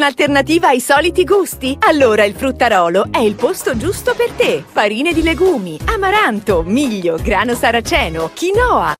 un'alternativa ai soliti gusti? Allora il Fruttarolo è il posto giusto per te. Farine di legumi, amaranto, miglio, grano saraceno, quinoa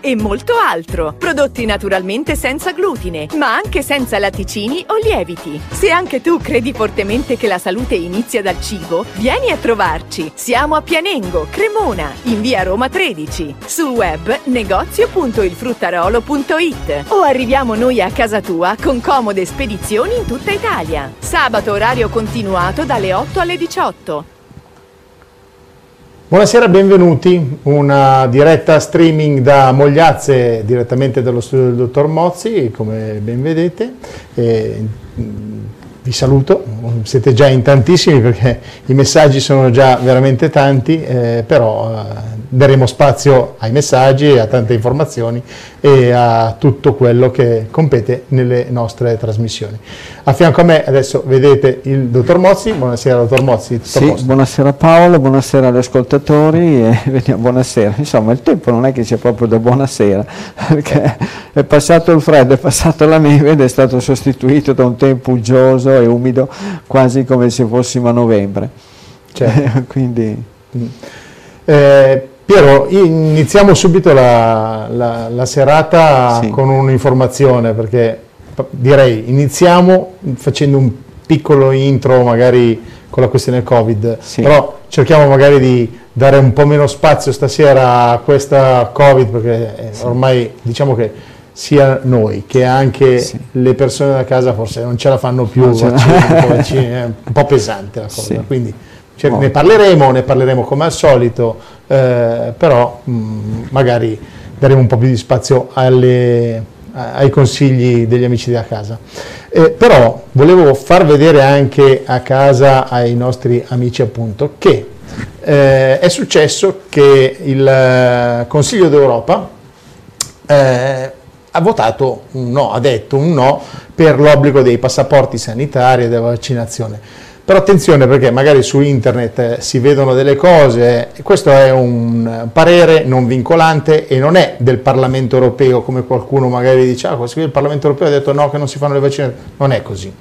e molto altro. Prodotti naturalmente senza glutine, ma anche senza latticini o lieviti. Se anche tu credi fortemente che la salute inizia dal cibo, vieni a trovarci. Siamo a Pianengo, Cremona, in via Roma 13. Sul web negozio.ilfruttarolo.it o arriviamo noi a casa tua con comode spedizioni in tutta Italia. Sabato orario continuato dalle 8 alle 18. Buonasera, benvenuti. Una diretta streaming da Mogliazze, direttamente dallo studio del dottor Mozzi, come ben vedete. E vi saluto, siete già in tantissimi perché i messaggi sono già veramente tanti, eh, però eh, daremo spazio ai messaggi, a tante informazioni e a tutto quello che compete nelle nostre trasmissioni. A fianco a me adesso vedete il dottor Mozzi, buonasera dottor Mozzi. Sì, buonasera Paolo, buonasera agli ascoltatori e vediamo, buonasera. Insomma il tempo non è che sia proprio da buonasera, perché è passato il freddo, è passata la neve ed è stato sostituito da un tempo uggioso e umido, quasi come se fossimo a novembre. Certo. Quindi... Mm. Eh, Piero, iniziamo subito la, la, la serata sì. con un'informazione, perché direi iniziamo facendo un piccolo intro magari con la questione Covid, sì. però cerchiamo magari di dare un po' meno spazio stasera a questa Covid, perché sì. ormai diciamo che sia noi che anche sì. le persone da casa forse non ce la fanno più, vaccini, un po' pesante la cosa, quindi cioè, oh. ne parleremo, ne parleremo come al solito, eh, però mh, mm, magari daremo un po' più di spazio alle, ai consigli degli amici da casa. Eh, però volevo far vedere anche a casa ai nostri amici appunto che eh, è successo che il eh, Consiglio d'Europa eh, ha votato un no, ha detto un no per l'obbligo dei passaporti sanitari e della vaccinazione. Però attenzione perché magari su internet eh, si vedono delle cose, questo è un parere non vincolante e non è del Parlamento europeo come qualcuno magari dice, ah il Parlamento europeo ha detto no che non si fanno le vaccine, non è così.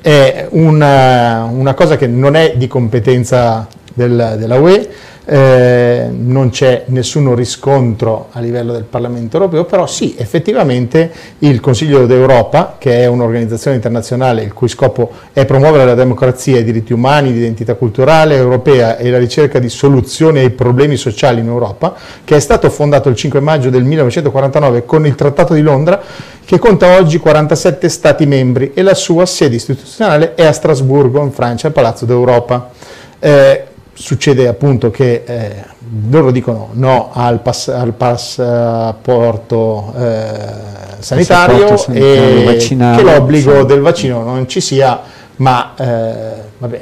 È una, una cosa che non è di competenza del, della UE, eh, non c'è nessun riscontro a livello del Parlamento europeo, però sì, effettivamente il Consiglio d'Europa, che è un'organizzazione internazionale il cui scopo è promuovere la democrazia, i diritti umani, l'identità culturale europea e la ricerca di soluzioni ai problemi sociali in Europa, che è stato fondato il 5 maggio del 1949 con il Trattato di Londra, che conta oggi 47 Stati membri e la sua sede istituzionale è a Strasburgo, in Francia, al Palazzo d'Europa. Eh, succede appunto che eh, loro dicono no al, pass al passaporto eh, sanitario, passaporto e che l'obbligo sì. del vaccino non ci sia, ma eh, vabbè,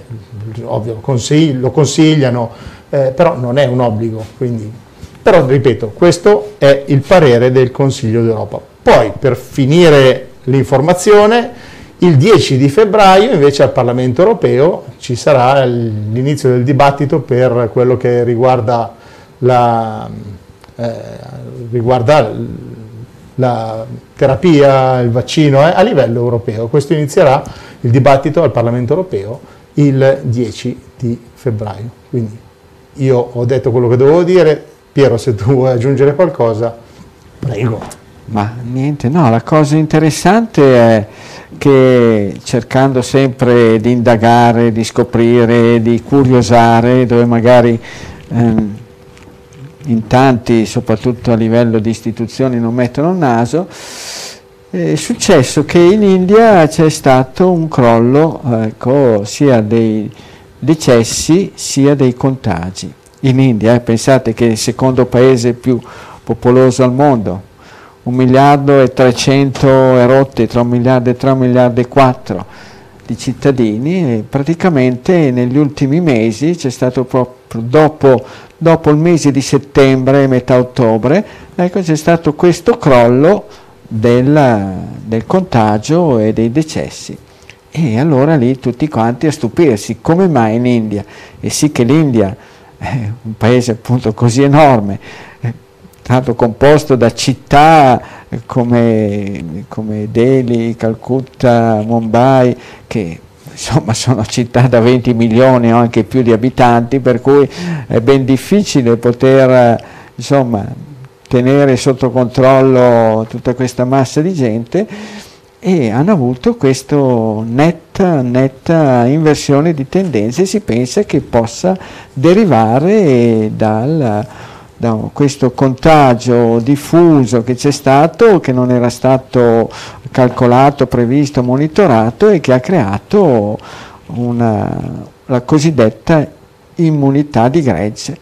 ovvio, consigli lo consigliano, eh, però non è un obbligo. Quindi. Però ripeto, questo è il parere del Consiglio d'Europa. Poi per finire l'informazione il 10 di febbraio invece al Parlamento europeo ci sarà l'inizio del dibattito per quello che riguarda la, eh, riguarda la terapia, il vaccino eh, a livello europeo. Questo inizierà il dibattito al Parlamento europeo il 10 di febbraio. Quindi io ho detto quello che dovevo dire, Piero se tu vuoi aggiungere qualcosa, prego. Ma niente, no, la cosa interessante è che cercando sempre di indagare, di scoprire, di curiosare, dove magari ehm, in tanti, soprattutto a livello di istituzioni, non mettono il naso, è successo che in India c'è stato un crollo ecco, sia dei decessi sia dei contagi. In India, eh, pensate che è il secondo paese più popoloso al mondo, un miliardo e 300 erotti tra un miliardo e 3 un miliardo e 4 di cittadini e praticamente negli ultimi mesi c'è stato proprio dopo, dopo, il mese di settembre, metà ottobre, ecco, c'è stato questo crollo del, del contagio e dei decessi. E allora lì tutti quanti a stupirsi, come mai in India? E sì che l'India è un paese appunto così enorme, stato composto da città come, come Delhi, Calcutta, Mumbai, che insomma sono città da 20 milioni o anche più di abitanti, per cui è ben difficile poter insomma, tenere sotto controllo tutta questa massa di gente. E hanno avuto questa netta, netta inversione di tendenze, si pensa che possa derivare dal, da questo contagio diffuso che c'è stato, che non era stato calcolato, previsto, monitorato e che ha creato una, la cosiddetta immunità di gregge.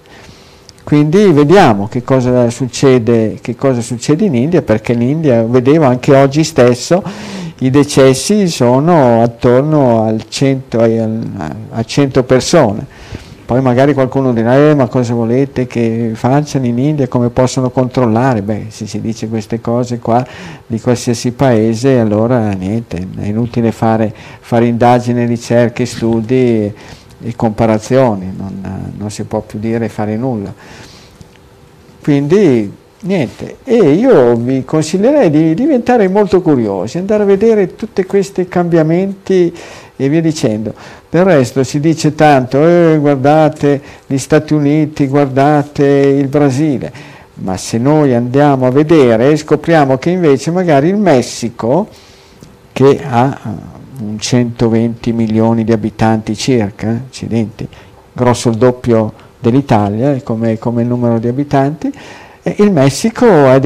Quindi vediamo che cosa, succede, che cosa succede in India, perché in India, vedevo anche oggi stesso, i decessi sono attorno al 100, a 100 persone. Poi magari qualcuno dirà, eh, ma cosa volete che facciano in India, come possono controllare? Beh, se si dice queste cose qua di qualsiasi paese, allora niente, è inutile fare, fare indagini, ricerche, studi e comparazioni, non, non si può più dire fare nulla. Quindi niente, e io vi consiglierei di diventare molto curiosi, andare a vedere tutti questi cambiamenti e via dicendo. Del resto si dice tanto, eh, guardate gli Stati Uniti, guardate il Brasile, ma se noi andiamo a vedere scopriamo che invece magari il Messico, che ha un 120 milioni di abitanti circa, accidenti, grosso il doppio dell'Italia come, come numero di abitanti, il Messico ha, ha,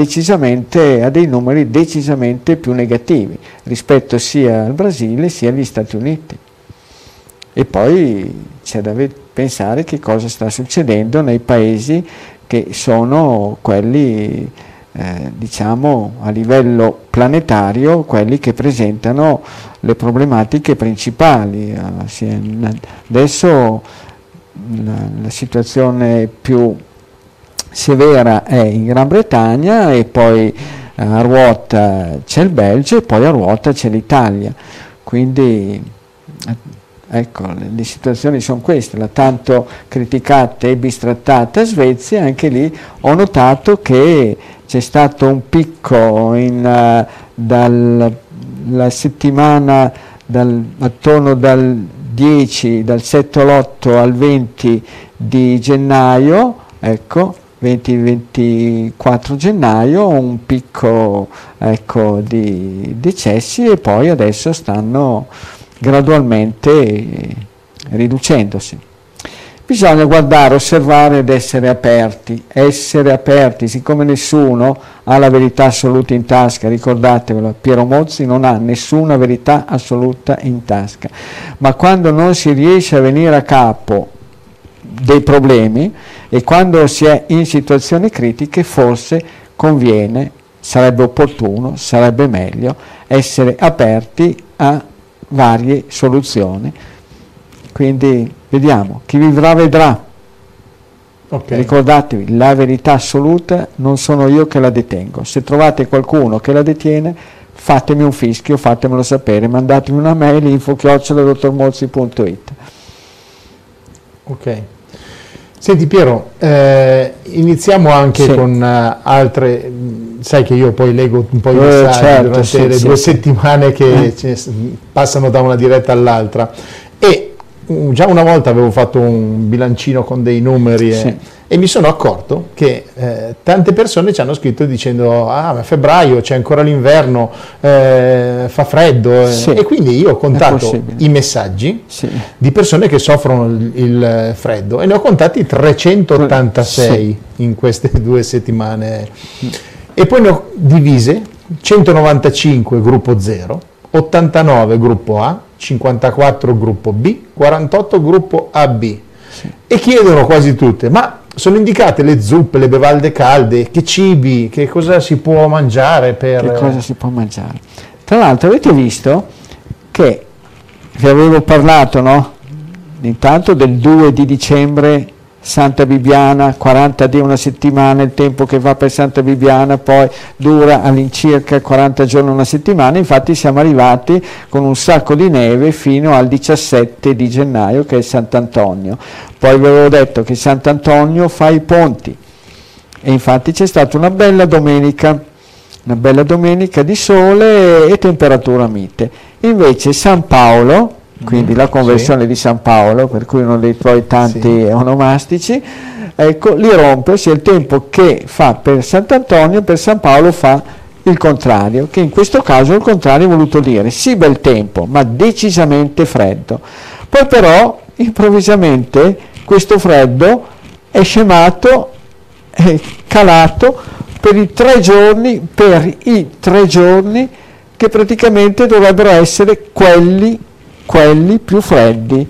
dei numeri decisamente più negativi rispetto sia al Brasile sia agli Stati Uniti. E poi c'è da pensare che cosa sta succedendo nei paesi che sono quelli eh, diciamo a livello planetario quelli che presentano le problematiche principali. Eh, adesso la, la situazione più severa è in Gran Bretagna e poi a ruota c'è il Belgio e poi a ruota c'è l'Italia. Quindi ecco, le situazioni sono queste, la tanto criticata e bistrattata Svezia, anche lì ho notato che c'è stato un picco in, uh, dalla settimana dal, attorno dal 10, dal 7 all'8 al 20 di gennaio, ecco, 20-24 gennaio, un picco ecco, di decessi e poi adesso stanno gradualmente riducendosi. Bisogna guardare, osservare ed essere aperti, essere aperti, siccome nessuno ha la verità assoluta in tasca, ricordatevelo, Piero Mozzi non ha nessuna verità assoluta in tasca, ma quando non si riesce a venire a capo dei problemi e quando si è in situazioni critiche forse conviene, sarebbe opportuno, sarebbe meglio essere aperti a varie soluzioni. Quindi vediamo, chi vivrà vedrà. Okay. Ricordatevi, la verità assoluta non sono io che la detengo. Se trovate qualcuno che la detiene, fatemi un fischio, fatemelo sapere, mandatemi una mail info-dottormozzi.it. Ok. Senti Piero, eh, iniziamo anche sì. con uh, altre, sai che io poi leggo un po' i eh, messaggi certo, durante sì, le sì, due settimane che eh. passano da una diretta all'altra e Mm, già una volta avevo fatto un bilancino con dei numeri e, sì. e mi sono accorto che eh, tante persone ci hanno scritto dicendo ah ma febbraio c'è ancora l'inverno eh, fa freddo sì. e quindi io ho contato i messaggi sì. di persone che soffrono il, il, freddo e ne ho contati 386 in queste due settimane mm. E poi ne ho divise 195 gruppo 0 89 gruppo A 54 gruppo B, 48 gruppo AB. E chiedono quasi tutte, ma sono indicate le zuppe, le bevalde calde, che cibi, che cosa si può mangiare per... Che cosa si può mangiare. Tra l'altro avete visto che vi avevo parlato, no? Intanto del 2 di dicembre Santa Bibiana, 40 di una settimana, il tempo che va per Santa Bibiana, poi dura all'incirca 40 giorni una settimana, infatti siamo arrivati con un sacco di neve fino al 17 di gennaio che è Sant'Antonio. Poi vi avevo detto che Sant'Antonio fa i ponti, E infatti c'è stata una bella domenica, una bella domenica di sole e temperatura mite. Invece San Paolo, quindi la conversione sì. di San Paolo, per cui uno dei tuoi tanti sì. onomastici, ecco, li rompe, ossia il tempo che fa per Sant'Antonio, per San Paolo fa il contrario, che in questo caso il contrario è voluto dire sì bel tempo, ma decisamente freddo. Poi però improvvisamente questo freddo è scemato, è calato per i tre giorni, per i tre giorni che praticamente dovrebbero essere quelli, quelli più freddi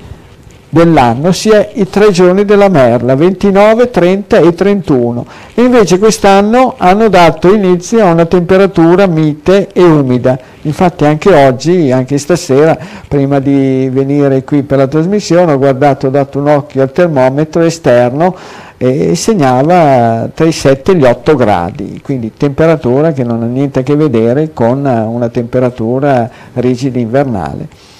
dell'anno, sia i tre giorni della merla, 29, 30 e 31. E invece quest'anno hanno dato inizio a una temperatura mite e umida. Infatti anche oggi, anche stasera, prima di venire qui per la trasmissione, ho guardato, ho dato un occhio al termometro esterno e segnava tra i 7 e gli 8 gradi, quindi temperatura che non ha niente a che vedere con una temperatura rigida invernale.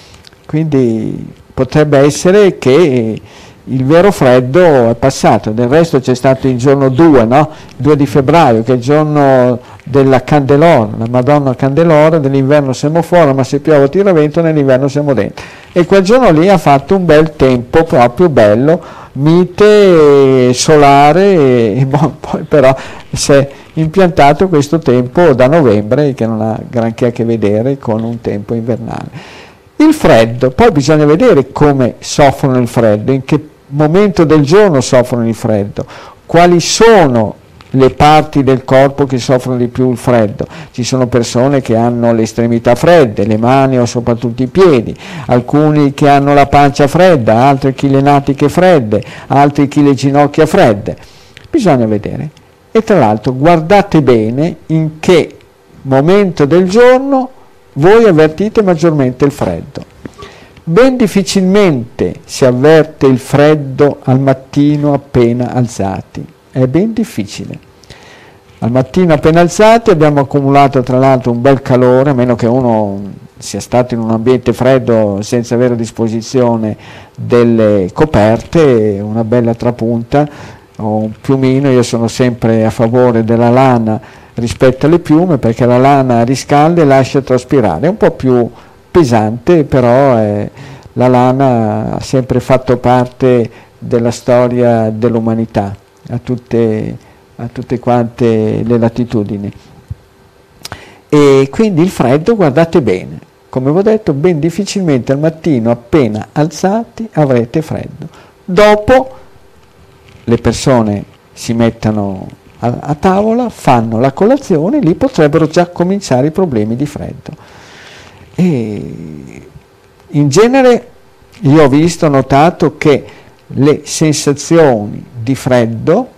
Quindi potrebbe essere che il vero freddo è passato, del resto c'è stato il giorno 2, no? 2 di febbraio, che è il giorno della Candelora, la Madonna Candelora, dell'inverno siamo fuori, ma se piove tira vento nell'inverno siamo dentro. E quel giorno lì ha fatto un bel tempo proprio bello, mite, solare, e poi però si è impiantato questo tempo da novembre che non ha granché a che vedere con un tempo invernale. Il freddo, poi bisogna vedere come soffrono il freddo, in che momento del giorno soffrono il freddo, quali sono le parti del corpo che soffrono di più il freddo. Ci sono persone che hanno le estremità fredde, le mani o soprattutto i piedi, alcuni che hanno la pancia fredda, altri chi le natiche fredde, altri chi le ginocchia fredde. Bisogna vedere. E tra l'altro guardate bene in che momento del giorno voi avvertite maggiormente il freddo. Ben difficilmente si avverte il freddo al mattino appena alzati, è ben difficile. Al mattino appena alzati abbiamo accumulato tra l'altro un bel calore, a meno che uno sia stato in un ambiente freddo senza avere a disposizione delle coperte, una bella trapunta o un piumino, io sono sempre a favore della lana rispetto alle piume perché la lana riscalda e lascia traspirare, è un po' più pesante però è, la lana ha sempre fatto parte della storia dell'umanità a tutte, a tutte quante le latitudini. E quindi il freddo, guardate bene, come vi ho detto, ben difficilmente al mattino appena alzati avrete freddo. Dopo le persone si mettono a, a tavola, fanno la colazione, lì potrebbero già cominciare i problemi di freddo. E in genere io ho visto, notato che le sensazioni di freddo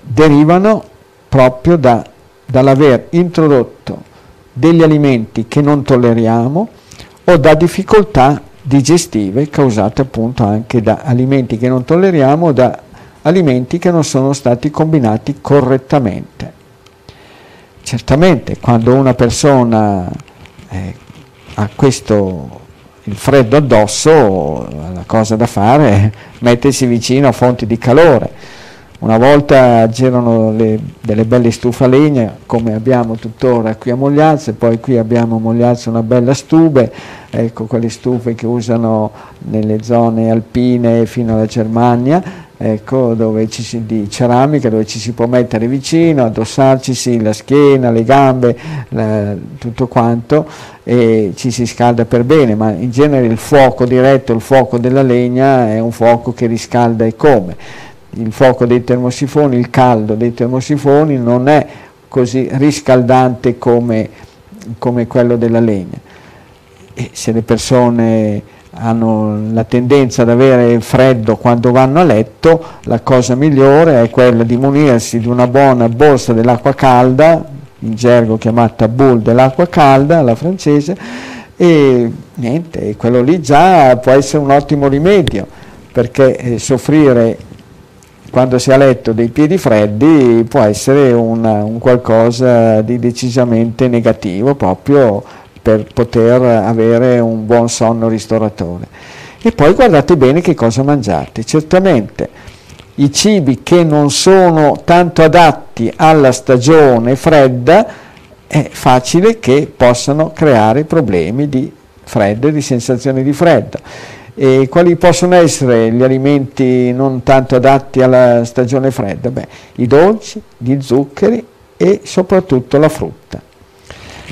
derivano proprio da, dall'aver introdotto degli alimenti che non tolleriamo o da difficoltà digestive causate appunto anche da alimenti che non tolleriamo o da alimenti che non sono stati combinati correttamente. Certamente quando una persona eh, ha questo il freddo addosso, la cosa da fare è mettersi vicino a fonti di calore. Una volta c'erano le, delle belle stufe come abbiamo tuttora qui a Mogliazzo, e poi qui abbiamo a Mogliazzo una bella stube, ecco quelle stufe che usano nelle zone alpine fino alla Germania, ecco, dove ci si, di ceramica dove ci si può mettere vicino, addossarci la schiena, le gambe, la, tutto quanto e ci si scalda per bene, ma in genere il fuoco diretto, il fuoco della legna è un fuoco che riscalda e come. Il fuoco dei termosifoni, il caldo dei termosifoni non è così riscaldante come, come quello della legna. E se le persone hanno la tendenza ad avere freddo quando vanno a letto, la cosa migliore è quella di munirsi di una buona borsa dell'acqua calda, in gergo chiamata boule dell'acqua calda, alla francese, e niente, quello lì già può essere un ottimo rimedio, perché eh, soffrire quando si è a letto dei piedi freddi può essere una, un qualcosa di decisamente negativo proprio per poter avere un buon sonno ristoratore. E poi guardate bene che cosa mangiate. Certamente i cibi che non sono tanto adatti alla stagione fredda, è facile che possano creare problemi di freddo e di sensazioni di freddo. E quali possono essere gli alimenti non tanto adatti alla stagione fredda? Beh, i dolci, gli zuccheri e soprattutto la frutta.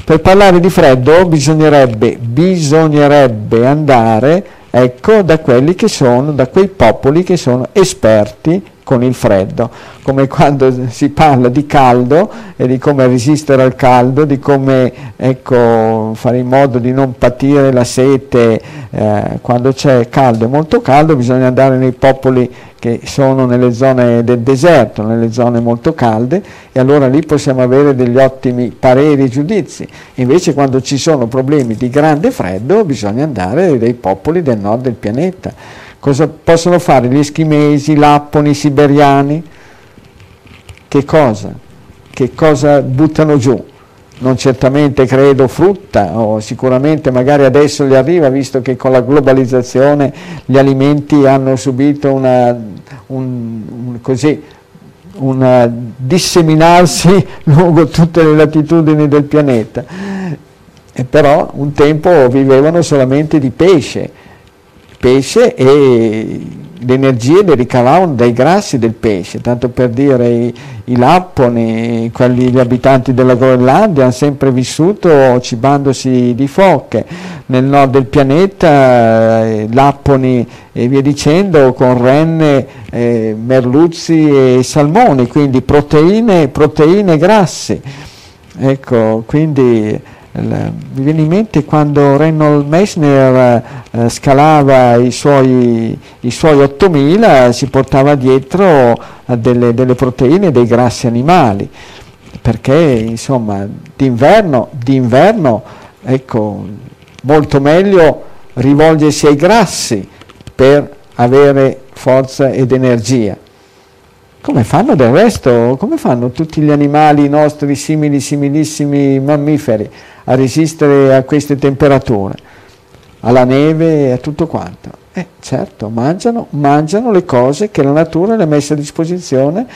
Per parlare di freddo bisognerebbe, bisognerebbe andare ecco, da quelli che sono, da quei popoli che sono esperti con il freddo, come quando si parla di caldo e di come resistere al caldo, di come ecco, fare in modo di non patire la sete eh, quando c'è caldo e molto caldo, bisogna andare nei popoli che sono nelle zone del deserto, nelle zone molto calde e allora lì possiamo avere degli ottimi pareri e giudizi. Invece quando ci sono problemi di grande freddo bisogna andare dai popoli del nord del pianeta Cosa possono fare gli eschimesi, i lapponi, i siberiani? Che cosa? Che cosa buttano giù? Non certamente credo frutta o sicuramente magari adesso gli arriva visto che con la globalizzazione gli alimenti hanno subito una, un, un, così, un disseminarsi lungo tutte le latitudini del pianeta. E però un tempo vivevano solamente di pesce pesce e le energie le ricavavano dai grassi del pesce, tanto per dire i, i lapponi, quelli, gli abitanti della Groenlandia hanno sempre vissuto cibandosi di foche, nel nord del pianeta eh, lapponi e via dicendo con renne, eh, merluzzi e salmoni, quindi proteine, proteine grasse. Ecco, quindi mi viene in mente quando Reynold Messner eh, scalava i suoi, i suoi 8000 si portava dietro eh, delle, delle proteine dei grassi animali. Perché insomma d'inverno, d'inverno ecco, molto meglio rivolgersi ai grassi per avere forza ed energia come fanno del resto? Come fanno tutti gli animali nostri simili, similissimi mammiferi a resistere a queste temperature? Alla neve e a tutto quanto? Eh, certo, mangiano, mangiano le cose che la natura le ha messe a disposizione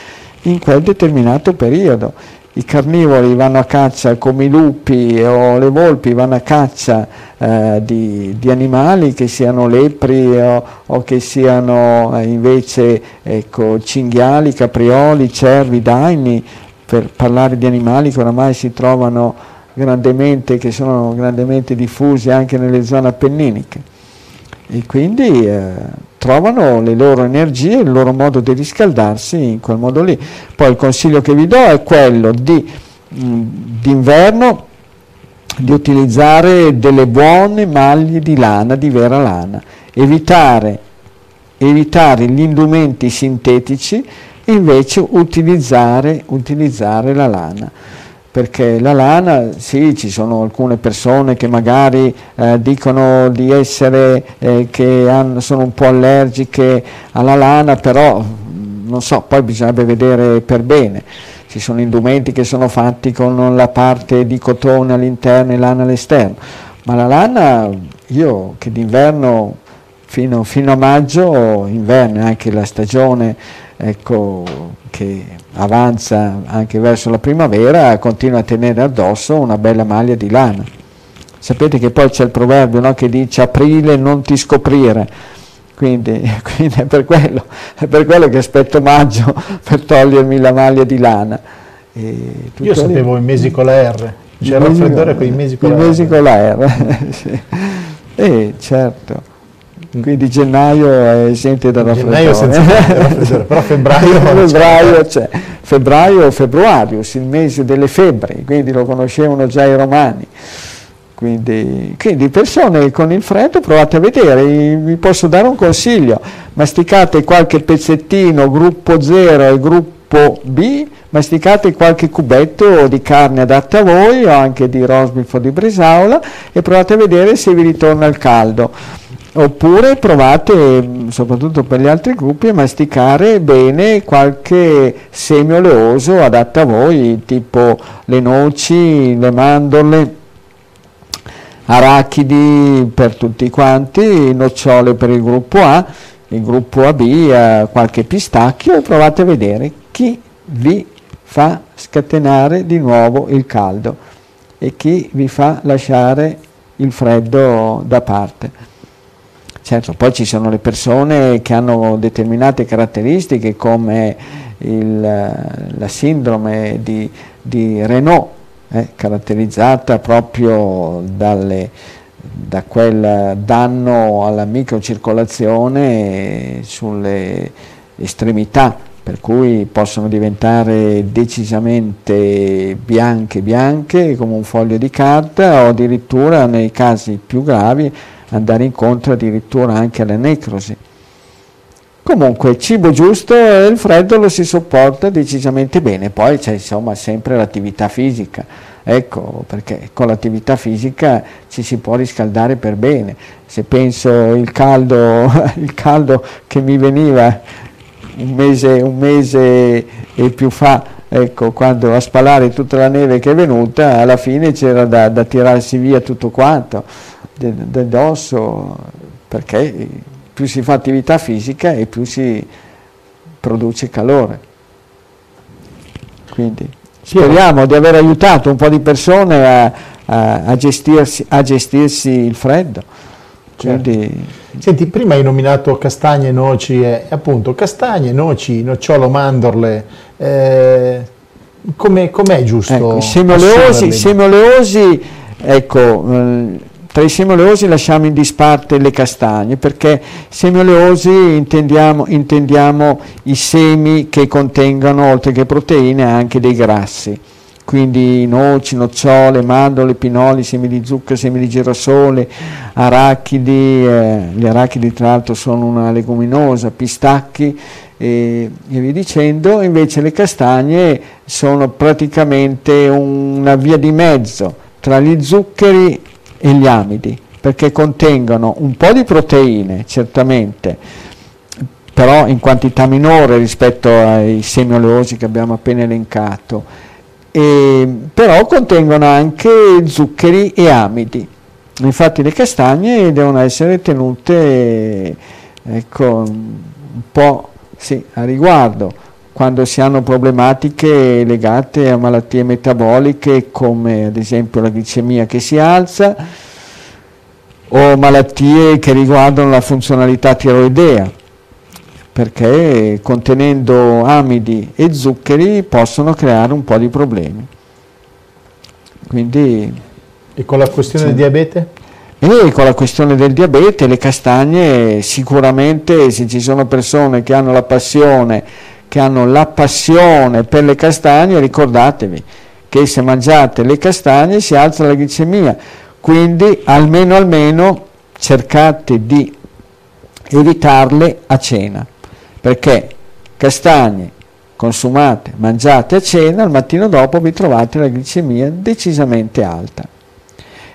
in quel determinato periodo i carnivori vanno a caccia come i lupi o le volpi vanno a caccia eh, di, di, animali che siano lepri o, o che siano eh, invece ecco, cinghiali, caprioli, cervi, daini, per parlare di animali che oramai si trovano grandemente, che sono grandemente diffusi anche nelle zone appenniniche. E quindi eh, trovano le loro energie, il loro modo di riscaldarsi in quel modo lì. Poi il consiglio che vi do è quello di d'inverno di utilizzare delle buone maglie di lana, di vera lana, evitare, evitare gli indumenti sintetici e invece utilizzare, utilizzare la lana perché la lana, sì, ci sono alcune persone che magari eh, dicono di essere, eh, che hanno, sono un po' allergiche alla lana, però non so, poi bisognerebbe vedere per bene. Ci sono indumenti che sono fatti con la parte di cotone all'interno e lana all'esterno, ma la lana, io che d'inverno fino, fino a maggio, inverno, anche la stagione, ecco, che avanza anche verso la primavera, continua a tenere addosso una bella maglia di lana. Sapete che poi c'è il proverbio no, che dice aprile non ti scoprire, quindi, quindi è, per quello, è, per quello, che aspetto maggio per togliermi la maglia di lana. Io sapevo i mesi con la R, c'è il raffreddore con i mesi con la R. I mesi con la R, sì. Certo. Quindi gennaio è esente da raffreddore. Gennaio però febbraio, febbraio c'è. Febbraio o febbraio, il mese delle febbri, quindi lo conoscevano già i romani. Quindi, quindi, persone con il freddo provate a vedere, vi posso dare un consiglio, masticate qualche pezzettino gruppo 0 e gruppo B, masticate qualche cubetto di carne adatta a voi o anche di rosbif o di bresaola e provate a vedere se vi ritorna il caldo oppure provate soprattutto per gli altri gruppi a masticare bene qualche seme oleoso adatto a voi tipo le noci, le mandorle arachidi per tutti quanti, nocciole per il gruppo A il gruppo AB qualche pistacchio e provate a vedere chi vi fa scatenare di nuovo il caldo e chi vi fa lasciare il freddo da parte. Certo, poi ci sono le persone che hanno determinate caratteristiche come il, la sindrome di, di Renault, eh, caratterizzata proprio dalle, da quel danno alla microcircolazione sulle estremità, per cui possono diventare decisamente bianche bianche come un foglio di carta o addirittura nei casi più gravi andare incontro addirittura anche alla necrosi. Comunque, il cibo giusto e il freddo lo si sopporta decisamente bene, poi c'è insomma sempre l'attività fisica, ecco perché con l'attività fisica ci si può riscaldare per bene. Se penso il caldo, il caldo che mi veniva un mese, un mese e più fa, ecco, quando a spalare tutta la neve che è venuta, alla fine c'era da, da tirarsi via tutto quanto, del dosso, perché più si fa attività fisica e più si produce calore. Quindi speriamo di aver aiutato un po' di persone a, a, a, gestirsi, a gestirsi, il freddo. Certo. Quindi... Senti, prima hai nominato castagne, noci e appunto castagne, noci, nocciolo, mandorle. Eh, com'è, com'è giusto? Ecco, semi oleosi, semi oleosi, ecco, eh, tra i semi oleosi lasciamo in disparte le castagne perché semi oleosi intendiamo, intendiamo i semi che contengono oltre che proteine anche dei grassi. Quindi noci, nocciole, mandorle, pinoli, semi di zucchero, semi di girasole, arachidi, eh, gli arachidi tra l'altro sono una leguminosa, pistacchi e, e via dicendo, invece le castagne sono praticamente una via di mezzo tra gli zuccheri e gli amidi, perché contengono un po' di proteine, certamente, però in quantità minore rispetto ai semi oleosi che abbiamo appena elencato, e, però contengono anche zuccheri e amidi. Infatti le castagne devono essere tenute ecco, un po' sì, a riguardo quando si hanno problematiche legate a malattie metaboliche come ad esempio la glicemia che si alza o malattie che riguardano la funzionalità tiroidea perché contenendo amidi e zuccheri possono creare un po' di problemi. Quindi, e con la questione sì. del diabete? E con la questione del diabete, le castagne sicuramente se ci sono persone che hanno la passione che hanno la passione per le castagne, ricordatevi che se mangiate le castagne si alza la glicemia, quindi almeno almeno cercate di evitarle a cena, perché castagne consumate, mangiate a cena, al mattino dopo vi trovate la glicemia decisamente alta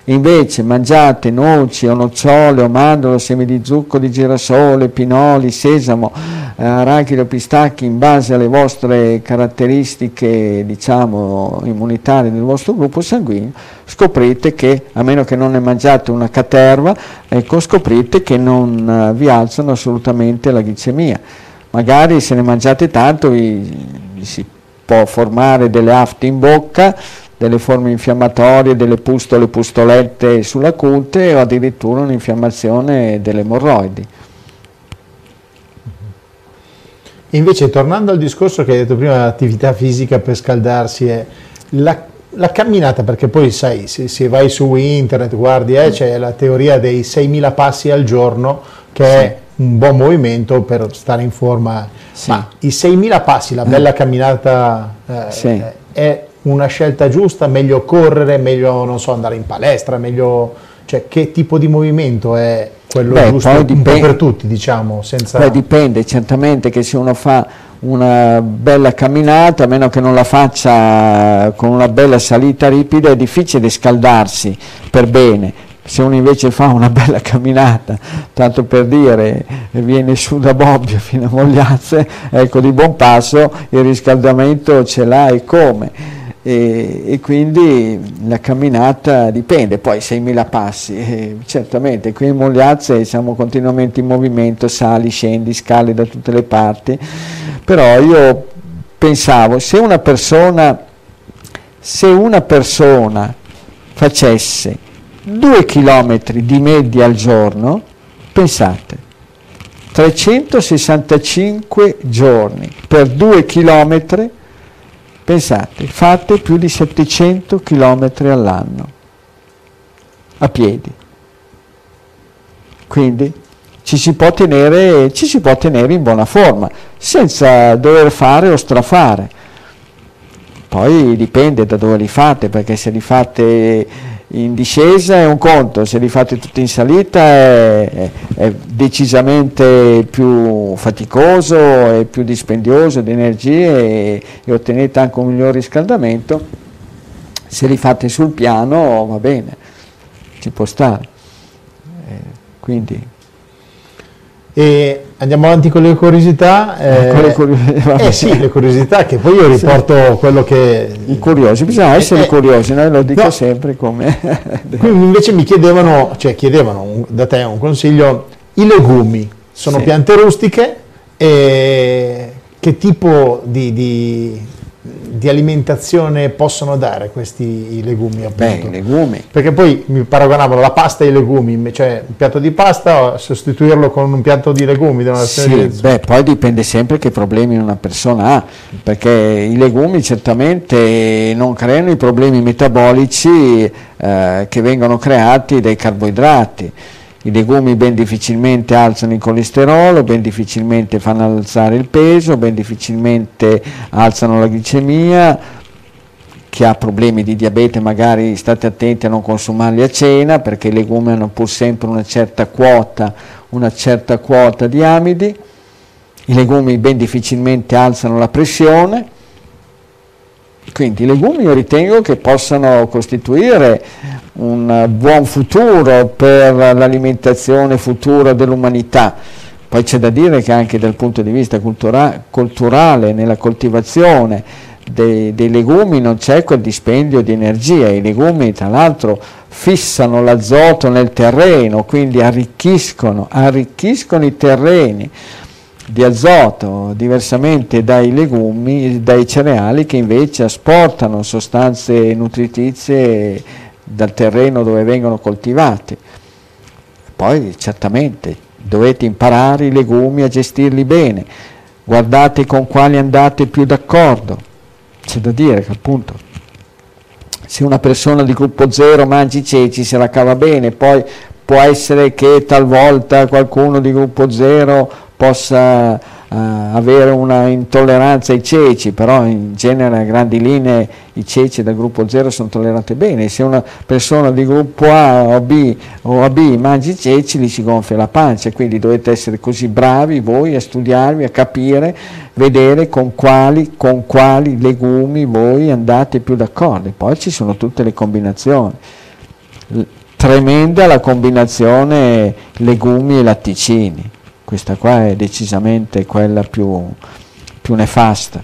invece mangiate noci o nocciole o mandorle, semi di zucco di girasole, pinoli, sesamo, eh, arachidi o pistacchi in base alle vostre caratteristiche diciamo immunitarie del vostro gruppo sanguigno, scoprite che, a meno che non ne mangiate una caterva, ecco, scoprite che non uh, vi alzano assolutamente la glicemia. Magari se ne mangiate tanto vi, vi si può formare delle afte in bocca, delle forme infiammatorie, delle pustole, pustolette sulla cute o addirittura un'infiammazione delle emorroidi. Invece tornando al discorso che hai detto prima, l'attività fisica per scaldarsi, è la, la camminata, perché poi sai, se, se vai su internet, guardi, eh, c'è la teoria dei 6.000 passi al giorno, che sì. è un buon movimento per stare in forma, sì. ma i 6.000 passi, la bella camminata eh, sì. è una scelta giusta, meglio correre, meglio non so, andare in palestra, meglio, cioè che tipo di movimento è quello Beh, giusto un po' per tutti, diciamo, senza... Beh, dipende, certamente che se uno fa una bella camminata, a meno che non la faccia con una bella salita ripida, è difficile scaldarsi per bene. Se uno invece fa una bella camminata, tanto per dire, viene su da Bobbio fino a Mogliazze, ecco di buon passo il riscaldamento ce l'ha e come e, e, quindi la camminata dipende, poi 6.000 passi, eh, certamente qui in Mogliazze siamo continuamente in movimento, sali, scendi, scali da tutte le parti, però io pensavo se una persona, se una persona facesse 2 km di media al giorno, pensate, 365 giorni per 2 km Pensate, fate più di 700 km all'anno a piedi. Quindi ci si, può tenere, ci si può tenere in buona forma, senza dover fare o strafare. Poi dipende da dove li fate, perché se li fate in discesa è un conto, se li fate tutti in salita è, è, decisamente più faticoso e più dispendioso di energie e, e, ottenete anche un miglior riscaldamento, se li fate sul piano va bene, ci può stare. Eh, quindi e andiamo avanti con le curiosità. Eh, con le curiosità. Eh sì, le curiosità, che poi io riporto sì. quello che... I curiosi, bisogna essere eh, curiosi, noi lo dico no. sempre come... Quindi invece mi chiedevano, cioè chiedevano da te un consiglio, i legumi sono sì. piante rustiche e che tipo di, di di alimentazione possono dare questi legumi? Appunto? Beh, i legumi. Perché poi mi paragonavano la pasta e i legumi, cioè un piatto di pasta sostituirlo con un piatto di legumi. Sì, di... beh, poi dipende sempre che problemi una persona ha, perché i legumi certamente non creano i problemi metabolici eh, che vengono creati dai carboidrati i legumi ben difficilmente alzano il colesterolo, ben difficilmente fanno alzare il peso, ben difficilmente alzano la glicemia, chi ha problemi di diabete magari state attenti a non consumarli a cena perché i legumi hanno pur sempre una certa quota, una certa quota di amidi, i legumi ben difficilmente alzano la pressione, quindi i legumi io ritengo che possano costituire un buon futuro per l'alimentazione futura dell'umanità. Poi c'è da dire che anche dal punto di vista cultura- culturale, nella coltivazione dei, dei, legumi non c'è quel dispendio di energia. I legumi tra l'altro fissano l'azoto nel terreno, quindi arricchiscono, arricchiscono i terreni di azoto, diversamente dai legumi, dai cereali che invece asportano sostanze nutritizie dal terreno dove vengono coltivati. Poi certamente dovete imparare i legumi a gestirli bene, guardate con quali andate più d'accordo. C'è da dire che appunto se una persona di gruppo 0 mangi ceci se la cava bene, poi può essere che talvolta qualcuno di gruppo 0 possa uh, avere una intolleranza ai ceci, però in genere a grandi linee i ceci del gruppo 0 sono tollerati bene, se una persona di gruppo A o B o AB mangia i ceci gli si gonfia la pancia, quindi dovete essere così bravi voi a studiarvi, a capire, vedere con quali, con quali legumi voi andate più d'accordo, poi ci sono tutte le combinazioni. Tremenda la combinazione legumi e latticini questa qua è decisamente quella più, più nefasta.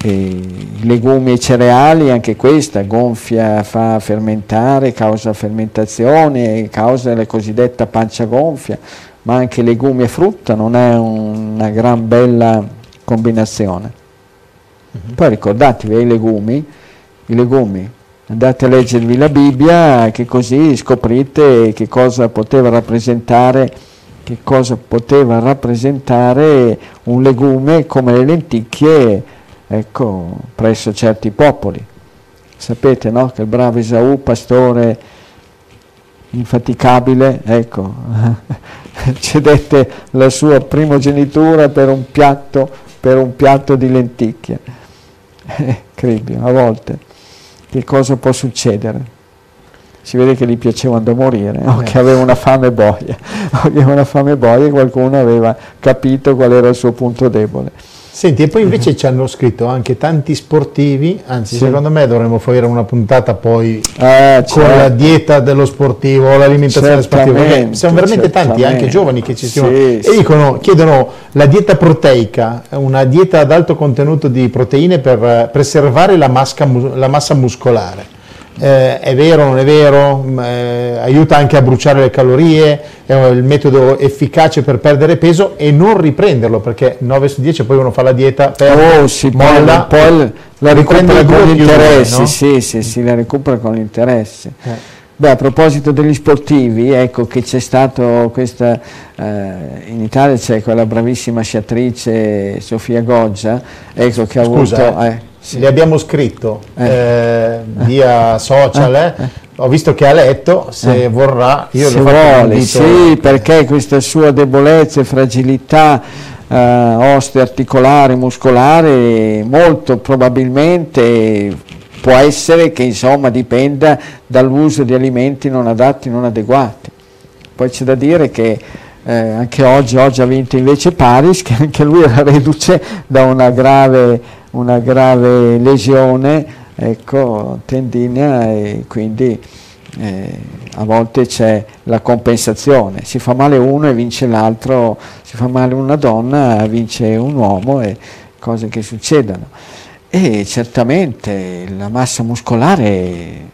E legumi e cereali, anche questa gonfia, fa fermentare, causa fermentazione, causa la cosiddetta pancia gonfia, ma anche legumi e frutta non è una gran bella combinazione. Uh-huh. Poi ricordatevi i legumi, i legumi, andate a leggervi la Bibbia che così scoprite che cosa poteva rappresentare che cosa poteva rappresentare un legume come le lenticchie ecco, presso certi popoli. Sapete no? che il bravo Esaù, pastore infaticabile, ecco, cedette la sua primogenitura per un piatto, per un piatto di lenticchie. Cribio, a volte, che cosa può succedere? Si vede che gli piacevano da morire, o che aveva una fame boia, aveva una fame boia e qualcuno aveva capito qual era il suo punto debole. Senti, e poi invece ci hanno scritto anche tanti sportivi, anzi sì. secondo me dovremmo fare una puntata poi eh, con la certo. dieta dello sportivo, l'alimentazione sportiva, perché siamo veramente tanti, anche giovani che ci stiamo sì, e dicono, chiedono la dieta proteica, una dieta ad alto contenuto di proteine per preservare la, masca, la massa muscolare eh, è vero o non è vero, eh, aiuta anche a bruciare le calorie, è il metodo efficace per perdere peso e non riprenderlo perché 9 su 10 poi uno fa la dieta, perde, oh, sì, molla, poi, poi la recupera con gli interessi, no? sì, sì, sì, la recupera con gli interessi. Eh. Beh, a proposito degli sportivi, ecco che c'è stato questa, eh, in Italia c'è quella bravissima sciatrice Sofia Goggia, ecco che ha Scusa, avuto... Eh, eh sì. Le abbiamo scritto eh. Eh, via social, eh. ho visto che ha letto, se vorrà, io se vuole, sì, perché questa sua debolezza e fragilità eh, osteoarticolare, muscolare, molto probabilmente può essere che insomma dipenda dall'uso di alimenti non adatti, non adeguati. Poi c'è da dire che eh, anche oggi, oggi ha vinto invece Paris, che anche lui era reduce da una grave una grave lesione ecco, tendinea e quindi eh, a volte c'è la compensazione, si fa male uno e vince l'altro, si fa male una donna e vince un uomo e cose che succedono. E certamente la massa muscolare,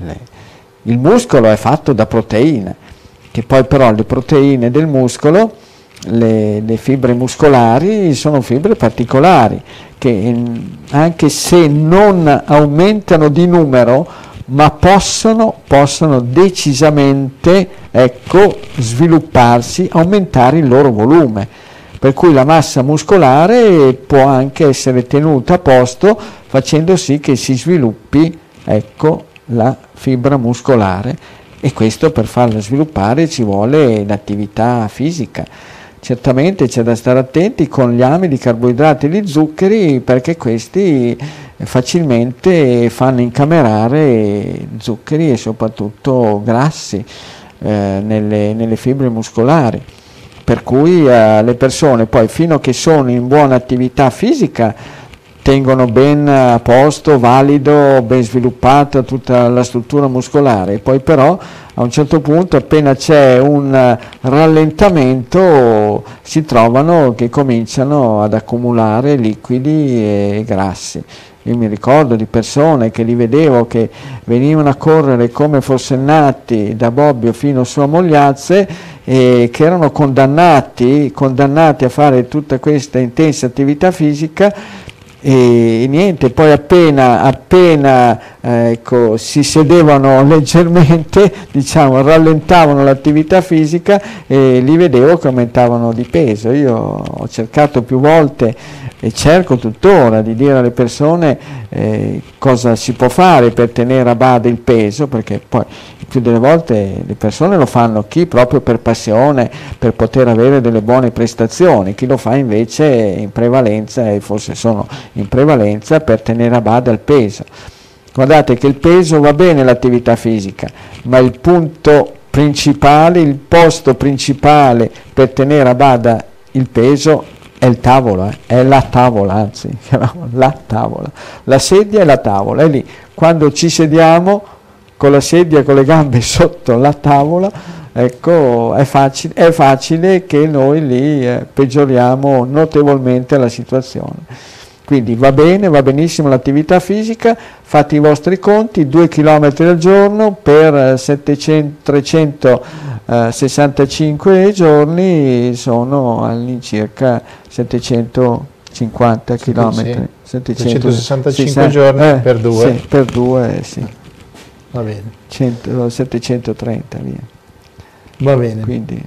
le, il muscolo è fatto da proteine, che poi però le proteine del muscolo le, le, fibre muscolari sono fibre particolari che anche se non aumentano di numero ma possono, possono decisamente ecco, svilupparsi, aumentare il loro volume. Per cui la massa muscolare può anche essere tenuta a posto facendo sì che si sviluppi ecco, la fibra muscolare. E questo per farla sviluppare ci vuole l'attività fisica certamente c'è da stare attenti con gli amidi, i carboidrati e gli zuccheri perché questi facilmente fanno incamerare zuccheri e soprattutto grassi eh, nelle, nelle, fibre muscolari. Per cui eh, le persone poi fino a che sono in buona attività fisica tengono ben a posto, valido, ben sviluppata tutta la struttura muscolare, poi però a un certo punto appena c'è un rallentamento si trovano che cominciano ad accumulare liquidi e grassi. Io mi ricordo di persone che li vedevo che venivano a correre come forsennati da Bobbio fino a Mogliazze e che erano condannati, condannati a fare tutta questa intensa attività fisica e niente, poi appena, appena eh, ecco, si sedevano leggermente, diciamo, rallentavano l'attività fisica e li vedevo che aumentavano di peso. Io ho cercato più volte e cerco tuttora di dire alle persone eh, cosa si può fare per tenere a bada il peso, perché poi più delle volte le persone lo fanno chi proprio per passione, per poter avere delle buone prestazioni, chi lo fa invece in prevalenza e forse sono in prevalenza per tenere a bada il peso. Guardate che il peso va bene l'attività fisica, ma il punto principale, il posto principale per tenere a bada il peso è il tavolo, eh? è la tavola, anzi, la tavola. La sedia è la tavola, è lì. Quando ci sediamo con la sedia, con le gambe sotto la tavola, ecco, è facile, è facile che noi lì eh, peggioriamo notevolmente la situazione. Quindi va bene, va benissimo l'attività fisica, fate i vostri conti, 2 km al giorno per 700, 365 eh, giorni sono all'incirca 750 km. Sì, 765 giorni eh, per due. Sì, per due, sì. Va bene. 100, 730 via. Va bene. Quindi,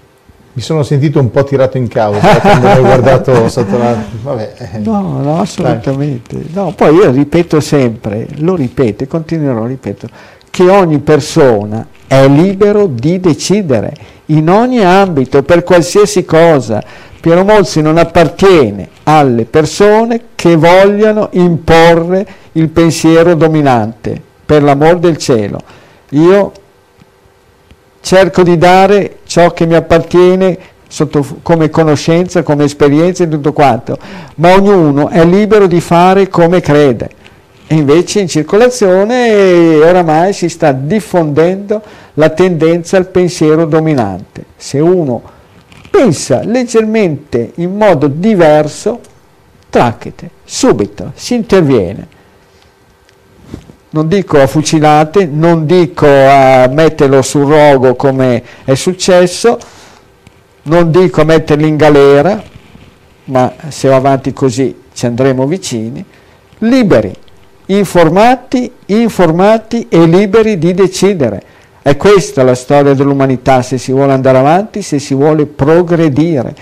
mi sono sentito un po' tirato in causa quando ho guardato sotto la... Vabbè. Eh. No, no, assolutamente. No, poi io ripeto sempre, lo ripeto e continuerò a ripetere, che ogni persona è libero di decidere in ogni ambito, per qualsiasi cosa. Piero Molzi non appartiene alle persone che vogliano imporre il pensiero dominante, per l'amor del cielo. Io cerco di dare ciò che mi appartiene sotto, come conoscenza, come esperienza e tutto quanto, ma ognuno è libero di fare come crede. E invece in circolazione oramai si sta diffondendo la tendenza al pensiero dominante. Se uno pensa leggermente in modo diverso, tracchete, subito, si interviene. Non dico a fucilate, non dico a metterlo sul rogo come è successo, non dico a metterli in galera, ma se va avanti così ci andremo vicini, liberi, informati, informati e liberi di decidere. È questa la storia dell'umanità se si vuole andare avanti, se si vuole progredire,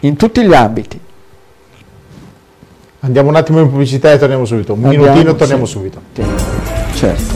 in tutti gli ambiti. Andiamo un attimo in pubblicità e torniamo subito. Un Andiamo, minutino e torniamo sì. subito. Certo.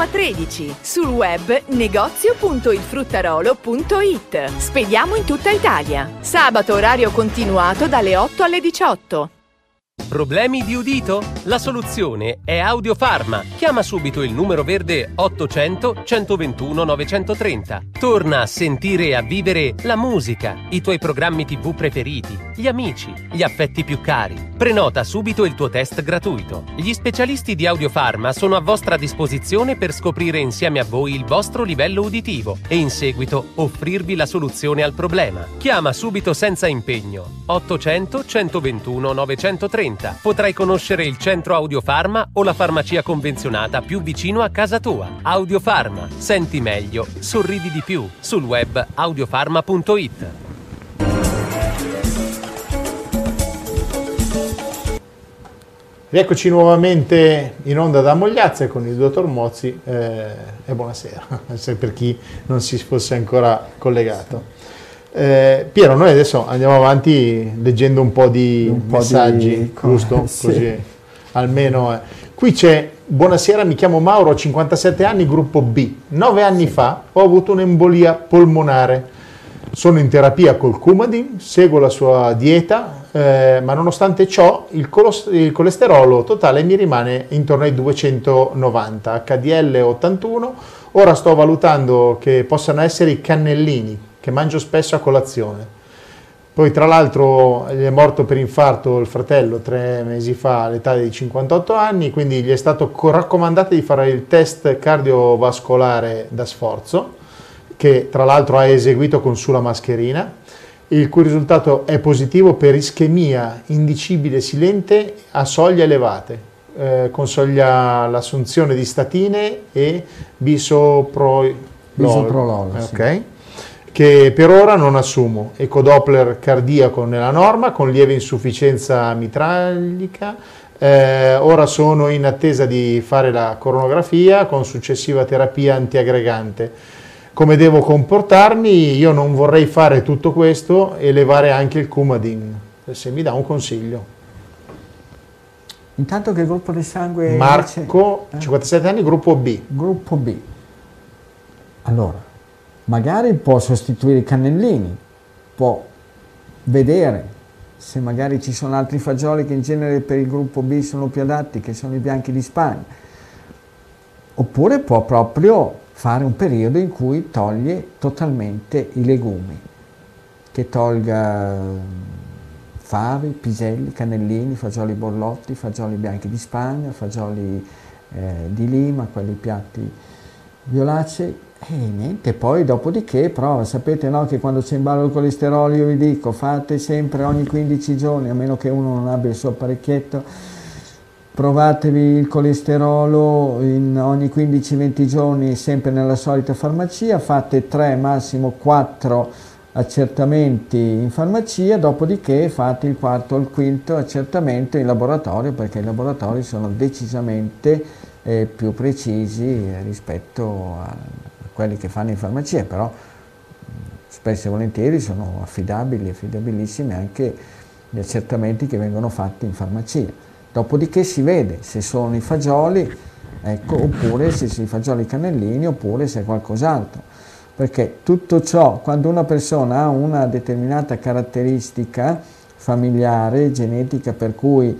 13. Sul web negozio.ilfruttarolo.it. Spediamo in tutta Italia. Sabato orario continuato dalle 8 alle 18. Problemi di udito? La soluzione è Audiofarma. Chiama subito il numero verde 800 121 930. Torna a sentire e a vivere la musica, i tuoi programmi TV preferiti, gli amici, gli affetti più cari. Prenota subito il tuo test gratuito. Gli specialisti di Audiofarma sono a vostra disposizione per scoprire insieme a voi il vostro livello uditivo e in seguito offrirvi la soluzione al problema. Chiama subito senza impegno 800 121 930 30. Potrai conoscere il centro Audiofarma o la farmacia convenzionata più vicino a casa tua. Audiofarma. Senti meglio, sorridi di più. Sul web audiofarma.it. Rieccoci nuovamente in onda da Mogliazza con il dottor Mozzi eh, e buonasera, per chi non si fosse ancora collegato. Eh, Piero, noi adesso andiamo avanti leggendo un po' di un messaggi, di... giusto? Sì. Così almeno. Eh. Qui c'è, buonasera, mi chiamo Mauro, ho 57 anni, gruppo B. Nove anni sì. fa ho avuto un'embolia polmonare. Sono in terapia col Coumadin, seguo la sua dieta, eh, ma nonostante ciò il, colos- il, colesterolo totale mi rimane intorno ai 290, HDL 81. Ora sto valutando che possano essere i cannellini, che mangio spesso a colazione. Poi tra l'altro gli è morto per infarto il fratello tre mesi fa all'età di 58 anni, quindi gli è stato raccomandato di fare il test cardiovascolare da sforzo, che tra l'altro ha eseguito con sulla mascherina, il cui risultato è positivo per ischemia indicibile silente a soglie elevate. Eh, consiglia l'assunzione di statine e bisoprolol. Bisoprolol, okay. sì che per ora non assumo. Ecodoppler cardiaco nella norma con lieve insufficienza mitralica. Eh, ora sono in attesa di fare la coronografia con successiva terapia antiaggregante. Come devo comportarmi? Io non vorrei fare tutto questo e levare anche il Coumadin, se mi dà un consiglio. Intanto che gruppo di sangue? Marco, invece? 57 anni, gruppo B. Gruppo B. Allora, magari può sostituire i cannellini, può vedere se magari ci sono altri fagioli che in genere per il gruppo B sono più adatti, che sono i bianchi di Spagna, oppure può proprio fare un periodo in cui toglie totalmente i legumi, che tolga fave, piselli, cannellini, fagioli borlotti, fagioli bianchi di Spagna, fagioli eh, di Lima, quelli piatti violacei, e niente, poi dopodiché, però sapete no, che quando c'è in ballo il colesterolo io vi dico fate sempre ogni 15 giorni, a meno che uno non abbia il suo apparecchietto, provatevi il colesterolo in ogni 15-20 giorni sempre nella solita farmacia, fate 3 massimo 4 accertamenti in farmacia, dopodiché fate il quarto o il quinto accertamento in laboratorio perché i laboratori sono decisamente eh, più precisi rispetto a quelli che fanno in farmacia, però spesso e volentieri sono affidabili, affidabilissimi anche gli accertamenti che vengono fatti in farmacia. Dopodiché si vede se sono i fagioli, ecco, oppure se sono i fagioli cannellini, oppure se è qualcos'altro. Perché tutto ciò, quando una persona ha una determinata caratteristica familiare, genetica, per cui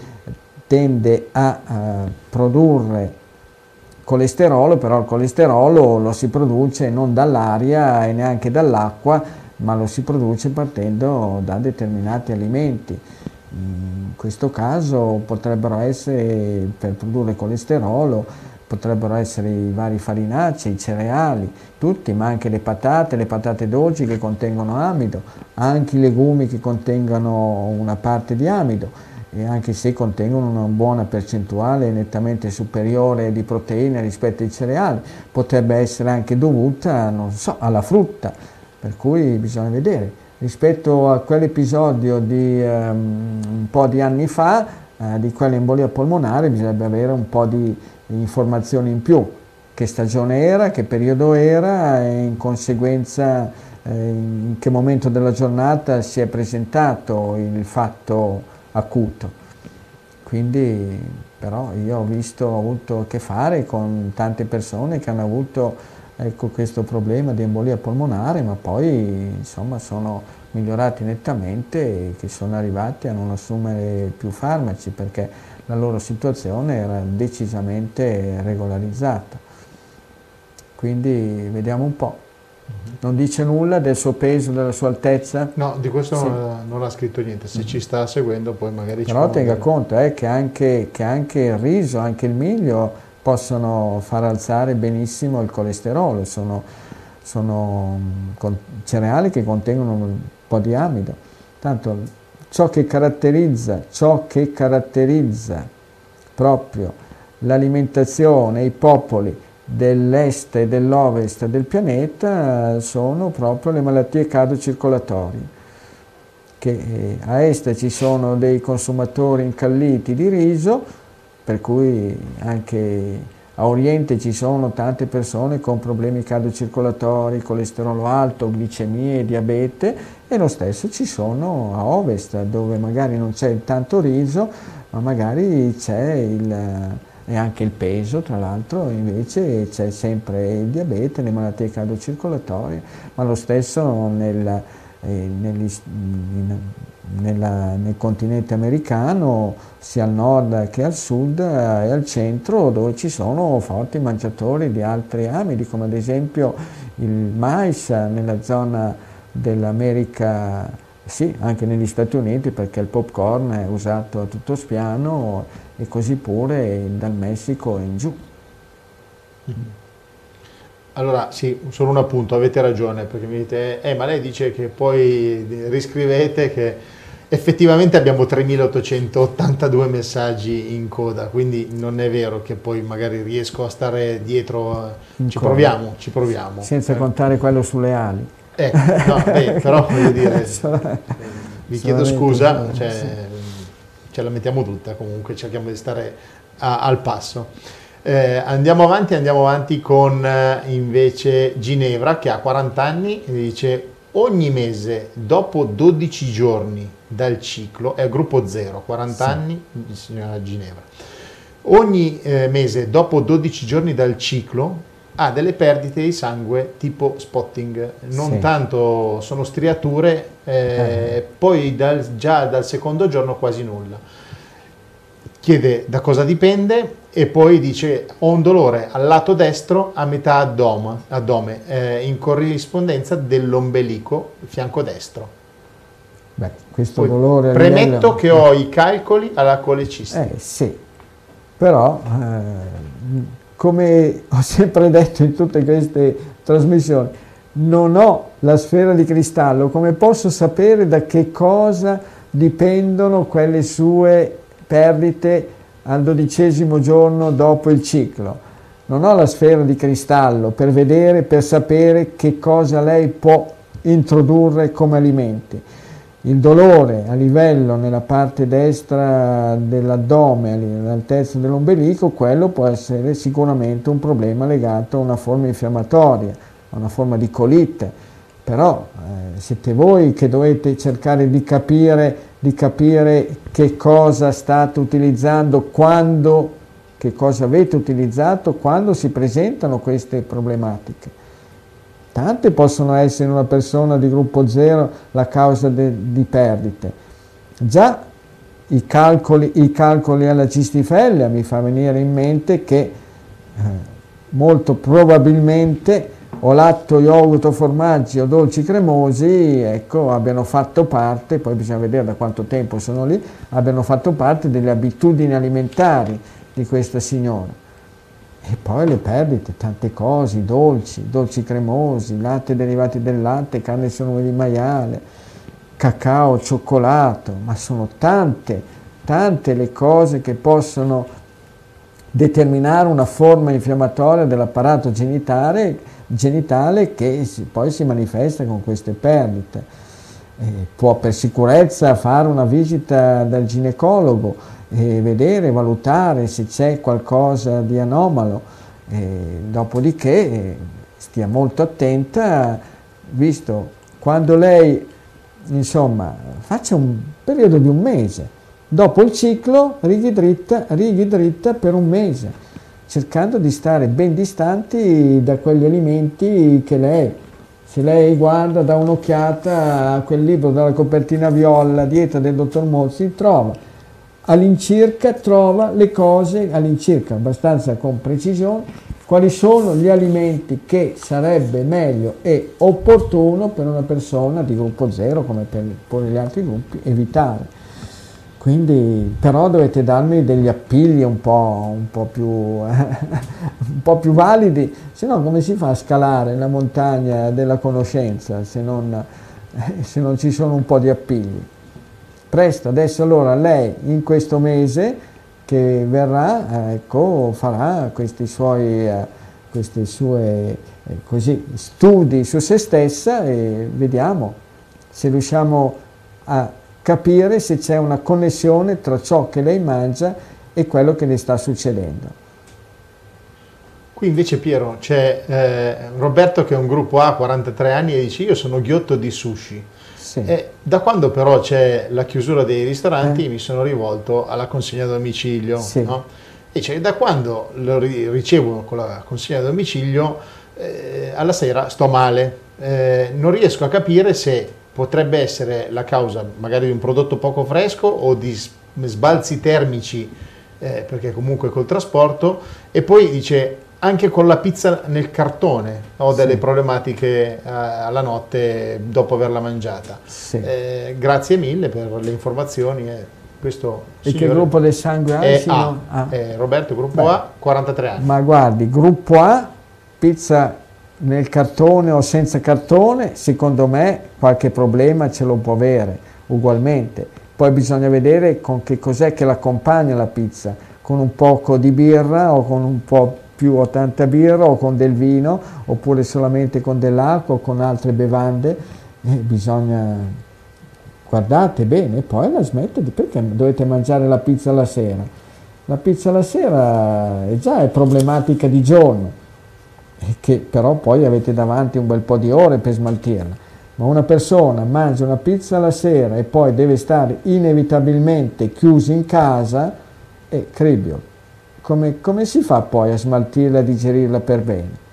tende a uh, produrre colesterolo, però il colesterolo lo si produce non dall'aria e neanche dall'acqua, ma lo si produce partendo da determinati alimenti. In questo caso potrebbero essere, per produrre colesterolo, potrebbero essere i vari farinacei, i cereali, tutti, ma anche le patate, le patate dolci che contengono amido, anche i legumi che contengono una parte di amido e anche se contengono una buona percentuale nettamente superiore di proteine rispetto ai cereali, potrebbe essere anche dovuta so, alla frutta, per cui bisogna vedere. Rispetto a quell'episodio di um, un po' di anni fa, uh, di quell'embolia polmonare, bisognerebbe avere un po' di informazioni in più, che stagione era, che periodo era e in conseguenza eh, in che momento della giornata si è presentato il fatto acuto. Quindi però io ho visto, ho avuto a che fare con tante persone che hanno avuto ecco, questo problema di embolia polmonare, ma poi insomma sono migliorati nettamente e che sono arrivati a non assumere più farmaci perché la loro situazione era decisamente regolarizzata. Quindi vediamo un po'. Non dice nulla del suo peso, della sua altezza? No, di questo sì. non, non, ha scritto niente, se mm ci sta seguendo poi magari Però ci tenga conto eh, che, anche, che, anche, il riso, anche il miglio possono far alzare benissimo il colesterolo, sono, sono mm, cereali che contengono un po' di amido. Tanto ciò che caratterizza, ciò che caratterizza proprio l'alimentazione, i popoli, dell'est e dell'ovest del pianeta sono proprio le malattie cardiocircolatorie che eh, a est ci sono dei consumatori incalliti di riso, per cui anche a oriente ci sono tante persone con problemi cardiocircolatori, colesterolo alto, glicemie, diabete e lo stesso ci sono a ovest dove magari non c'è tanto riso, ma magari c'è il e anche il peso, tra l'altro invece c'è sempre il diabete, le malattie cardiocircolatorie, ma lo stesso nel, eh, negli, in, nella, nel continente americano, sia al nord che al sud eh, e al centro, dove ci sono forti mangiatori di altri amidi, come ad esempio il mais nella zona dell'America, sì, anche negli Stati Uniti, perché il popcorn è usato a tutto spiano e così pure dal Messico in giù. Allora, sì, solo un appunto, avete ragione, perché mi dite, eh, ma lei dice che poi riscrivete che effettivamente abbiamo 3882 messaggi in coda, quindi non è vero che poi magari riesco a stare dietro, ci proviamo, ci proviamo. Senza eh. contare quello sulle ali. Eh, no, beh, però voglio dire, vi chiedo scusa, cioè, ce la mettiamo tutta comunque, cerchiamo di stare a, al passo. Eh, andiamo avanti, andiamo avanti con eh, invece Ginevra che ha 40 anni e dice ogni mese dopo 12 giorni dal ciclo, è gruppo 0, 40 sì. anni, signora Ginevra, ogni eh, mese dopo 12 giorni dal ciclo ha delle perdite di sangue tipo spotting, non sì. tanto sono striature, eh, eh. poi dal, già dal secondo giorno quasi nulla. Chiede da cosa dipende e poi dice ho un dolore al lato destro a metà addome, addome eh, in corrispondenza dell'ombelico fianco destro. Beh, questo poi dolore premetto livello... che ho i calcoli alla colecista. Eh sì, però eh, come ho sempre detto in tutte queste trasmissioni, non ho la sfera di cristallo, come posso sapere da che cosa dipendono quelle sue perdite al dodicesimo giorno dopo il ciclo? Non ho la sfera di cristallo per vedere, per sapere che cosa lei può introdurre come alimenti. Il dolore a livello nella parte destra dell'addome, all'altezza dell'ombelico, quello può essere sicuramente un problema legato a una forma infiammatoria. Una forma di colite, però eh, siete voi che dovete cercare di capire, di capire che cosa state utilizzando, quando, che cosa avete utilizzato, quando si presentano queste problematiche. Tante possono essere in una persona di gruppo 0 la causa de, di perdite. Già i calcoli, i calcoli alla cistifellea mi fa venire in mente che eh, molto probabilmente o latto, yogurt formaggi o dolci cremosi ecco, abbiano fatto parte, poi bisogna vedere da quanto tempo sono lì, abbiano fatto parte delle abitudini alimentari di questa signora. E poi le perdite, tante cose, dolci, dolci cremosi, latte derivati del latte, carne sonore di maiale, cacao, cioccolato, ma sono tante, tante le cose che possono determinare una forma infiammatoria dell'apparato genitale, genitale che si, poi si manifesta con queste perdite. Eh, può per sicurezza fare una visita dal ginecologo, e vedere, valutare se c'è qualcosa di anomalo, e dopodiché stia molto attenta, visto quando lei, insomma, faccia un periodo di un mese, dopo il ciclo righi dritta, righi dritta per un mese, cercando di stare ben distanti da quegli alimenti che lei se lei guarda da un'occhiata a quel libro dalla copertina viola, dieta del dottor Mozzi, trova all'incirca trova le cose, all'incirca abbastanza con precisione, quali sono gli alimenti che sarebbe meglio e opportuno per una persona di gruppo zero, come per, per gli altri gruppi, evitare. Quindi, però dovete darmi degli appigli un po', un po più, un po più validi, se no come si fa a scalare la montagna della conoscenza se non, se non ci sono un po' di appigli? Presto, adesso allora lei in questo mese che verrà, ecco, farà questi suoi, eh, questi suoi eh, così, studi su se stessa e vediamo se riusciamo a capire se c'è una connessione tra ciò che lei mangia e quello che le sta succedendo. Qui invece Piero c'è eh, Roberto che è un gruppo A, 43 anni e dice io sono ghiotto di sushi. Sì. Eh, da quando però c'è la chiusura dei ristoranti eh. mi sono rivolto alla consegna a domicilio. Sì. No? E cioè, da quando lo ricevo con la consegna a domicilio, eh, alla sera sto male. Eh, non riesco a capire se potrebbe essere la causa magari di un prodotto poco fresco o di sbalzi termici, eh, perché comunque col trasporto. E poi dice anche con la pizza nel cartone ho delle sì. problematiche eh, alla notte dopo averla mangiata. Sì. Eh, grazie mille per le informazioni. Questo e che gruppo del sangue hai? È A. Ah. Roberto, gruppo Beh, A, 43 anni. Ma guardi, gruppo A, pizza nel cartone o senza cartone, secondo me qualche problema ce lo può avere ugualmente. Poi bisogna vedere con che cos'è che l'accompagna la pizza, con un poco di birra o con un po' più 80 birra o con del vino oppure solamente con dell'acqua o con altre bevande, eh, bisogna guardate bene poi la smette di perché dovete mangiare la pizza la sera. La pizza la sera è già problematica di giorno, che però poi avete davanti un bel po' di ore per smaltirla. Ma una persona mangia una pizza la sera e poi deve stare inevitabilmente chiuso in casa, è cribio, come, come, si fa poi a smaltirla, a digerirla per bene?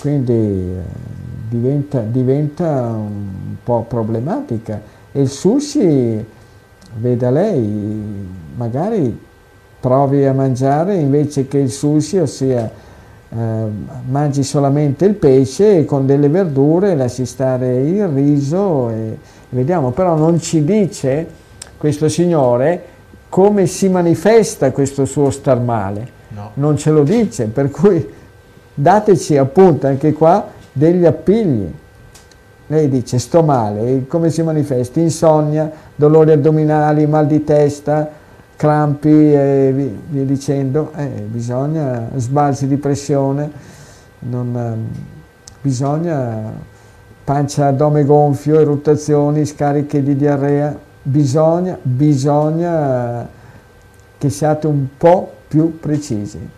Quindi eh, diventa, diventa, un po' problematica. E il sushi, veda lei, magari provi a mangiare invece che il sushi, ossia eh, mangi solamente il pesce con delle verdure, lasci stare il riso e vediamo, però non ci dice questo signore come si manifesta questo suo star male. No. Non ce lo dice, per cui dateci appunto anche qua degli appigli. Lei dice sto male, come si manifesta? Insonnia, dolori addominali, mal di testa, crampi e via dicendo. Eh, bisogna sbalzi di pressione, non, ehm, bisogna pancia, addome gonfio, eruttazioni, scariche di diarrea bisogna, bisogna che siate un po' più precisi.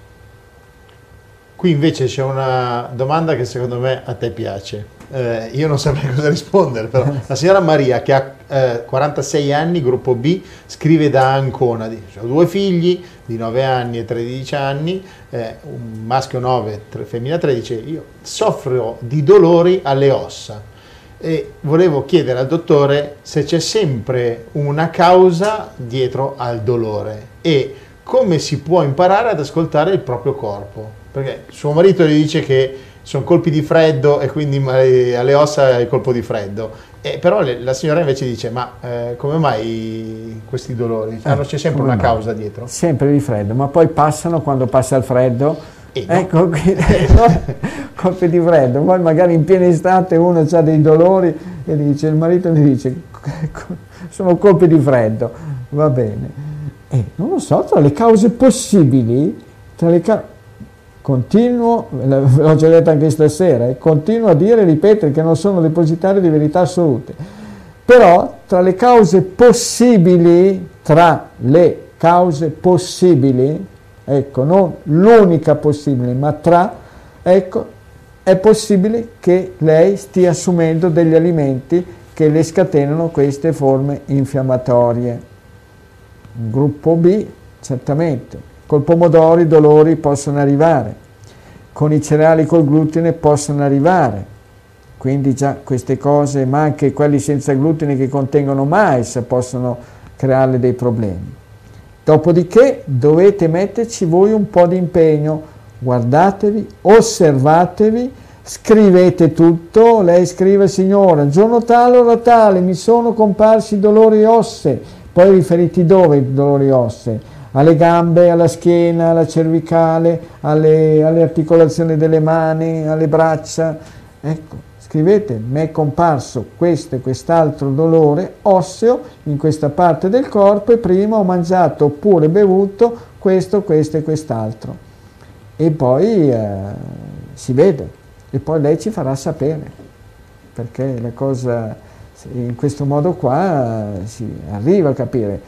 Qui invece c'è una domanda che secondo me a te piace. Eh, io non saprei cosa rispondere, però la signora Maria che ha eh, 46 anni, gruppo B, scrive da Ancona, dice, ho due figli di 9 anni e 13 anni, eh, un maschio 9, tre, femmina 13, io soffro di dolori alle ossa. E volevo chiedere al dottore se c'è sempre una causa dietro al dolore e come si può imparare ad ascoltare il proprio corpo, perché suo marito gli dice che sono colpi di freddo e quindi alle ossa è il colpo di freddo. E però le, la signora invece dice, ma eh, come mai questi dolori? Eh, c'è sempre una mai? causa dietro? Sempre di freddo, ma poi passano quando passa il freddo. Eh, no. Ecco, qui, colpi di freddo. Poi magari in piena estate uno ha dei dolori e dice, il marito gli dice, sono colpi di freddo. Va bene. Eh, non lo so, tra le cause possibili, tra le cause Continuo, l'ho già detto anche stasera, eh, continuo a dire e ripetere che non sono depositario di verità assolute. Però tra le cause possibili, tra le cause possibili, ecco, non l'unica possibile, ma tra, ecco, è possibile che lei stia assumendo degli alimenti che le scatenano queste forme infiammatorie. Gruppo B, certamente, Col pomodoro i dolori possono arrivare, con i cereali col glutine possono arrivare, quindi già queste cose, ma anche quelli senza glutine che contengono mais possono creare dei problemi. Dopodiché dovete metterci voi un po' di impegno, guardatevi, osservatevi, scrivete tutto, lei scrive signora, giorno tale ora tale mi sono comparsi dolori ossei, poi riferiti dove i dolori ossei? Alle gambe, alla schiena, alla cervicale, alle, alle articolazioni delle mani, alle braccia. Ecco, scrivete, mi è comparso questo e quest'altro dolore osseo in questa parte del corpo e prima ho mangiato oppure bevuto questo, questo e quest'altro. E poi eh, si vede e poi lei ci farà sapere, perché la cosa in questo modo qua si arriva a capire,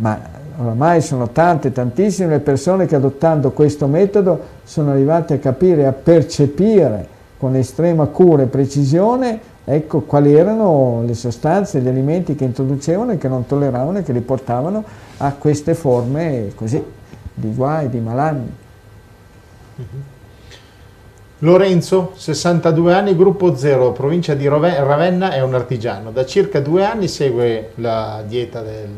ma oramai sono tante, tantissime le persone che adottando questo metodo sono arrivate a capire, a percepire con estrema cura e precisione ecco, quali erano le sostanze, gli alimenti che introducevano e che non tolleravano e che li portavano a queste forme così di guai, di malanni. Mm-hmm. Lorenzo, 62 anni, gruppo 0, provincia di Ravenna, è un artigiano. Da circa due anni segue la dieta del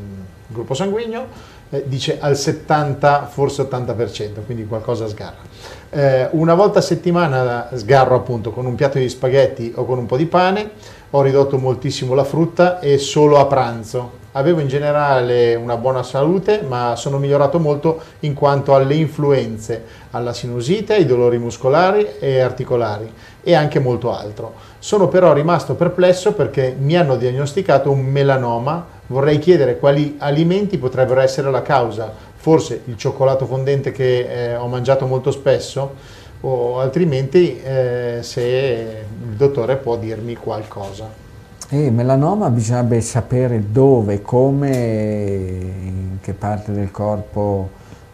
gruppo sanguigno eh, dice al 70, forse 80%, quindi qualcosa sgarra. Eh, una volta a settimana sgarro appunto con un piatto di spaghetti o con un po' di pane, ho ridotto moltissimo la frutta e solo a pranzo. Avevo in generale una buona salute, ma sono migliorato molto in quanto alle influenze, alla sinusite, ai dolori muscolari e articolari e anche molto altro. Sono però rimasto perplesso perché mi hanno diagnosticato un melanoma vorrei chiedere quali alimenti potrebbero essere la causa, forse il cioccolato fondente che eh, ho mangiato molto spesso o altrimenti eh, se il dottore può dirmi qualcosa. Eh, melanoma bisognerebbe sapere dove, come, in che parte del corpo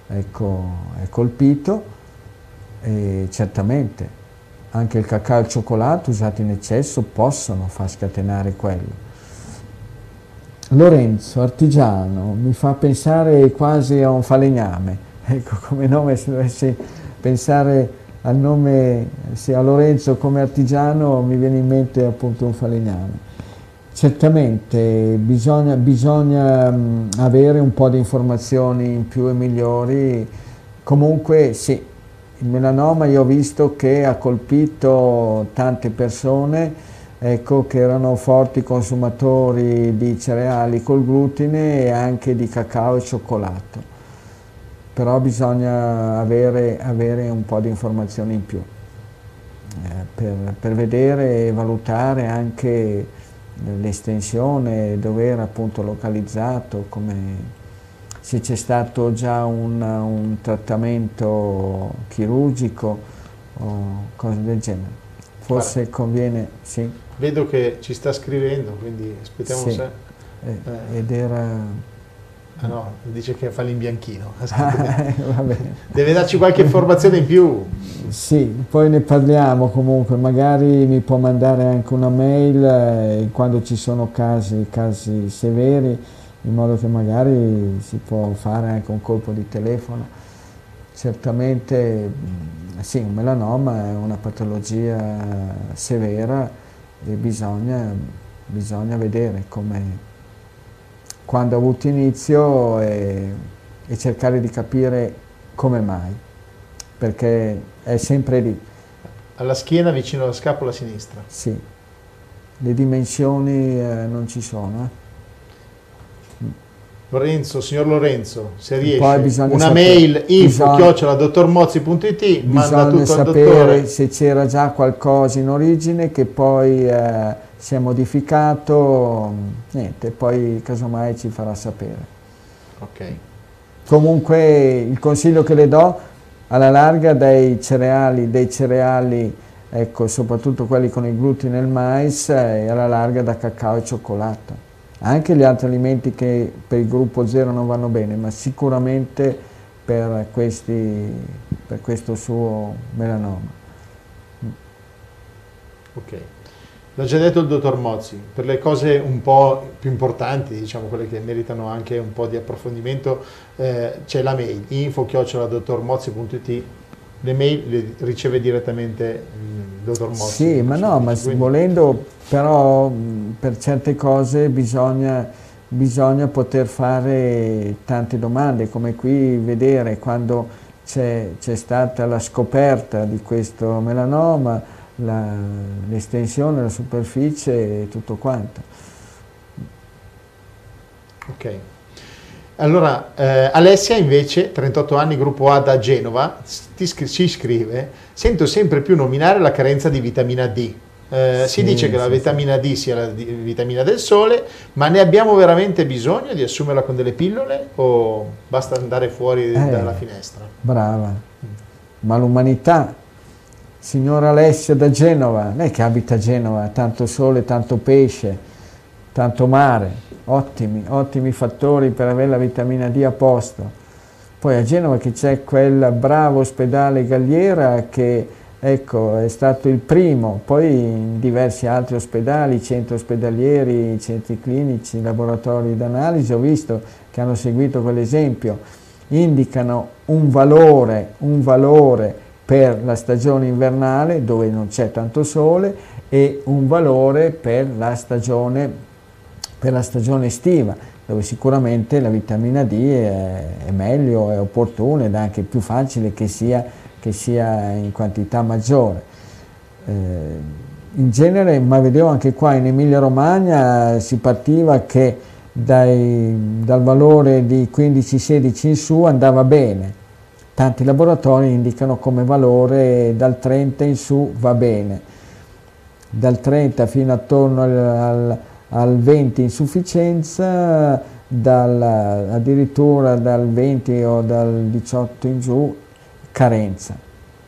ecco, è colpito e certamente anche il cacao e il cioccolato usati in eccesso possono far scatenare quello. Lorenzo, artigiano, mi fa pensare quasi a un falegname, ecco come nome se dovessi pensare al nome, se a Lorenzo come artigiano mi viene in mente appunto un falegname. Certamente bisogna, bisogna mh, avere un po' di informazioni in più e migliori, comunque sì, il melanoma io ho visto che ha colpito tante persone, ecco, che erano forti consumatori di cereali col glutine e anche di cacao e cioccolato. Però bisogna avere, avere un po' di informazioni in più eh, per, per, vedere e valutare anche l'estensione, dove era appunto localizzato, come, se c'è stato già un, un trattamento chirurgico o cose del genere. Forse conviene, sì. Vedo che ci sta scrivendo, quindi aspettiamo sì. se... Eh, ed era Ah no, dice che fa l'imbianchino. Deve darci qualche informazione in più. Sì, poi ne parliamo comunque, magari mi può mandare anche una mail eh, quando ci sono casi, casi severi, in modo che magari si può fare anche un colpo di telefono. Certamente mm, sì, un melanoma è una patologia severa e bisogna, bisogna vedere come quando ha avuto inizio e, e cercare di capire come mai, perché è sempre lì. Alla schiena vicino alla scapola sinistra? Sì, le dimensioni eh, non ci sono. Eh. Lorenzo, signor Lorenzo, se riesce, una sapere, mail info chiocciola dottormozzi.it manda tutto sapere se c'era già qualcosa in origine che poi eh, si è modificato, niente, poi casomai ci farà sapere. Ok. Comunque il consiglio che le do alla larga dei cereali, dei cereali ecco, soprattutto quelli con il glutine e il mais e alla larga da cacao e cioccolato. Anche gli altri alimenti che per il gruppo zero non vanno bene, ma sicuramente per, questi, per questo suo melanoma. Ok. L'ha già detto il dottor Mozzi, per le cose un po' più importanti, diciamo quelle che meritano anche un po' di approfondimento, eh, c'è la mail info-dottormozzi.it le mail le riceve direttamente il dottor Mozzi. Sì, ma no, ma quindi... volendo però per certe cose bisogna, bisogna poter fare tante domande, come qui vedere quando c'è stata la scoperta di questo melanoma, l'estensione, la superficie e tutto quanto. Ok. Allora, eh, Alessia invece, 38 anni, gruppo A da Genova, ci scrive, sento sempre più nominare la carenza di vitamina D. Eh, sì, si dice che la vitamina D sia la vitamina del sole, ma ne abbiamo veramente bisogno di assumerla con delle pillole o basta andare fuori eh, dalla finestra? Brava, ma l'umanità signora Alessia da Genova, lei che abita a Genova, tanto sole, tanto pesce, tanto mare, ottimi, ottimi fattori per avere la vitamina D a posto. Poi a Genova che c'è quel bravo ospedale Galliera che ecco, è stato il primo, poi in diversi altri ospedali, centri ospedalieri, centri clinici, laboratori d'analisi, ho visto che hanno seguito quell'esempio, indicano un valore, un valore per la stagione invernale dove non c'è tanto sole e un valore per la stagione, per la stagione estiva dove sicuramente la vitamina D è, è, meglio, è opportuna ed è anche più facile che sia, che sia in quantità maggiore. Eh, in genere, ma vedevo anche qua in Emilia Romagna, si partiva che dai, dal valore di 15-16 in su andava bene, Tanti laboratori indicano come valore dal 30 in su va bene, dal 30 fino attorno al, al, al 20 insufficienza, dal, addirittura dal 20 o dal 18 in giù carenza.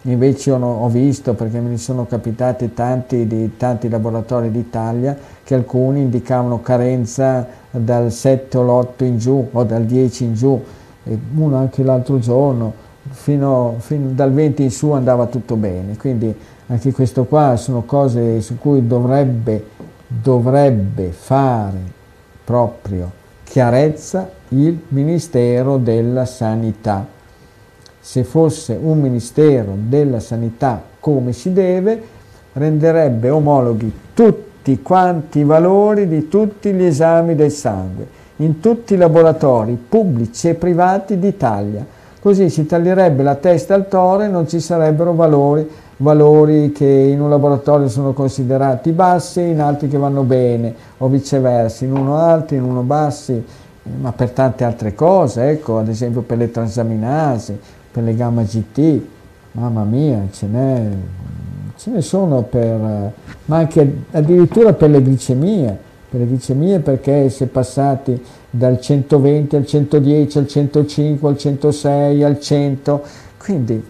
Invece ho, ho visto, perché me ne sono capitati tanti di tanti laboratori d'Italia, che alcuni indicavano carenza dal 7 o l'8 in giù o dal 10 in giù, e uno anche l'altro giorno fino, fino, dal 20 in su andava tutto bene, quindi anche questo qua sono cose su cui dovrebbe, dovrebbe fare proprio chiarezza il Ministero della Sanità. Se fosse un Ministero della Sanità come si deve, renderebbe omologhi tutti quanti i valori di tutti gli esami del sangue in tutti i laboratori pubblici e privati d'Italia Così si taglierebbe la testa al toro e non ci sarebbero valori, valori che in un laboratorio sono considerati bassi, in altri che vanno bene, o viceversa, in uno alti, in uno bassi, ma per tante altre cose, ecco, ad esempio per le transaminasi, per le gamma GT, mamma mia, ce n'è, ce ne sono per, ma anche addirittura per le glicemie, per le glicemie perché si è passati dal 120 al 110 al 105 al 106 al 100 quindi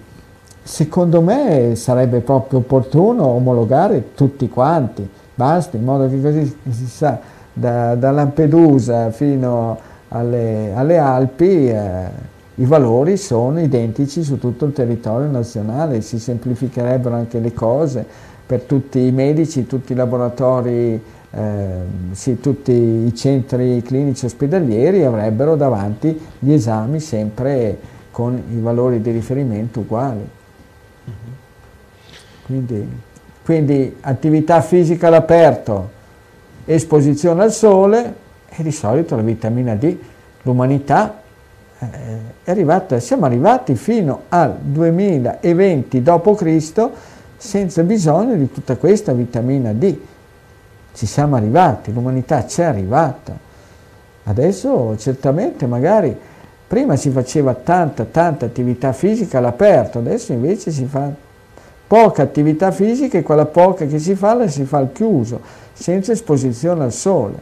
secondo me sarebbe proprio opportuno omologare tutti quanti basta in modo che così si sa da, da Lampedusa fino alle, alle Alpi eh, i valori sono identici su tutto il territorio nazionale, si semplificherebbero anche le cose per tutti i medici, tutti i laboratori, eh, sì, tutti i centri clinici ospedalieri avrebbero davanti gli esami sempre con i valori di riferimento uguali. Quindi, quindi attività fisica all'aperto, esposizione al sole e di solito la vitamina D. L'umanità eh, è arrivata, siamo arrivati fino al 2020 d.C. senza bisogno di tutta questa vitamina D. Ci siamo arrivati, l'umanità c'è arrivata. Adesso certamente magari prima si faceva tanta tanta attività fisica all'aperto, adesso invece si fa poca attività fisica e quella poca che si fa la si fa al chiuso, senza esposizione al sole.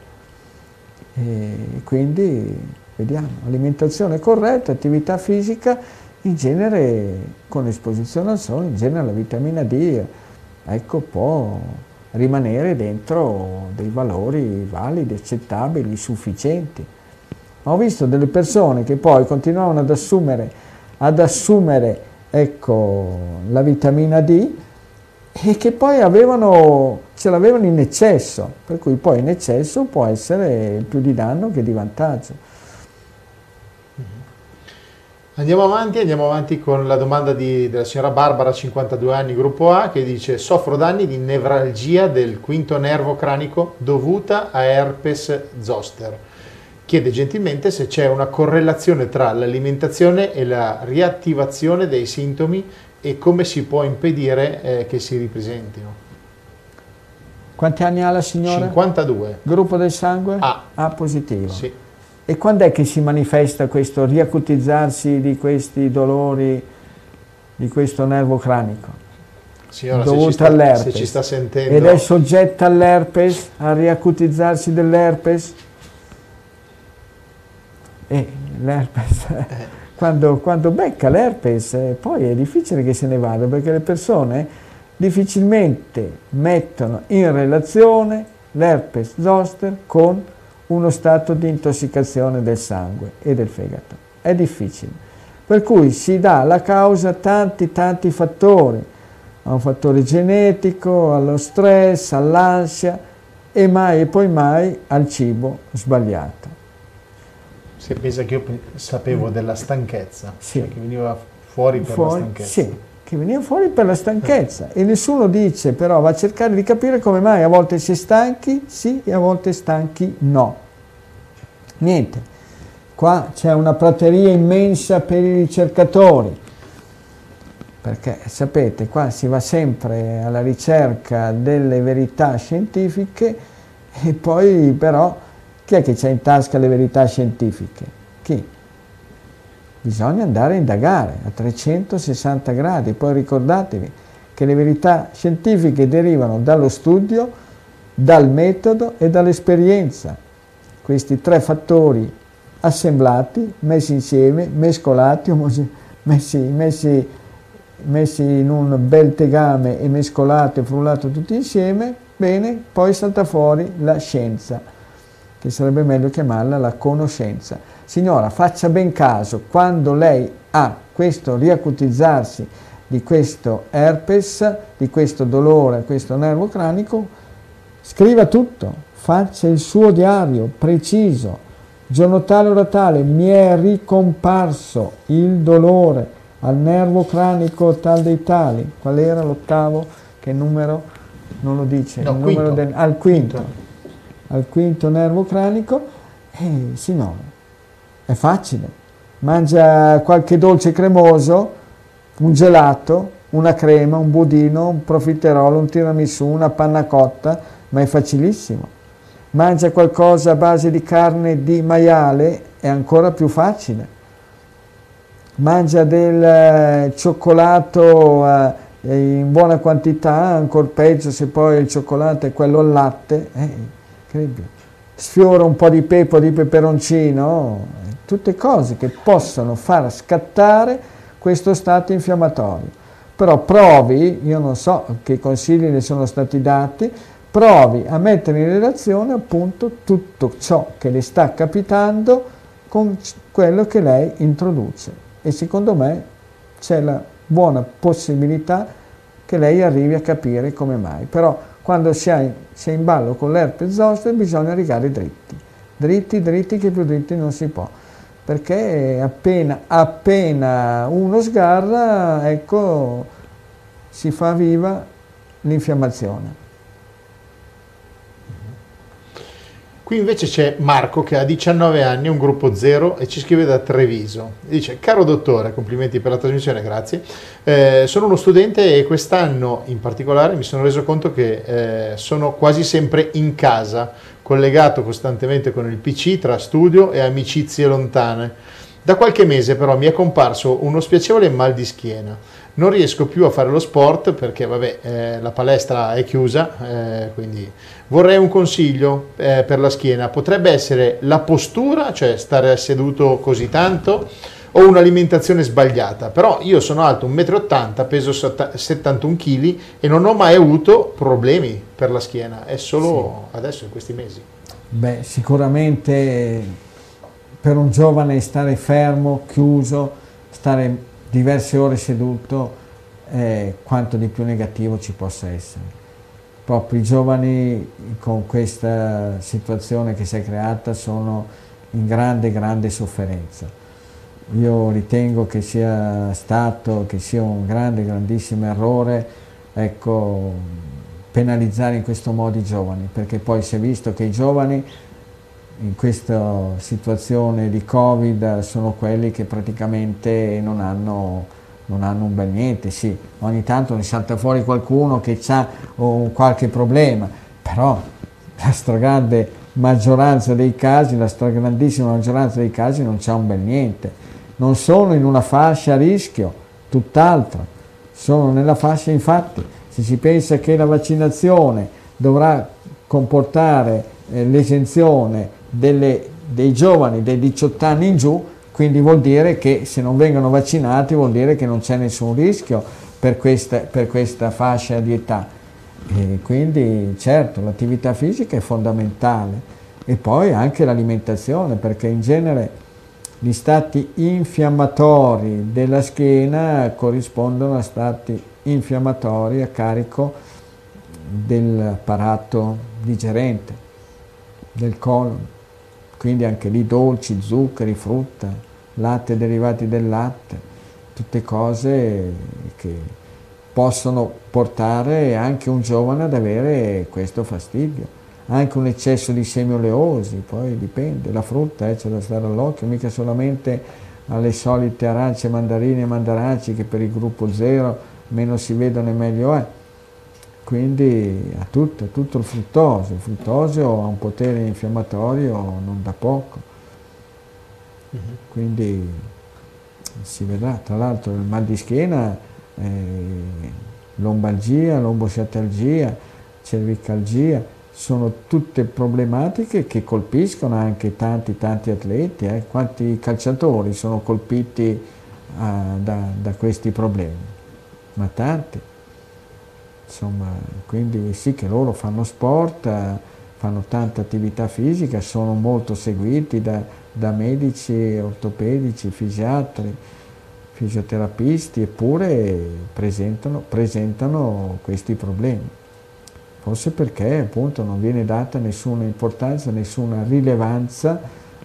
E quindi vediamo, alimentazione corretta, attività fisica, in genere con esposizione al sole, in genere la vitamina D ecco, può rimanere dentro dei valori validi, accettabili, sufficienti. Ma ho visto delle persone che poi continuavano ad assumere, ad assumere ecco, la vitamina D e che poi avevano, ce l'avevano in eccesso, per cui poi in eccesso può essere più di danno che di vantaggio. Mm-hmm. Andiamo avanti, andiamo avanti con la domanda di, della signora Barbara, 52 anni, gruppo A, che dice soffro danni di nevralgia del quinto nervo cranico dovuta a herpes zoster. Chiede gentilmente se c'è una correlazione tra l'alimentazione e la riattivazione dei sintomi e come si può impedire eh, che si ripresentino. Quanti anni ha la signora? 52. Gruppo del sangue? A. A positivo. Sì. E quando è che si manifesta questo riacutizzarsi di questi dolori, di questo nervo cranico? Signora, dovuto se all'herpes. Se ci sta sentendo. Ed è soggetta all'herpes, al riacutizzarsi dell'herpes? E l'herpes... Eh quando, quando becca l'herpes eh, poi è difficile che se ne vada perché le persone difficilmente mettono in relazione l'herpes zoster con uno stato di intossicazione del sangue e del fegato. È difficile. Per cui si dà la causa a tanti tanti fattori, a un fattore genetico, allo stress, all'ansia e mai e poi mai al cibo sbagliato. Si pensa che io sapevo della stanchezza, sì. cioè che veniva fuori per fuori, la stanchezza. Sì, che veniva fuori per la stanchezza e nessuno dice però va a cercare di capire come mai a volte si stanchi sì e a volte stanchi no. Niente, qua c'è una prateria immensa per i ricercatori, perché sapete qua si va sempre alla ricerca delle verità scientifiche e poi però chi è che c'ha in tasca le verità scientifiche? Chi? Bisogna andare a indagare a 360 gradi, poi ricordatevi che le verità scientifiche derivano dallo studio, dal metodo e dall'esperienza. Questi tre fattori assemblati, messi insieme, mescolati, messi, messi, messi in un bel tegame e mescolati e frullato tutti insieme, bene, poi salta fuori la scienza che sarebbe meglio chiamarla la conoscenza. Signora, faccia ben caso, quando lei ha questo riacutizzarsi di questo herpes, di questo dolore, questo nervo cranico, scriva tutto, faccia il suo diario preciso, giorno tale ora tale, mi è ricomparso il dolore al nervo cranico tal dei tali, qual era l'ottavo, che numero non lo dice, no, il quinto. numero del, al quinto. quinto al quinto nervo cranico, e signore, è facile. Mangia qualche dolce cremoso, un gelato, una crema, un budino, un profiterolo, un tiramisù, una panna cotta, ma è facilissimo. Mangia qualcosa a base di carne di maiale, è ancora più facile. Mangia del eh, cioccolato eh, in buona quantità, ancora peggio se poi il cioccolato è quello al latte, eh. Sfiora un po' di pepo di peperoncino, tutte cose che possono far scattare questo stato infiammatorio. Però provi, io non so che consigli ne sono stati dati, provi a mettere in relazione appunto tutto ciò che le sta capitando con quello che lei introduce e secondo me c'è la buona possibilità che lei arrivi a capire come mai. Però quando si è, in ballo con l'herpes zoster bisogna rigare dritti, dritti, dritti che più dritti non si può, perché appena, appena uno sgarra, ecco, si fa viva l'infiammazione. Qui invece c'è Marco che ha 19 anni, un gruppo zero e ci scrive da Treviso. Dice, caro dottore, complimenti per la trasmissione, grazie. Eh, sono uno studente e quest'anno in particolare mi sono reso conto che eh, sono quasi sempre in casa, collegato costantemente con il PC tra studio e amicizie lontane. Da qualche mese però mi è comparso uno spiacevole mal di schiena non riesco più a fare lo sport perché vabbè, eh, la palestra è chiusa, eh, quindi vorrei un consiglio eh, per la schiena. Potrebbe essere la postura, cioè stare seduto così tanto, o un'alimentazione sbagliata. Però io sono alto 1,80 m, peso 71 kg e non ho mai avuto problemi per la schiena, è solo sì. adesso in questi mesi. Beh, sicuramente per un giovane stare fermo, chiuso, stare diverse ore seduto eh, quanto di più negativo ci possa essere. Proprio i giovani con questa situazione che si è creata sono in grande, grande sofferenza. Io ritengo che sia stato, che sia un grande, grandissimo errore ecco, penalizzare in questo modo i giovani, perché poi si è visto che i giovani in questa situazione di Covid sono quelli che praticamente non hanno, non hanno un bel niente, sì, ogni tanto ne salta fuori qualcuno che ha qualche problema, però la stragrande maggioranza dei casi, la stragrandissima maggioranza dei casi non c'ha un bel niente, non sono in una fascia a rischio, tutt'altro, sono nella fascia infatti, se si pensa che la vaccinazione dovrà comportare eh, l'esenzione dei giovani dei 18 anni in giù, quindi vuol dire che se non vengono vaccinati vuol dire che non c'è nessun rischio per questa, per questa fascia di età. E quindi certo l'attività fisica è fondamentale e poi anche l'alimentazione perché in genere gli stati infiammatori della schiena corrispondono a stati infiammatori a carico dell'apparato digerente, del colon quindi anche lì dolci, zuccheri, frutta, latte derivati del latte, tutte cose che possono portare anche un giovane ad avere questo fastidio. Anche un eccesso di semi oleosi, poi dipende, la frutta eh, c'è da stare all'occhio, mica solamente alle solite arance, mandarine e mandaranci che per il gruppo zero meno si vedono e meglio è quindi a tutto, a tutto il fruttosio. Il fruttosio ha un potere infiammatorio non da poco. Uh-huh. Quindi si vedrà, tra l'altro il mal di schiena, eh, lombalgia, lombosciatalgia, cervicalgia, sono tutte problematiche che colpiscono anche tanti tanti atleti, eh. quanti calciatori sono colpiti eh, da, da questi problemi, ma tanti. Insomma, quindi sì che loro fanno sport, eh, fanno tanta attività fisica, sono molto seguiti da, da medici, ortopedici, fisiatri, fisioterapisti, eppure presentano, presentano questi problemi. Forse perché appunto non viene data nessuna importanza, nessuna rilevanza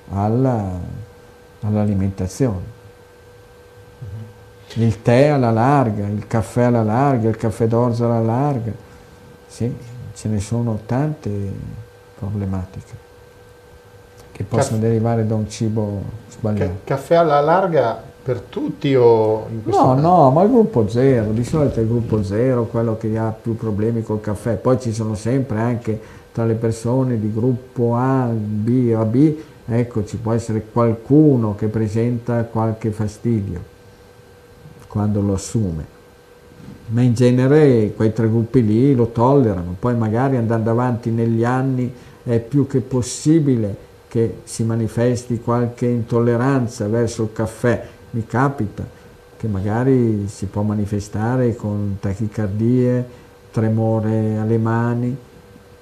all'alimentazione il tè alla larga, il caffè alla larga, il caffè d'orzo alla larga. Sì, ce ne sono tante problematiche che possono Caff derivare da un cibo sbagliato. Caffè alla larga per tutti o in questo No, caso? no, ma il gruppo zero, di solito è il gruppo zero quello che ha più problemi col caffè, poi ci sono sempre anche tra le persone di gruppo A, B o AB, ecco ci può essere qualcuno che presenta qualche fastidio quando lo assume. Ma in genere quei tre gruppi lì lo tollerano, poi magari andando avanti negli anni è più che possibile che si manifesti qualche intolleranza verso il caffè. Mi capita che magari si può manifestare con tachicardie, tremore alle mani,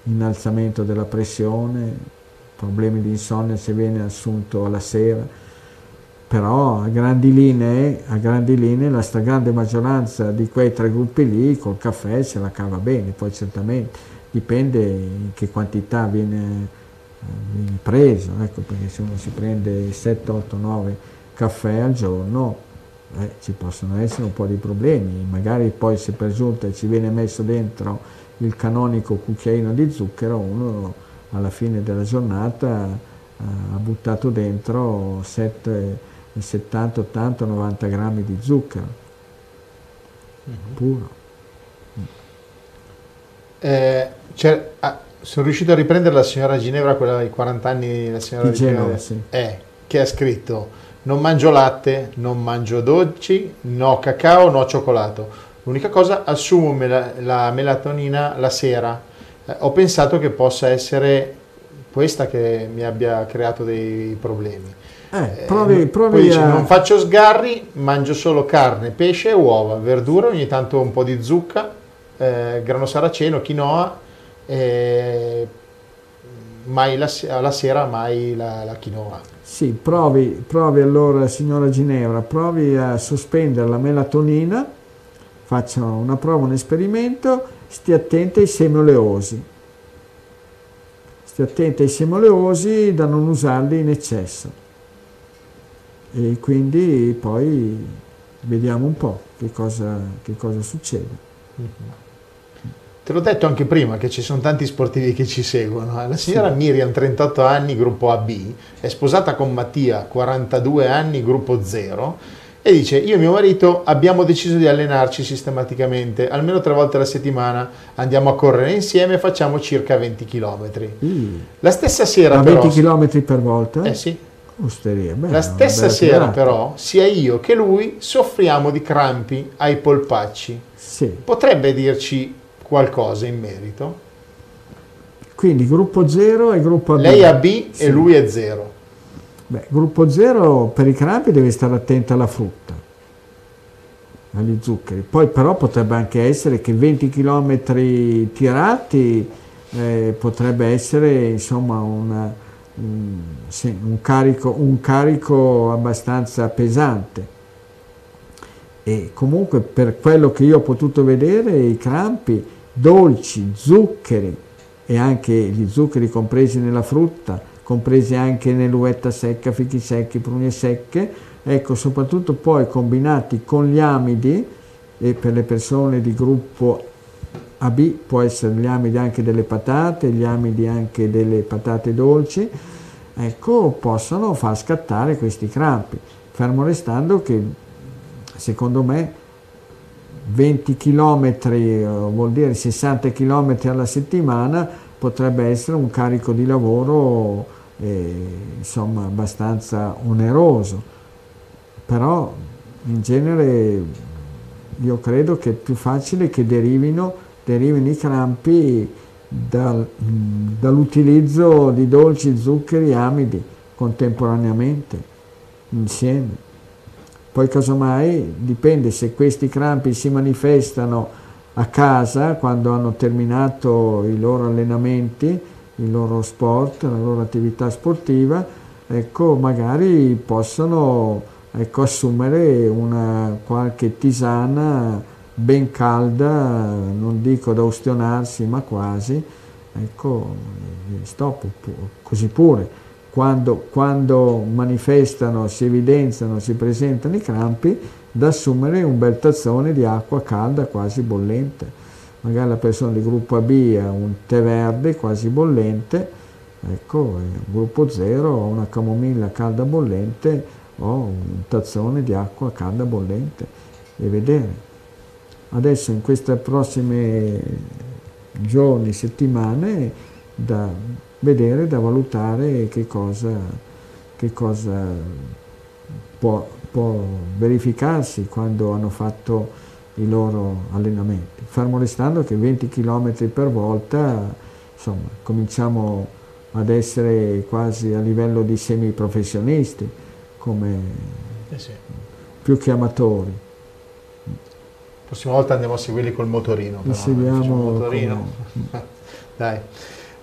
innalzamento della pressione, problemi di insonnia se viene assunto alla sera, però a grandi linee, a grandi linee la stragrande maggioranza di quei tre gruppi lì col caffè se la cava bene, poi certamente dipende in che quantità viene, viene preso, ecco, perché se uno si prende 7, 8, 9 caffè al giorno eh, ci possono essere un po' di problemi, magari poi se per giunta ci viene messo dentro il canonico cucchiaino di zucchero, uno alla fine della giornata eh, ha buttato dentro 7, 70, 80, 90 grammi di zucchero mm-hmm. puro. Eh, ah, sono riuscito a riprendere la signora Ginevra, quella dei 40 anni, la signora di, Genova, Genova sì. eh, che ha scritto non mangio latte, non mangio dolci, no cacao, no cioccolato. L'unica cosa, assumo mela- la melatonina la sera. Eh, ho pensato che possa essere questa che mi abbia creato dei problemi. Eh, provi, provi dice, a... non faccio sgarri, mangio solo carne, pesce e uova, verdura, ogni tanto un po' di zucca, eh, grano saraceno, quinoa, eh, mai la, alla sera mai la, la quinoa. Sì, provi, provi allora, signora Ginevra, provi a sospendere la melatonina, faccia una prova, un esperimento, stia attenta ai semi oleosi. Stia attenta ai semi oleosi da non usarli in eccesso. E quindi poi vediamo un po' che cosa, che cosa succede. Mm-hmm. Te l'ho detto anche prima che ci sono tanti sportivi che ci seguono. La signora sì. Miriam, 38 anni, gruppo AB, è sposata con Mattia, 42 anni, gruppo 0, e dice io e mio marito abbiamo deciso di allenarci sistematicamente, almeno tre volte alla settimana andiamo a correre insieme e facciamo circa 20 km. Mm. La stessa sera... Ma 20 km per volta? Eh sì. Osteria, beh, la stessa sera tirata. però sia io che lui soffriamo di crampi ai polpacci. Sì. Potrebbe dirci qualcosa in merito. Quindi gruppo 0 e gruppo AB. Lei è B sì. e lui è 0. Beh, gruppo 0 per i crampi deve stare attento alla frutta, agli zuccheri. Poi però potrebbe anche essere che 20 km tirati eh, potrebbe essere insomma una, un, sì, un, carico, un carico abbastanza pesante e comunque per quello che io ho potuto vedere i crampi dolci, zuccheri e anche gli zuccheri compresi nella frutta, compresi anche nell'uvetta secca, fichi secchi, prugne secche, ecco, soprattutto poi combinati con gli amidi, e per le persone di gruppo AB può essere gli amidi anche delle patate, gli amidi anche delle patate dolci, ecco, possono far scattare questi crampi, fermo restando che secondo me 20 km eh, vuol dire 60 km alla settimana potrebbe essere un carico di lavoro eh, insomma abbastanza oneroso. Però in genere io credo che è più facile che derivino, derivino i crampi dal, dall'utilizzo di dolci, zuccheri e amidi contemporaneamente insieme poi casomai dipende se questi crampi si manifestano a casa quando hanno terminato i loro allenamenti, il loro sport, la loro attività sportiva, ecco, magari possono ecco, assumere una qualche tisana ben calda, non dico da ustionarsi, ma quasi, ecco, stop, così pure quando, quando manifestano, si evidenziano, si presentano i crampi, da assumere un bel tazzone di acqua calda quasi bollente. Magari la persona di gruppo AB ha un tè verde quasi bollente, ecco, gruppo 0 ha una camomilla calda bollente o un tazzone di acqua calda bollente e vedere. Adesso in queste prossime giorni, settimane, da, vedere, da valutare che cosa, che cosa può, può, verificarsi quando hanno fatto i loro allenamenti. Fermo restando che 20 km per volta, insomma, cominciamo ad essere quasi a livello di semiprofessionisti, come eh sì. più che amatori. La prossima volta andiamo a seguirli col motorino. Però, seguiamo motorino. Dai.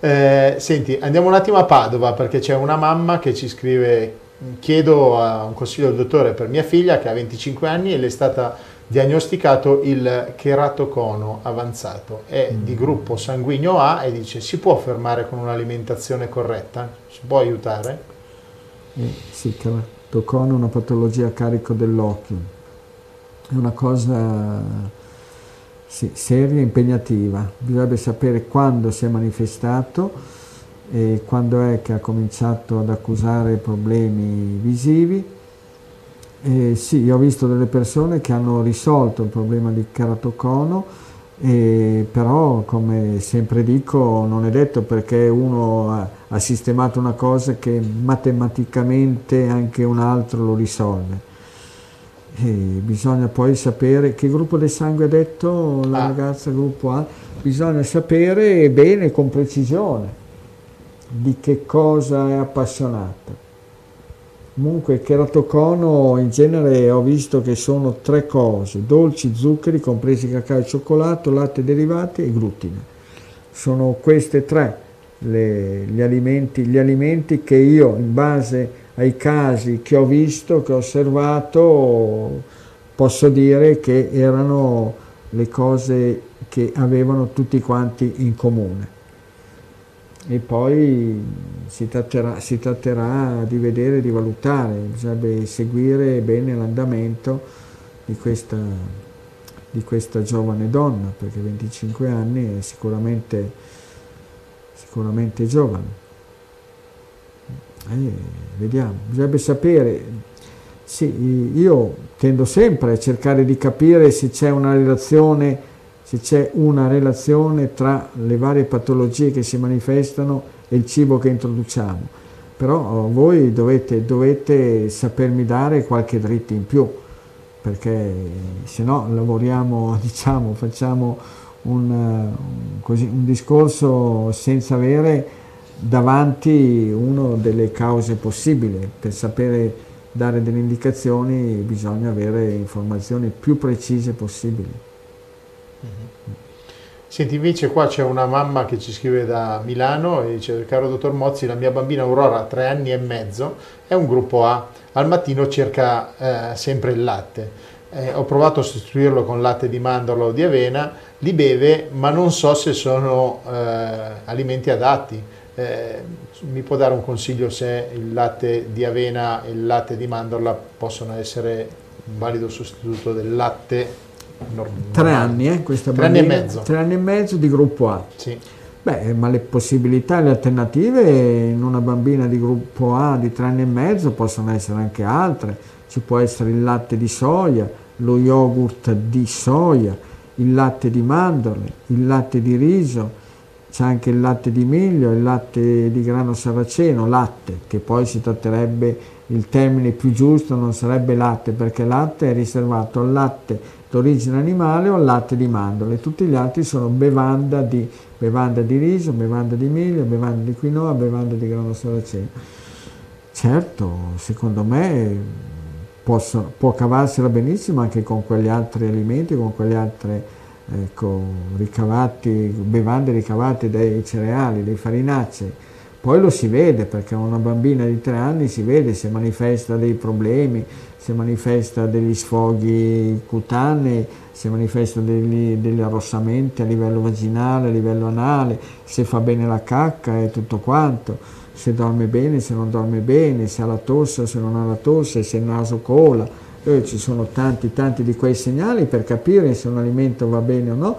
Eh, senti, andiamo un attimo a Padova perché c'è una mamma che ci scrive, chiedo a un consiglio del dottore per mia figlia che ha 25 anni e le è stata diagnosticato il cheratocono avanzato, è mm. di gruppo sanguigno A e dice si può fermare con un'alimentazione corretta? Si può aiutare? Eh, sì, cheratocono è una patologia a carico dell'occhio, è una cosa sì, seria e impegnativa, bisogna sapere quando si è manifestato e quando è che ha cominciato ad accusare problemi visivi eh, sì, io ho visto delle persone che hanno risolto il problema di keratocono, però come sempre dico non è detto perché uno ha, sistemato una cosa che matematicamente anche un altro lo risolve. E bisogna poi sapere che gruppo del sangue ha detto la ah. ragazza gruppo A, bisogna sapere bene, con precisione, di che cosa è appassionata. Comunque il cheratocono in genere ho visto che sono tre cose, dolci, zuccheri, compresi cacao e cioccolato, latte derivati e glutine. Sono queste tre le, gli, alimenti, gli alimenti che io in base ai casi che ho visto, che ho osservato, posso dire che erano le cose che avevano tutti quanti in comune e poi si tratterà, si tratterà di vedere, di valutare, bisognerebbe seguire bene l'andamento di questa, di questa giovane donna, perché 25 anni è sicuramente, sicuramente giovane. Eh, vediamo, bisognerebbe sapere, sì, io tendo sempre a cercare di capire se c'è una relazione se c'è una relazione tra le varie patologie che si manifestano e il cibo che introduciamo. Però oh, voi dovete, dovete sapermi dare qualche dritto in più, perché se no lavoriamo, diciamo, facciamo un, un, così, un discorso senza avere davanti una delle cause possibili. Per sapere dare delle indicazioni bisogna avere informazioni più precise possibili. Senti, invece qua c'è una mamma che ci scrive da Milano e dice, caro dottor Mozzi, la mia bambina Aurora tre anni e mezzo, è un gruppo A, al mattino cerca eh, sempre il latte. Eh, ho provato a sostituirlo con latte di mandorla o di avena, li beve, ma non so se sono eh, alimenti adatti. Eh, mi può dare un consiglio se il latte di avena e il latte di mandorla possono essere un valido sostituto del latte normale. Tre anni, eh, questa tre bambina, anni e mezzo. Tre anni e mezzo di gruppo A. Sì. Beh, ma le possibilità, le alternative in una bambina di gruppo A di tre anni e mezzo possono essere anche altre. Ci può essere il latte di soia, lo yogurt di soia, il latte di mandorle, il latte di riso, c'è anche il latte di miglio, il latte di grano saraceno, latte, che poi si tratterebbe, il termine più giusto non sarebbe latte, perché latte è riservato al latte d'origine animale o al latte di mandorle, tutti gli altri sono bevanda di, bevanda di riso, bevanda di miglio, bevanda di quinoa, bevanda di grano saraceno. Certo, secondo me posso, può cavarsela benissimo anche con quegli altri alimenti, con quegli altri ecco, ricavati, bevande ricavate dai cereali, dai farinacei. Poi lo si vede perché una bambina di tre anni si vede se manifesta dei problemi, se manifesta degli sfoghi cutanei, se manifesta degli, degli arrossamenti a livello vaginale, a livello anale, se fa bene la cacca e tutto quanto, se dorme bene, se non dorme bene, se ha la tosse, se non ha la tosse, se il naso cola. Eh, ci sono tanti, tanti di quei segnali per capire se un alimento va bene o no.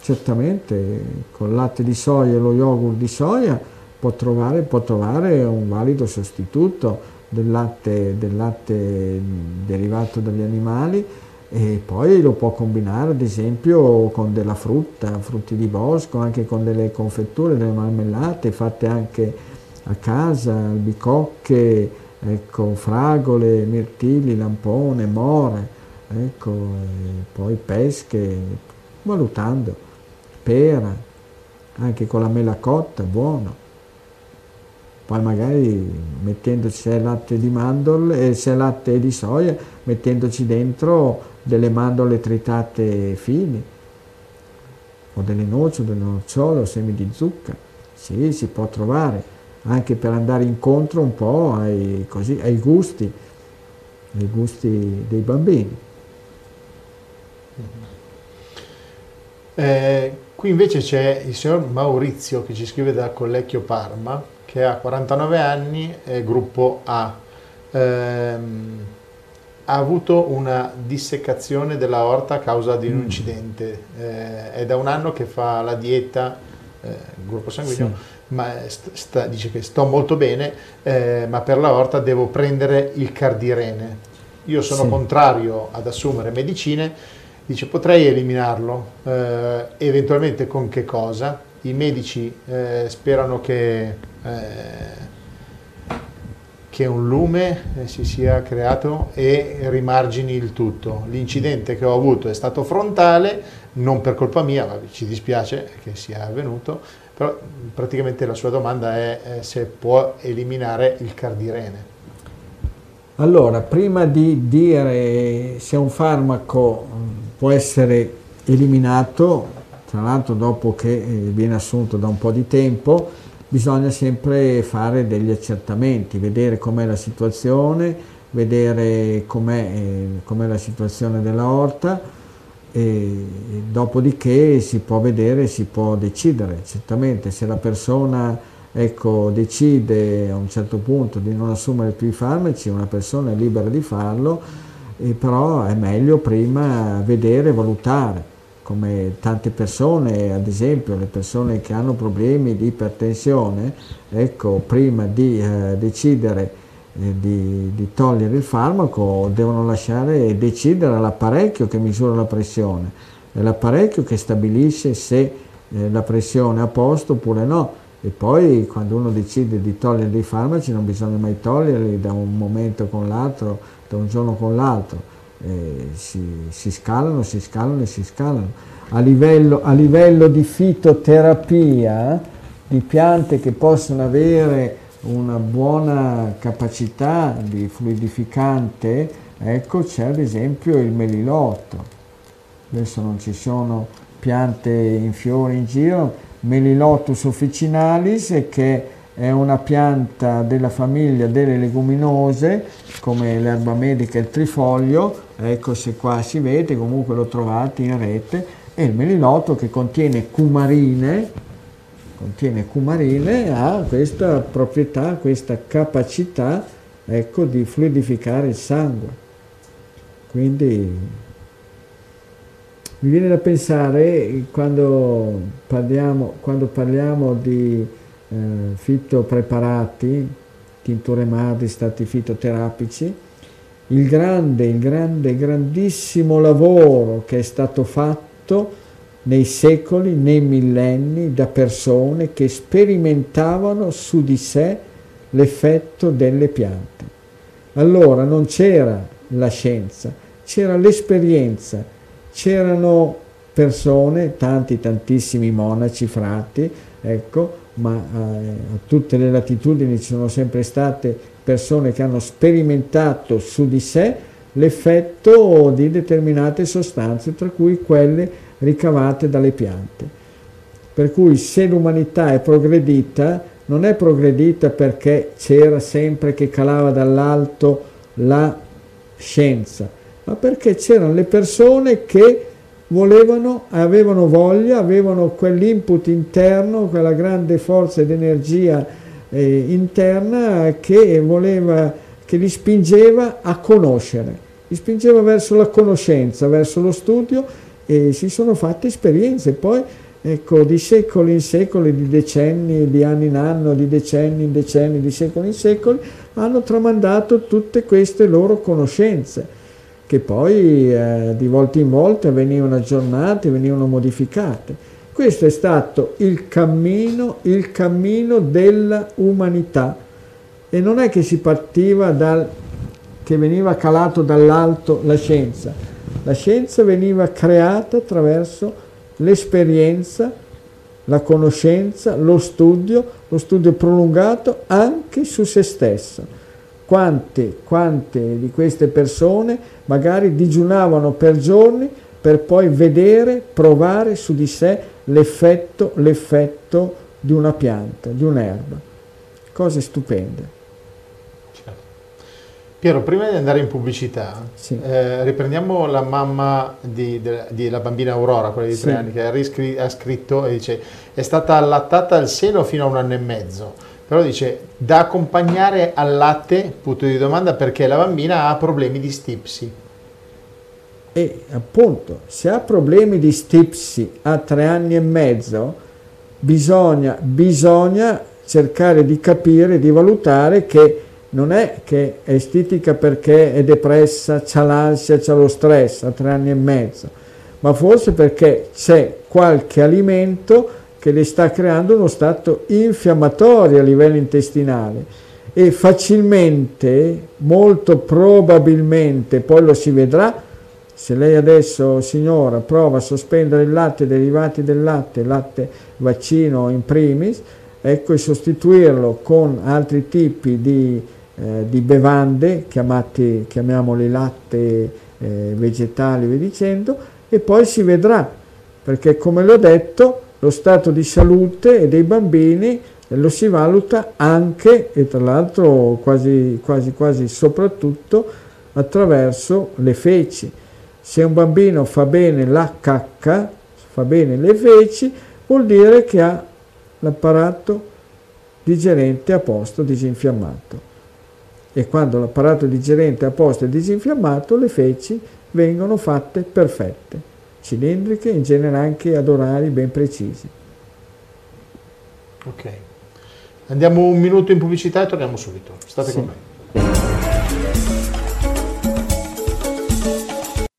Certamente con il latte di soia e lo yogurt di soia può trovare, può trovare un valido sostituto del latte, del latte derivato dagli animali e poi lo può combinare ad esempio con della frutta, frutti di bosco, anche con delle confetture, delle marmellate fatte anche a casa, albicocche, ecco, fragole, mirtilli, lampone, more, ecco, poi pesche, valutando, pera, anche con la mela cotta, buono. Poi magari mettendoci se latte di mandorle, eh, se latte di soia, mettendoci dentro delle mandorle tritate fine, o delle noci, o delle nocciole, o semi di zucca, sì, si può trovare, anche per andare incontro un po' ai, così, ai gusti, ai gusti dei bambini. Eh, qui invece c'è il signor Maurizio che ci scrive da Collecchio Parma, che ha 49 anni, è gruppo A. Ehm, ha avuto una dissecazione della orta a causa di un mm. incidente. Eh, è da un anno che fa la dieta, eh, gruppo sanguigno, sì. Ma sta, dice che sto molto bene, eh, ma per la orta devo prendere il cardirene. Io sono sì. contrario ad assumere medicine, dice potrei eliminarlo, eh, eventualmente con che cosa? I medici eh, sperano che eh, che un lume eh, si sia creato e rimargini il tutto. L'incidente che ho avuto è stato frontale, non per colpa mia, ma ci dispiace che sia avvenuto, però praticamente la sua domanda è eh, se può eliminare il cardirene. Allora, prima di dire se un farmaco mm, può essere eliminato, tra l'altro dopo che eh, viene assunto da un po' di tempo, bisogna sempre fare degli accertamenti, vedere com'è la situazione, vedere com'è, eh, com la situazione della orta e dopodiché si può vedere, si può decidere. Certamente se la persona ecco, decide a un certo punto di non assumere più i farmaci, una persona è libera di farlo, però è meglio prima vedere, valutare come tante persone, ad esempio le persone che hanno problemi di ipertensione, ecco, prima di eh, decidere di, di, togliere il farmaco devono lasciare decidere l'apparecchio che misura la pressione, è l'apparecchio che stabilisce se eh, la pressione è a posto oppure no. E poi quando uno decide di togliere dei farmaci non bisogna mai toglierli da un momento con l'altro, da un giorno con l'altro eh, si, si, scalano, si scalano e si scalano. A livello, a livello di fitoterapia, di piante che possono avere una buona capacità di fluidificante, ecco c'è ad esempio il melilotto. Adesso non ci sono piante in fiore in giro, Melilottus officinalis che è una pianta della famiglia delle leguminose come l'erba medica e il trifoglio, ecco se qua si vede, comunque lo trovate in rete, e il melilotto che contiene cumarine, contiene cumarine ha questa proprietà, questa capacità ecco, di fluidificare il sangue. Quindi mi viene da pensare quando parliamo, quando parliamo di eh, fitopreparati, tinture madri, stati fitoterapici, il grande, il grande, grandissimo lavoro che è stato fatto nei secoli, nei millenni, da persone che sperimentavano su di sé l'effetto delle piante. Allora non c'era la scienza, c'era l'esperienza, c'erano persone, tanti tantissimi monaci, frati, ecco, ma eh, a tutte le latitudini ci sono sempre state persone che hanno sperimentato su di sé l'effetto di determinate sostanze, tra cui quelle ricavate dalle piante. Per cui se l'umanità è progredita, non è progredita perché c'era sempre che calava dall'alto la scienza, ma perché c'erano le persone che volevano, avevano voglia, avevano quell'input interno, quella grande forza ed energia eh, interna che, voleva, che li spingeva a conoscere, li spingeva verso la conoscenza, verso lo studio e si sono fatte esperienze. Poi ecco, di secoli in secoli, di decenni, di anno in anno, di decenni in decenni, di secoli in secoli, hanno tramandato tutte queste loro conoscenze che poi eh, di volta in volta venivano aggiornate, venivano modificate. Questo è stato il cammino, il cammino dell'umanità e non è che si partiva dal, che veniva calato dall'alto la scienza, la scienza veniva creata attraverso l'esperienza, la conoscenza, lo studio, lo studio prolungato anche su se stessa quante, quante di queste persone magari digiunavano per giorni per poi vedere, provare su di sé l'effetto, l'effetto di una pianta, di un'erba. Cose stupende. Piero, prima di andare in pubblicità, sì. eh, riprendiamo la mamma della bambina Aurora, quella di tre sì. anni, che ha, scritto e dice è stata allattata al seno fino a un anno e mezzo, però dice da accompagnare al latte, punto di domanda, perché la bambina ha problemi di stipsi. E appunto, se ha problemi di stipsi a tre anni e mezzo, bisogna, bisogna cercare di capire, di valutare che non è che è estetica perché è depressa, c'ha l'ansia, c'ha lo stress a tre anni e mezzo, ma forse perché c'è qualche alimento che le sta creando uno stato infiammatorio a livello intestinale e facilmente, molto probabilmente, poi lo si vedrà, se lei adesso, signora, prova a sospendere il latte, derivati del latte, latte vaccino in primis, ecco, e sostituirlo con altri tipi di eh, di bevande, chiamati, chiamiamoli latte eh, vegetali, vi dicendo, e poi si vedrà, perché come l'ho detto, lo stato di salute dei bambini lo si valuta anche e tra l'altro quasi, quasi, quasi soprattutto attraverso le feci. Se un bambino fa bene la cacca, fa bene le feci, vuol dire che ha l'apparato digerente a posto disinfiammato e quando l'apparato digerente è a posto e disinfiammato le feci vengono fatte perfette, cilindriche, in genere anche ad orari ben precisi. Ok, andiamo un minuto in pubblicità e torniamo subito. State sì. con me.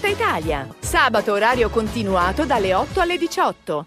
tutta Italia. Sabato orario continuato dalle 8 alle 18.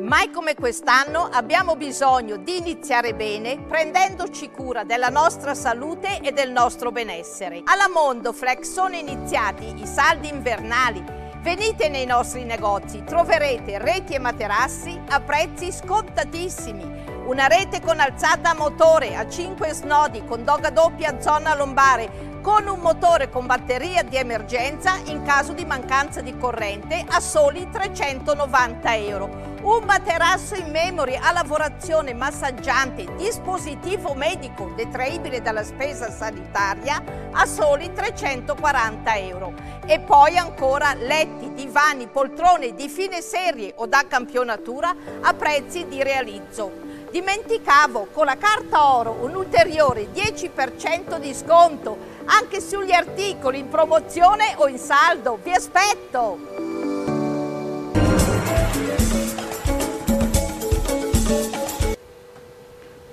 Mai come quest'anno abbiamo bisogno di iniziare bene prendendoci cura della nostra salute e del nostro benessere. Alla Mondo Flex sono iniziati i saldi invernali. Venite nei nostri negozi, troverete reti e materassi a prezzi scontatissimi. Una rete con alzata a motore a 5 snodi con doga doppia zona lombare con un motore con batteria di emergenza in caso di mancanza di corrente a soli 390 euro. Un materasso in memory a lavorazione massaggiante, dispositivo medico detraibile dalla spesa sanitaria a soli 340 euro. E poi ancora letti, divani, poltrone di fine serie o da campionatura a prezzi di realizzo. Dimenticavo con la carta oro un ulteriore 10% di sconto anche sugli articoli in promozione o in saldo. Vi aspetto!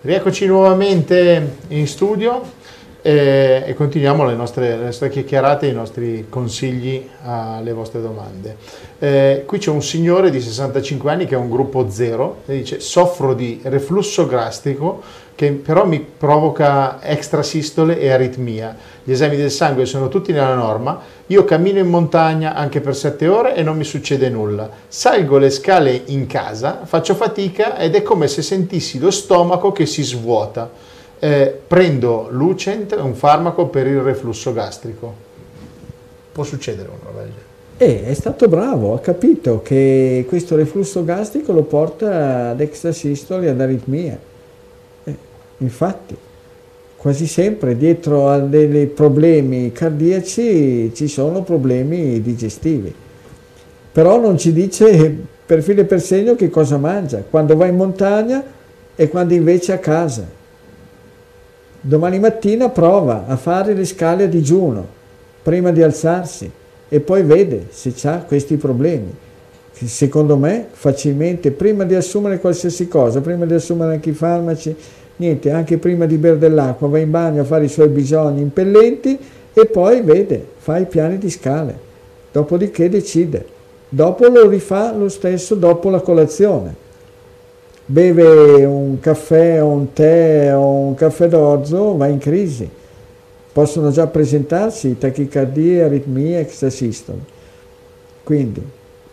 Rieccoci nuovamente in studio e, e continuiamo le nostre, le nostre, chiacchierate, i nostri consigli alle vostre domande. Eh, qui c'è un signore di 65 anni che è un gruppo zero e dice soffro di reflusso gastrico che però mi provoca extrasistole e aritmia. Gli esami del sangue sono tutti nella norma, io cammino in montagna anche per 7 ore e non mi succede nulla. Salgo le scale in casa, faccio fatica ed è come se sentissi lo stomaco che si svuota. Eh, prendo Lucent, un farmaco per il reflusso gastrico. Può succedere una roba del genere. E è stato bravo, ha capito che questo reflusso gastrico lo porta ad extrasistole e ad aritmia. Infatti, quasi sempre dietro a dei problemi cardiaci ci sono problemi digestivi. Però non ci dice per filo e per segno che cosa mangia, quando va in montagna e quando invece a casa. Domani mattina prova a fare le scale a digiuno prima di alzarsi e poi vede se ha questi problemi. Secondo me facilmente prima di assumere qualsiasi cosa, prima di assumere anche i farmaci, niente, anche prima di bere dell'acqua va in bagno a fare i suoi bisogni impellenti e poi vede, fa i piani di scale, dopodiché decide. Dopo lo rifà lo stesso dopo la colazione. beve un caffè o un tè o un caffè d'orzo va in crisi. Possono già presentarsi tachicardie, aritmie, extrasistole. Quindi,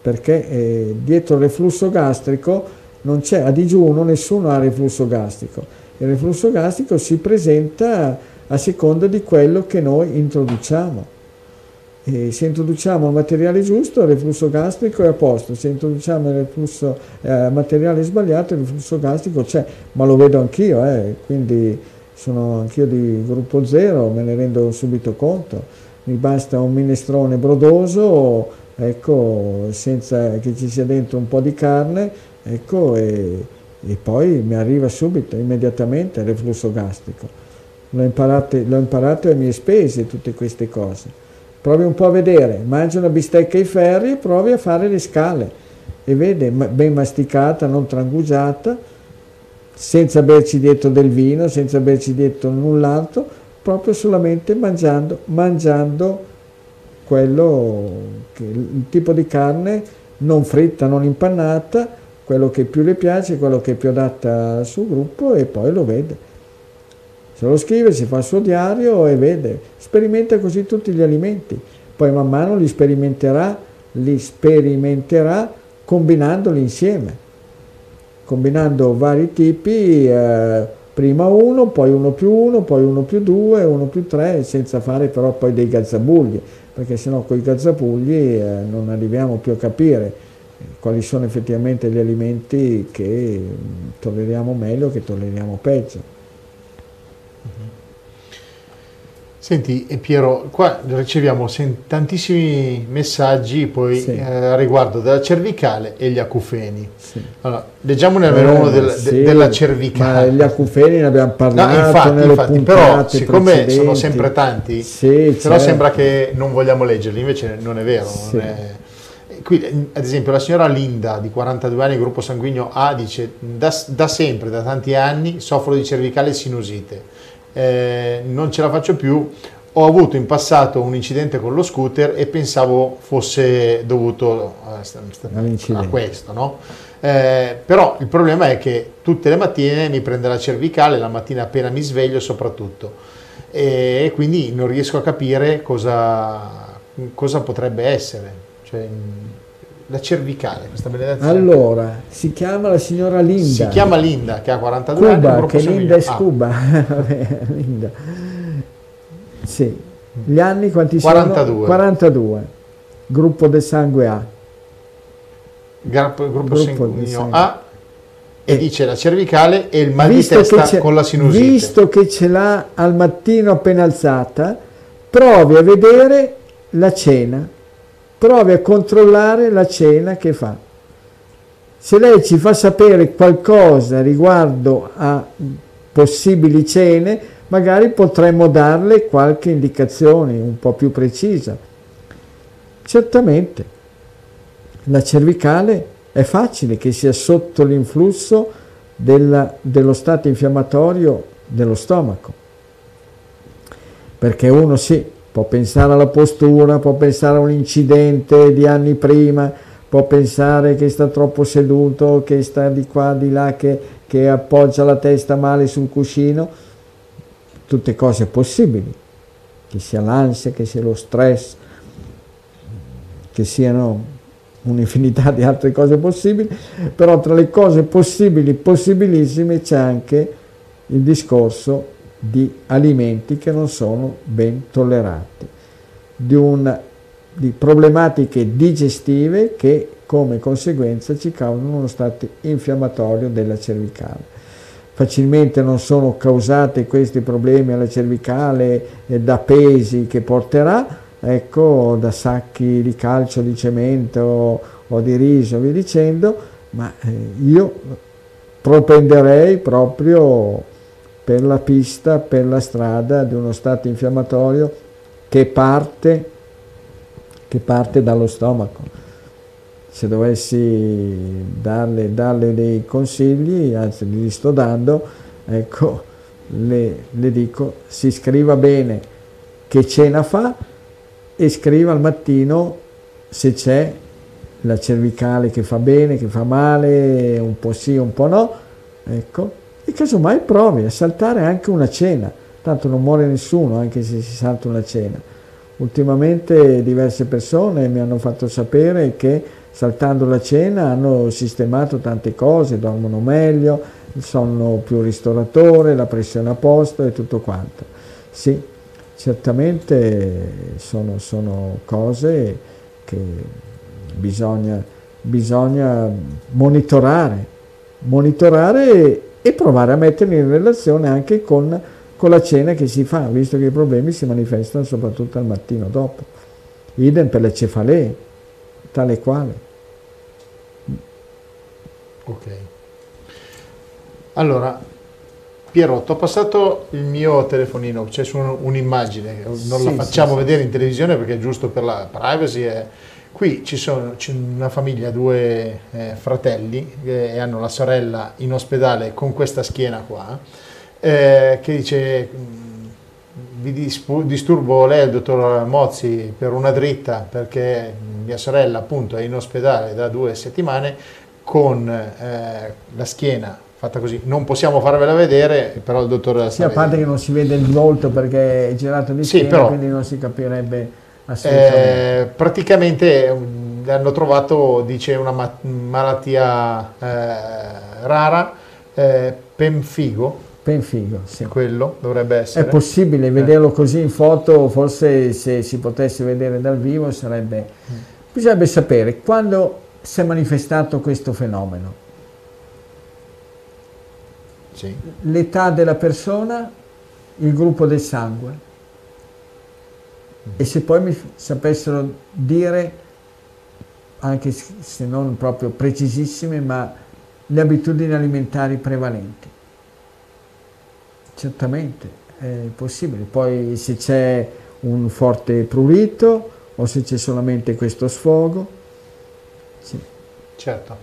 perché eh, dietro il reflusso gastrico non c'è, a digiuno nessuno ha reflusso gastrico. Il reflusso gastrico si presenta a seconda di quello che noi introduciamo. E se introduciamo il materiale giusto il reflusso gastrico è a posto, se introduciamo il reflusso, eh, materiale sbagliato il reflusso gastrico c'è, ma lo vedo anch'io, eh, quindi sono anch'io di gruppo zero, me ne rendo subito conto, mi basta un minestrone brodoso, ecco, senza che ci sia dentro un po' di carne, ecco, e, e poi mi arriva subito, immediatamente il reflusso gastrico. L'ho imparato, l'ho imparato a mie spese tutte queste cose provi un po' a vedere, mangia una bistecca ai ferri e provi a fare le scale e vede, ben masticata, non trangugiata, senza berci dietro del vino, senza berci dietro null'altro, proprio solamente mangiando, mangiando quello che, il tipo di carne non fritta, non impannata, quello che più le piace, quello che è più adatta al suo gruppo e poi lo vede. Se lo scrive, si fa il suo diario e vede, sperimenta così tutti gli alimenti, poi man mano li sperimenterà, li sperimenterà combinandoli insieme, combinando vari tipi, eh, prima uno, poi uno più uno, poi uno più due, uno più tre, senza fare però poi dei gazzabugli, perché sennò con i gazzabugli eh, non arriviamo più a capire quali sono effettivamente gli alimenti che mm, tolleriamo meglio, che tolleriamo peggio. Senti Piero, qua riceviamo tantissimi messaggi poi sì. eh, riguardo della cervicale e gli acufeni. Sì. Allora, leggiamone almeno eh, uno del, sì, de, della cervicale. Gli acufeni ne abbiamo parlato no, infatti, infatti però siccome precedenti. sono sempre tanti, però certo. sembra che non vogliamo leggerli, invece non è vero. Non è... Qui, ad esempio la signora Linda di 42 anni, gruppo sanguigno A, dice da, da sempre, da tanti anni, soffro di cervicale e sinusite eh, non ce la faccio più, ho avuto in passato un incidente con lo scooter e pensavo fosse dovuto a, a questo, no? eh, però il problema è che tutte le mattine mi prende la cervicale, la mattina appena mi sveglio soprattutto, e quindi non riesco a capire cosa, cosa potrebbe essere. Cioè, la cervicale, questa benedetta. Allora, si chiama la signora Linda. Si chiama Linda, che ha 42 Cuba, anni. che Linda è scuba. Ah. Linda. Sì. Gli anni quanti 42. sono? 42. Gruppo del sangue A. Gruppo, gruppo, gruppo sanguigno A. E, e dice la cervicale e il mal di testa con la sinusite. Visto che ce l'ha al mattino appena alzata, provi a vedere la cena provi a controllare la cena che fa. Se lei ci fa sapere qualcosa riguardo a possibili cene, magari potremmo darle qualche indicazione un po' più precisa. Certamente, la cervicale è facile che sia sotto l'influsso della, dello stato infiammatorio dello stomaco, perché uno sì, può pensare alla postura, può pensare a un incidente di anni prima, può pensare che sta troppo seduto, che sta di qua, di là, che, che appoggia la testa male sul cuscino, tutte cose possibili, che sia l'ansia, che sia lo stress, che siano un'infinità di altre cose possibili, però tra le cose possibili, possibilissime, c'è anche il discorso di alimenti che non sono ben tollerati, di, un, di problematiche digestive che come conseguenza ci causano uno stato infiammatorio della cervicale. Facilmente non sono causati questi problemi alla cervicale eh, da pesi che porterà, ecco, da sacchi di calcio, di cemento o di riso, via dicendo, ma eh, io propenderei proprio per la pista, per la strada di uno stato infiammatorio che parte, che parte dallo stomaco. Se dovessi darle, darle, dei consigli, anzi li sto dando, ecco, le, le dico, si scriva bene che cena fa e scriva al mattino se c'è la cervicale che fa bene, che fa male, un po' sì, un po' no, ecco, e casomai provi a saltare anche una cena, tanto non muore nessuno anche se si salta una cena. Ultimamente diverse persone mi hanno fatto sapere che saltando la cena hanno sistemato tante cose, dormono meglio, il sonno più ristoratore, la pressione a posto e tutto quanto. Sì, certamente sono, sono cose che bisogna, bisogna monitorare, monitorare e, provare a metterli in relazione anche con, con la cena che si fa, visto che i problemi si manifestano soprattutto al mattino dopo. Idem per le cefalee, tale e quale. Ok. Allora, Piero, ti ho passato il mio telefonino, c'è su un'immagine, non sì, la facciamo sì, vedere sì. in televisione perché è giusto per la privacy. È... Qui ci sono c'è una famiglia, due eh, fratelli e hanno la sorella in ospedale con questa schiena qua, eh, che dice mm, vi disturbo lei, il dottor Mozzi, per una dritta perché mia sorella appunto è in ospedale da due settimane con eh, la schiena fatta così. Non possiamo farvela vedere, però il dottore Sì, a parte che non si vede il volto perché è girato di sì, schiena, però, quindi non si capirebbe. Eh, praticamente um, hanno trovato, dice, una ma malattia eh, rara, eh, penfigo. Penfigo, sì. Quello dovrebbe essere. È possibile vederlo così in foto, forse se si potesse vedere dal vivo sarebbe... Mm. Bisognerebbe sapere quando si è manifestato questo fenomeno. Sì. L'età della persona, il gruppo del sangue. E se poi mi sapessero dire, anche se non proprio precisissime, ma le abitudini alimentari prevalenti. Certamente è possibile. Poi se c'è un forte prurito o se c'è solamente questo sfogo, sì. Certo,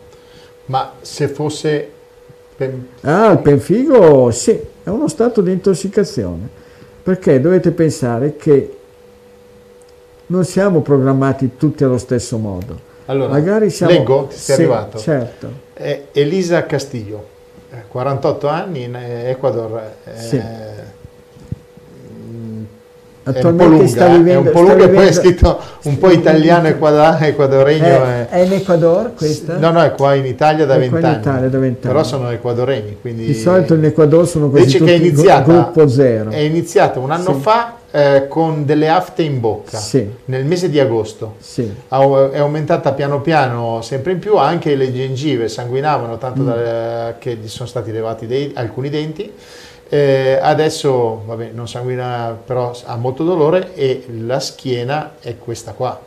ma se fosse... Pen... Ah, il penfigo sì, è uno stato di intossicazione, perché dovete pensare che non siamo programmati tutti allo stesso modo. Allora, Magari siamo... leggo, ti sei sì, arrivato. Certo. È Elisa Castillo, 48 anni in Ecuador. Sì. Eh, Attualmente sta vivendo, è un po' lunga, poi è scritto un po' italiano ecuadoregno. È, è, in Ecuador questa? No, no, è qua in Italia da vent'anni. Però sono ecuadoregni. Quindi... Di solito in Ecuador sono quasi Dice che è iniziata, gruppo zero. È iniziata un anno sì. fa eh, con delle afte in bocca, sì. nel mese di agosto. Sì. è aumentata piano piano sempre in più, anche le gengive sanguinavano tanto mm. da, che gli sono stati levati dei, alcuni denti eh, adesso vabbè, non sanguina, però ha molto dolore e la schiena è questa qua.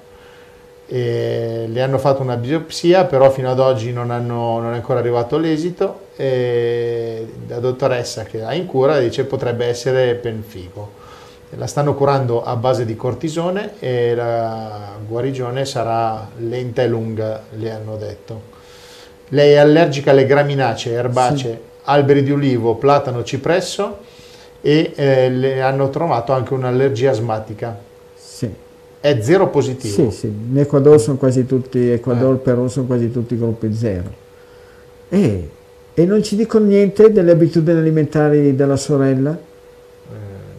E le hanno fatto una biopsia, però fino ad oggi non, hanno, non è ancora arrivato l'esito. la dottoressa che ha in cura dice potrebbe essere penfigo. La stanno curando a base di cortisone e la guarigione sarà lenta e lunga, le hanno detto. Lei è allergica alle graminacee erbacee. Sì alberi di ulivo, platano, cipresso e eh, le hanno trovato anche un'allergia asmatica. Sì. È zero positivo? Sì, sì. In Ecuador sono quasi tutti, Ecuador, eh. Perù sono quasi tutti gruppi zero. E, e non ci dicono niente delle abitudini alimentari della sorella?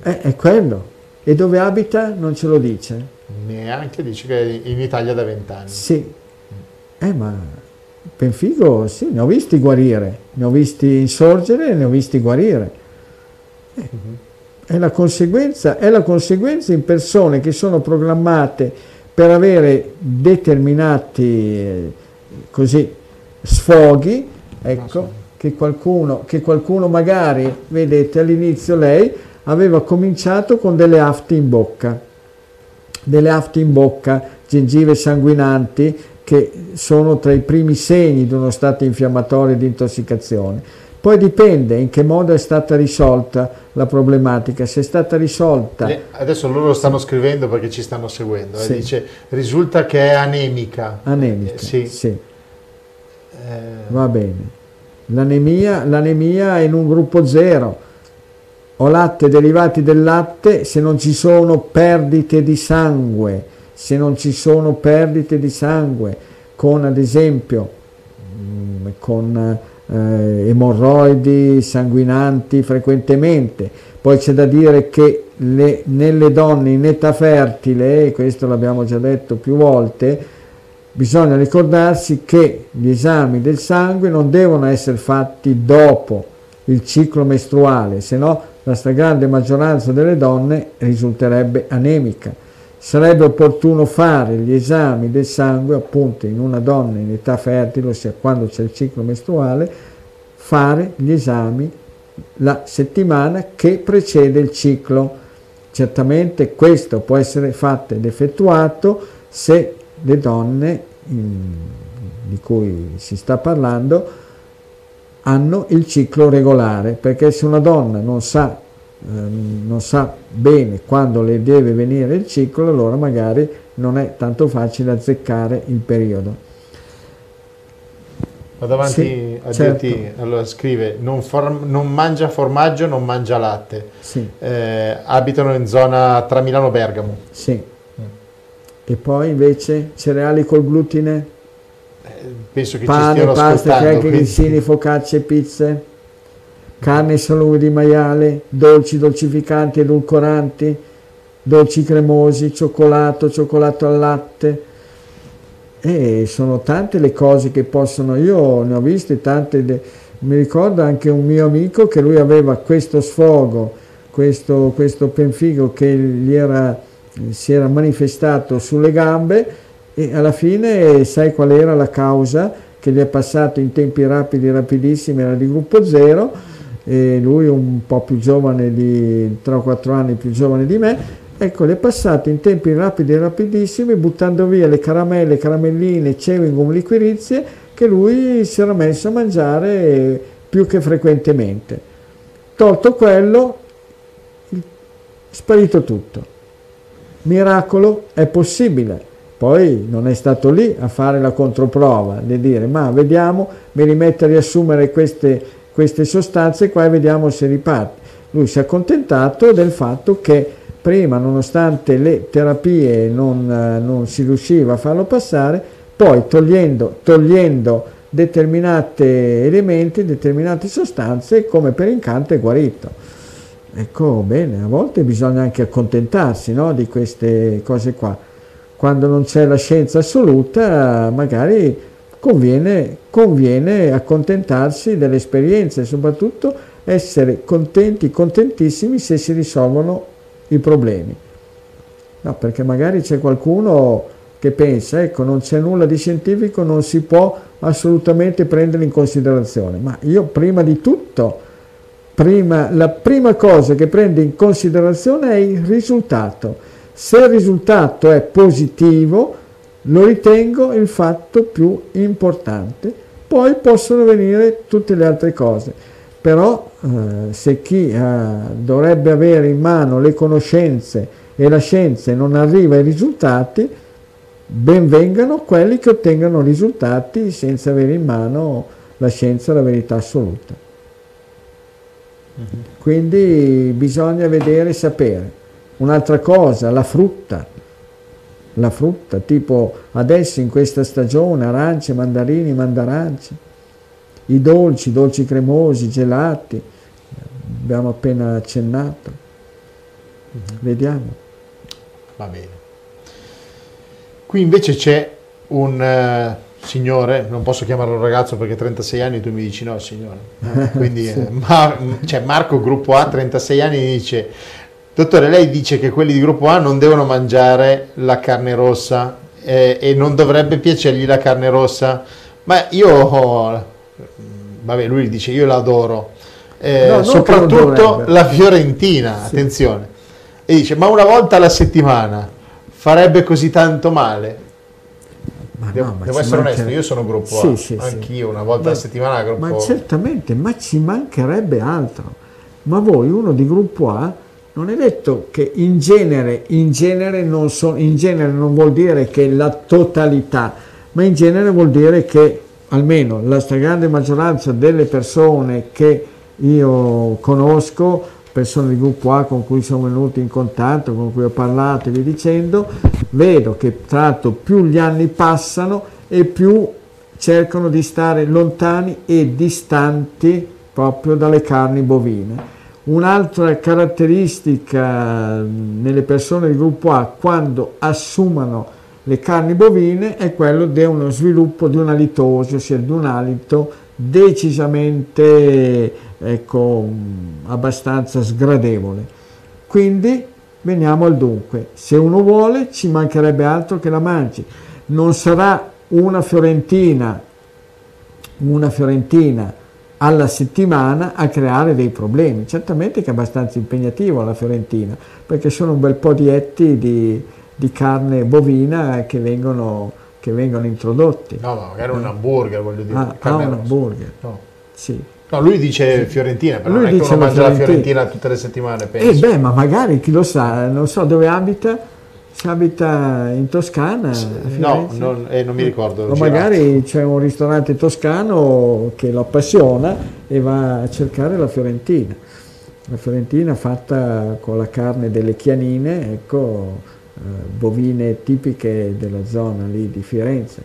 Eh. È quello. E dove abita non ce lo dice? Neanche, dice che è in Italia da vent'anni. Sì. Eh, ma Penfigo, sì, ne ho visti guarire, ne ho visti insorgere ne ho visti guarire. Eh, è, la conseguenza, è la conseguenza in persone che sono programmate per avere determinati eh, così, sfoghi, ecco, che qualcuno, che qualcuno magari, vedete all'inizio lei aveva cominciato con delle afte in bocca, delle afte in bocca, gengive sanguinanti, che sono tra i primi segni di uno stato infiammatorio di intossicazione. Poi dipende in che modo è stata risolta la problematica, se è stata risolta... Adesso loro stanno scrivendo perché ci stanno seguendo, eh, sì. eh, dice risulta che è anemica. Anemica, eh, sì. sì. Eh... Va bene. L'anemia, l'anemia è in un gruppo zero, o latte derivati del latte se non ci sono perdite di sangue, se non ci sono perdite di sangue, con ad esempio mm, con eh, emorroidi sanguinanti frequentemente. Poi c'è da dire che le, nelle donne in età fertile, e questo l'abbiamo già detto più volte, bisogna ricordarsi che gli esami del sangue non devono essere fatti dopo il ciclo mestruale, se no la stragrande maggioranza delle donne risulterebbe anemica. Sarebbe opportuno fare gli esami del sangue appunto in una donna in età fertile, ossia quando c'è il ciclo mestruale, fare gli esami la settimana che precede il ciclo. Certamente questo può essere fatto ed effettuato se le donne in, di cui si sta parlando hanno il ciclo regolare, perché se una donna non sa, ehm, non sa bene quando le deve venire il ciclo, allora magari non è tanto facile azzeccare il periodo. Vado avanti sì, a certo. dirti, allora scrive, non, for, non, mangia formaggio, non mangia latte. Sì. Eh, abitano in zona tra Milano e Bergamo. Sì. Mm. E poi invece cereali col glutine? Penso che Pane, ci stiano pasta, cracker, grissini, focacce, pizze, carne salumi di maiale, dolci, dolcificanti, edulcoranti, dolci cremosi, cioccolato, cioccolato al latte, e sono tante le cose che possono, io ne ho viste tante, mi ricordo anche un mio amico che lui aveva questo sfogo, questo, questo penfigo che gli era, si era manifestato sulle gambe e alla fine sai qual era la causa che gli è passato in tempi rapidi, rapidissimi, era di gruppo 0 e lui un po' più giovane di 3 o 4 anni più giovane di me Ecco, le passate in tempi rapidi e rapidissimi, buttando via le caramelle, caramelline, chewing liquirizie, che lui si era messo a mangiare più che frequentemente. Tolto quello, sparito tutto. Miracolo è possibile. Poi non è stato lì a fare la controprova, di dire ma vediamo, mi rimetto a riassumere queste, queste sostanze qua e vediamo se riparte. Lui si è accontentato del fatto che prima nonostante le terapie non, non si riusciva a farlo passare, poi togliendo, togliendo determinati elementi, determinate sostanze, come per incanto è guarito. Ecco, bene, a volte bisogna anche accontentarsi no, di queste cose qua. Quando non c'è la scienza assoluta, magari conviene, conviene accontentarsi delle esperienze e soprattutto essere contenti, contentissimi se si risolvono i problemi. No, perché magari c'è qualcuno che pensa, ecco, non c'è nulla di scientifico, non si può assolutamente prendere in considerazione. Ma io prima di tutto, prima, la prima cosa che prendo in considerazione è il risultato. Se il risultato è positivo, lo ritengo il fatto più importante. Poi possono venire tutte le altre cose però eh, se chi eh, dovrebbe avere in mano le conoscenze e la scienza non arriva ai risultati, ben vengano quelli che ottengano risultati senza avere in mano la scienza e la verità assoluta. Mm-hmm. Quindi bisogna vedere e sapere. Un'altra cosa, la frutta. La frutta, tipo adesso in questa stagione, arance, mandarini, mandarance i dolci, dolci cremosi, gelati, abbiamo appena accennato. Uh-huh. Vediamo. Va bene. Qui invece c'è un uh, signore, non posso chiamarlo ragazzo perché 36 anni tu mi dici no signore. Quindi sì. eh, Mar- cioè Marco, gruppo A, 36 anni, dice, dottore lei dice che quelli di gruppo A non devono mangiare la carne rossa eh, e non dovrebbe piacergli la carne rossa, ma io... Oh, vabbè, lui dice io l'adoro, eh, no, soprattutto la Fiorentina, sì. attenzione, e dice ma una volta alla settimana farebbe così tanto male? Ma devo, no, devo essere mancherebbe... onesto, io sono gruppo sì, A, sì, anch'io una volta ma, alla settimana gruppo Ma certamente, ma ci mancherebbe altro. Ma voi, uno di gruppo A, non è detto che in genere, in genere, non, so, in genere non vuol dire che la totalità, ma in genere vuol dire che almeno la stragrande maggioranza delle persone che io conosco, persone di gruppo A con cui sono venuti in contatto, con cui ho parlato e via dicendo, vedo che tra l'altro più gli anni passano e più cercano di stare lontani e distanti proprio dalle carni bovine. Un'altra caratteristica nelle persone del gruppo A quando assumano le carni bovine è quello di uno sviluppo di una litosi, ossia di un alito decisamente ecco, abbastanza sgradevole. Quindi veniamo al dunque, se uno vuole ci mancherebbe altro che la mangi, non sarà una fiorentina, una fiorentina alla settimana a creare dei problemi, certamente che è abbastanza impegnativo la fiorentina, perché sono un bel po' di etti di, di carne bovina che vengono, che vengono introdotti. No, ma magari un eh. hamburger, voglio dire. Ah, ah un hamburger. No. Sì. No, lui dice Fiorentina, però lui non è che uno mangia Fiorentina. la Fiorentina tutte le settimane, penso. Eh beh, ma magari, chi lo sa, non so dove abita, se abita in Toscana. No, non, eh, non mi ricordo. O magari c'è un ristorante toscano che lo appassiona e va a cercare la Fiorentina. La Fiorentina fatta con la carne delle chianine, ecco, eh, bovine tipiche della zona lì di Firenze.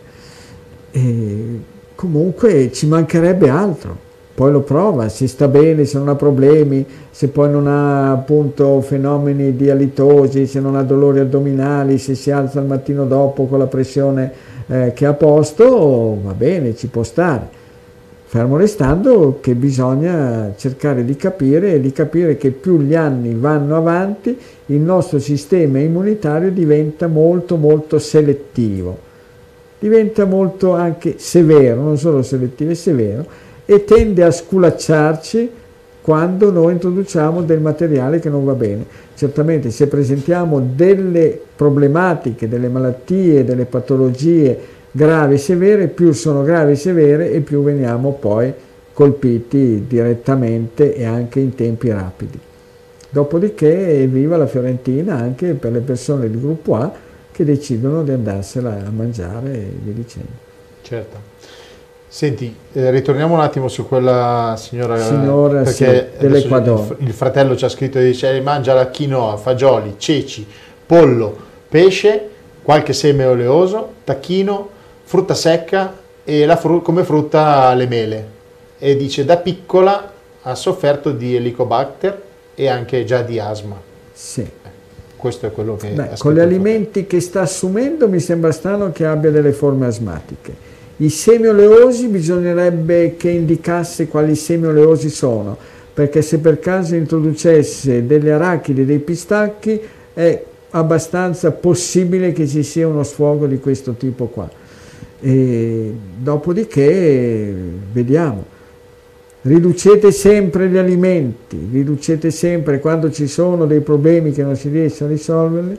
E comunque ci mancherebbe altro poi lo prova, si sta bene, se non ha problemi, se poi non ha appunto fenomeni di alitosi, se non ha dolori addominali, se si alza il mattino dopo con la pressione eh, che ha posto, va bene, ci può stare. Fermo restando che bisogna cercare di capire e di capire che più gli anni vanno avanti, il nostro sistema immunitario diventa molto molto selettivo, diventa molto anche severo, non solo selettivo, è severo e tende a sculacciarci quando noi introduciamo del materiale che non va bene. Certamente se presentiamo delle problematiche, delle malattie, delle patologie gravi e severe, più sono gravi e severe e più veniamo poi colpiti direttamente e anche in tempi rapidi. Dopodiché viva la Fiorentina anche per le persone del gruppo A che decidono di andarsela a mangiare e via dicendo. Certo. Senti, eh, ritorniamo un attimo su quella signora, signora perché sì, dell'Equador. Il, il, fratello ci ha scritto e dice mangia la quinoa, fagioli, ceci, pollo, pesce, qualche seme oleoso, tacchino, frutta secca e fru- come frutta le mele. E dice da piccola ha sofferto di helicobacter e anche già di asma. Sì. Questo è quello che... Beh, con gli alimenti che sta assumendo mi sembra strano che abbia delle forme asmatiche i semi oleosi bisognerebbe che indicasse quali semi oleosi sono, perché se per caso introducesse delle arachidi, dei pistacchi, è abbastanza possibile che ci sia uno sfogo di questo tipo qua. E dopodiché vediamo. Riducete sempre gli alimenti, riducete sempre quando ci sono dei problemi che non si riesce a risolverli,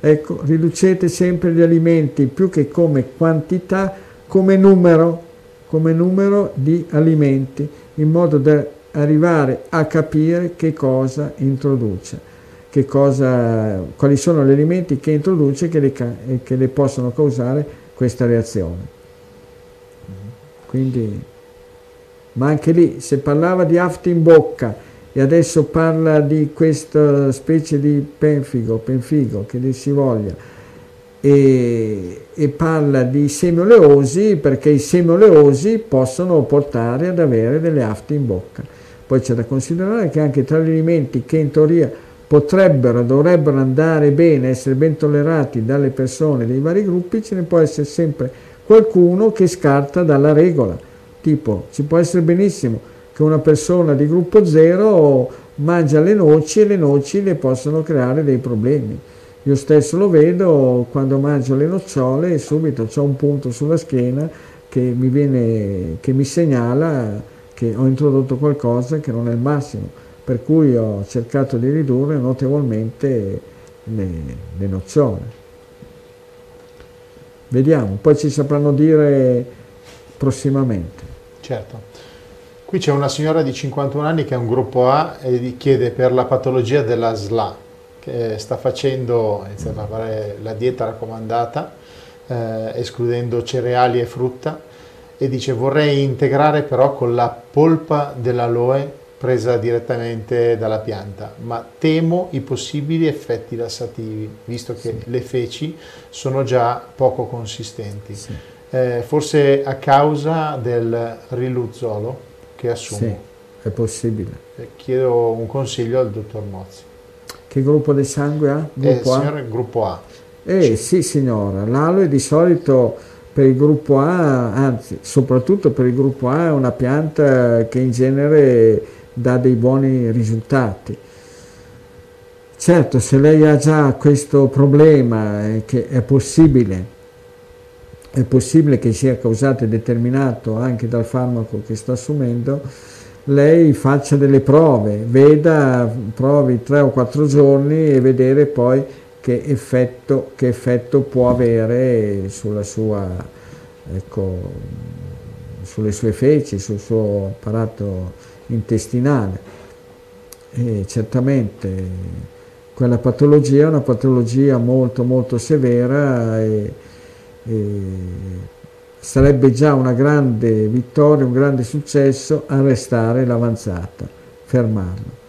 ecco, riducete sempre gli alimenti più che come quantità, come numero, come numero di alimenti, in modo da arrivare a capire che cosa introduce, che cosa, quali sono gli alimenti che introduce che le, che le possono causare questa reazione. Quindi, ma anche lì, se parlava di afto in bocca e adesso parla di questa specie di penfigo, penfigo, che dir si voglia, e, e parla di semi oleosi perché i semi oleosi possono portare ad avere delle afte in bocca. Poi c'è da considerare che anche tra gli alimenti che in teoria potrebbero, dovrebbero andare bene, essere ben tollerati dalle persone dei vari gruppi, ce ne può essere sempre qualcuno che scarta dalla regola. Tipo, ci può essere benissimo che una persona di gruppo 0 mangia le noci e le noci le possono creare dei problemi io stesso lo vedo quando mangio le nocciole e subito ho un punto sulla schiena che mi, viene, che mi segnala che ho introdotto qualcosa che non è il massimo, per cui ho cercato di ridurre notevolmente le, le nocciole. Vediamo, poi ci sapranno dire prossimamente. Certo. Qui c'è una signora di 51 anni che è un gruppo A e chiede per la patologia della SLA che sta facendo, a fare la dieta raccomandata, eh, escludendo cereali e frutta, e dice vorrei integrare però con la polpa dell'aloe presa direttamente dalla pianta, ma temo i possibili effetti lassativi, visto che sì. le feci sono già poco consistenti. Sì. eh, forse a causa del riluzzolo che assumo. Sì, è possibile. Eh, chiedo un consiglio al dottor Mozzi. Che gruppo di sangue ha? Gruppo eh, A? Signore, gruppo A. Eh sì signora, l'aloe di solito per il gruppo A, anzi soprattutto per il gruppo A è una pianta che in genere dà dei buoni risultati. Certo, se lei ha già questo problema, eh, che è possibile, è possibile che sia causato e determinato anche dal farmaco che sta assumendo, lei faccia delle prove, veda, provi tre o quattro giorni e vedere poi che effetto, che effetto può avere sulla sua, ecco, sulle sue feci, sul suo apparato intestinale. E certamente quella patologia è una patologia molto molto severa e, e sarebbe già una grande vittoria, un grande successo arrestare l'avanzata, fermarlo.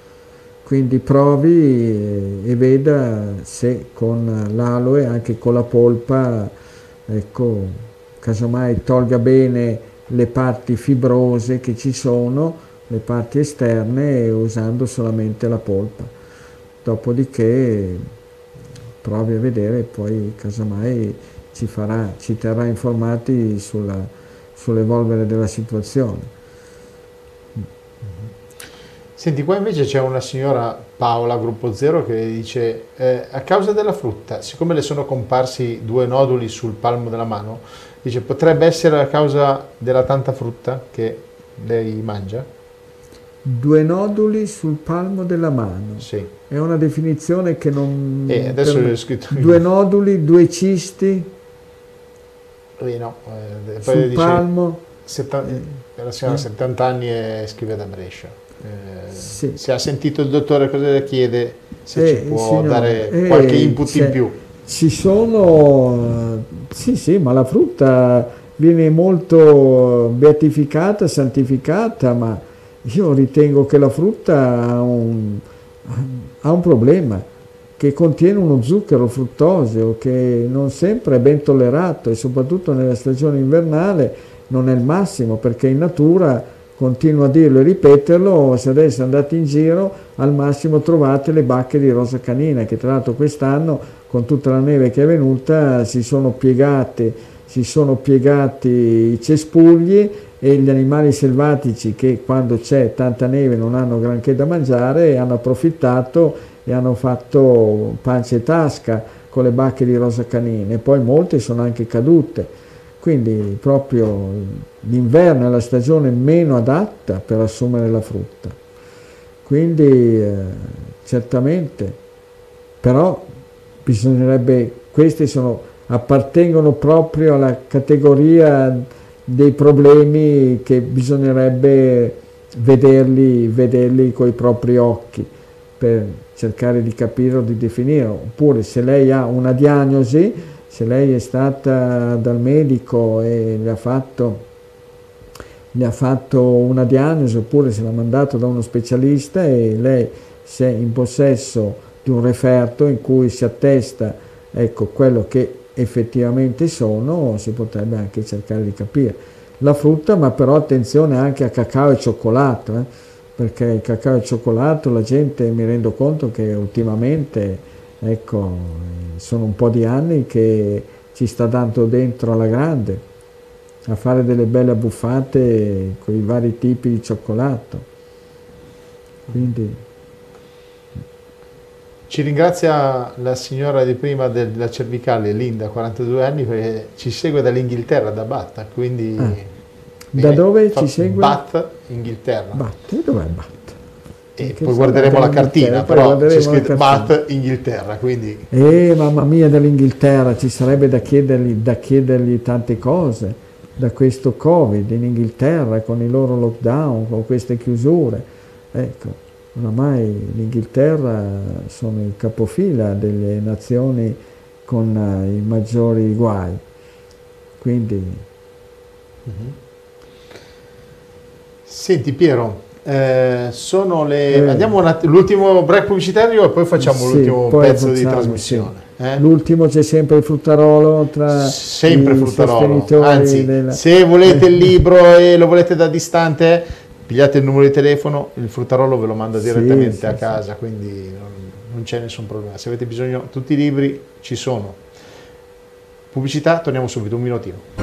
Quindi provi e veda se con l'aloe, anche con la polpa, ecco, casomai tolga bene le parti fibrose che ci sono, le parti esterne, usando solamente la polpa. Dopodiché provi a vedere poi casomai ci, farà, ci terrà informati sulla, sull'evolvere della situazione. Senti, qua invece c'è una signora Paola, gruppo zero, che dice eh, a causa della frutta, siccome le sono comparsi due noduli sul palmo della mano, dice potrebbe essere a causa della tanta frutta che lei mangia? Due noduli sul palmo della mano. Sì. È una definizione che non... Eh, adesso per... ho scritto... Due noduli, due cisti? Eh, no. Eh, sul dice, palmo? Setta... La signora ha 70 anni e scrive da Brescia. Eh, sì. Se ha sentito il dottore cosa le chiede, se eh, ci può signor, dare eh, qualche input in più. Ci sono, sì sì, ma la frutta viene molto beatificata, santificata, ma io ritengo che la frutta ha un, ha un problema, che contiene uno zucchero fruttosio che non sempre è ben tollerato e soprattutto nella stagione invernale non è il massimo perché in natura continuo a dirlo e ripeterlo, se adesso andate in giro al massimo trovate le bacche di rosa canina che tra l'altro quest'anno con tutta la neve che è venuta si sono piegate, si sono piegati i cespugli e gli animali selvatici che quando c'è tanta neve non hanno granché da mangiare hanno approfittato e hanno fatto pancia e tasca con le bacche di rosa canina e poi molte sono anche cadute quindi proprio l'inverno è la stagione meno adatta per assumere la frutta. Quindi eh, certamente, però bisognerebbe, questi sono, appartengono proprio alla categoria dei problemi che bisognerebbe vederli, vederli i propri occhi per cercare di capire o di definire, oppure se lei ha una diagnosi se lei è stata dal medico e le ha fatto, le ha fatto una diagnosi oppure se l'ha mandato da uno specialista e lei si è in possesso di un referto in cui si attesta ecco, quello che effettivamente sono, si potrebbe anche cercare di capire. La frutta, ma però attenzione anche a cacao e cioccolato, eh? Perché il cacao e cioccolato la gente mi rendo conto che ultimamente ecco, sono un po' di anni che ci sta dando dentro alla grande a fare delle belle abbuffate con i vari tipi di cioccolato. Quindi... Ci ringrazia la signora di prima della cervicale, Linda, 42 anni, perché ci segue dall'Inghilterra, da Bath, quindi... Da dove ci segue? Bath, Inghilterra. Bath, dov'è Bath? E poi guarderemo la cartina, però c'è scritto Bath Inghilterra, quindi... Eh, mamma mia, dall'Inghilterra ci sarebbe da chiedergli, da chiedergli tante cose, da questo Covid in Inghilterra, con i loro lockdown, con queste chiusure. Ecco, oramai l'Inghilterra sono il capofila delle nazioni con uh, i maggiori guai. Quindi... Mm-hmm. Senti Piero, eh, sono le... Eh. Andiamo all'ultimo break pubblicitario e poi facciamo sì, l'ultimo pezzo facciamo, di trasmissione. Sì. Eh? L'ultimo c'è sempre il fruttarolo tra sempre i fruttarolo. Anzi, della... se volete il libro e lo volete da distante, pigliate il numero di telefono, il fruttarolo ve lo manda direttamente sì, a casa, quindi non, non c'è nessun problema. Se avete bisogno, tutti i libri ci sono. Pubblicità, torniamo subito, un minutino.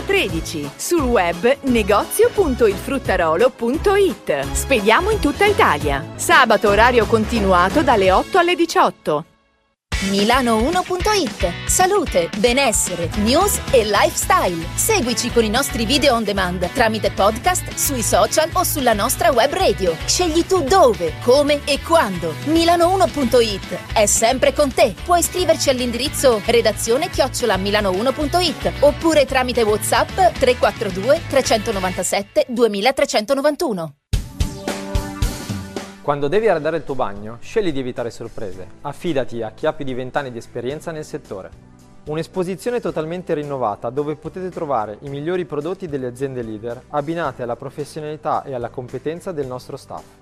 13. Sul web negozio.ilfruttarolo.it. Spediamo in tutta Italia. Sabato orario continuato dalle 8 alle 18 milano1.it. Salute, benessere, news e lifestyle. Seguici con i nostri video on demand tramite podcast, sui social o sulla nostra web radio. Scegli tu dove, come e quando. Milano1.it è sempre con te. Puoi scriverci all'indirizzo redazione chiocciola milano1.it oppure tramite WhatsApp 342 397 2391. Quando devi arredare il tuo bagno, scegli di evitare sorprese. Affidati a chi ha più di 20 anni di esperienza nel settore. Un'esposizione totalmente rinnovata dove potete trovare i migliori prodotti delle aziende leader abbinate alla professionalità e alla competenza del nostro staff.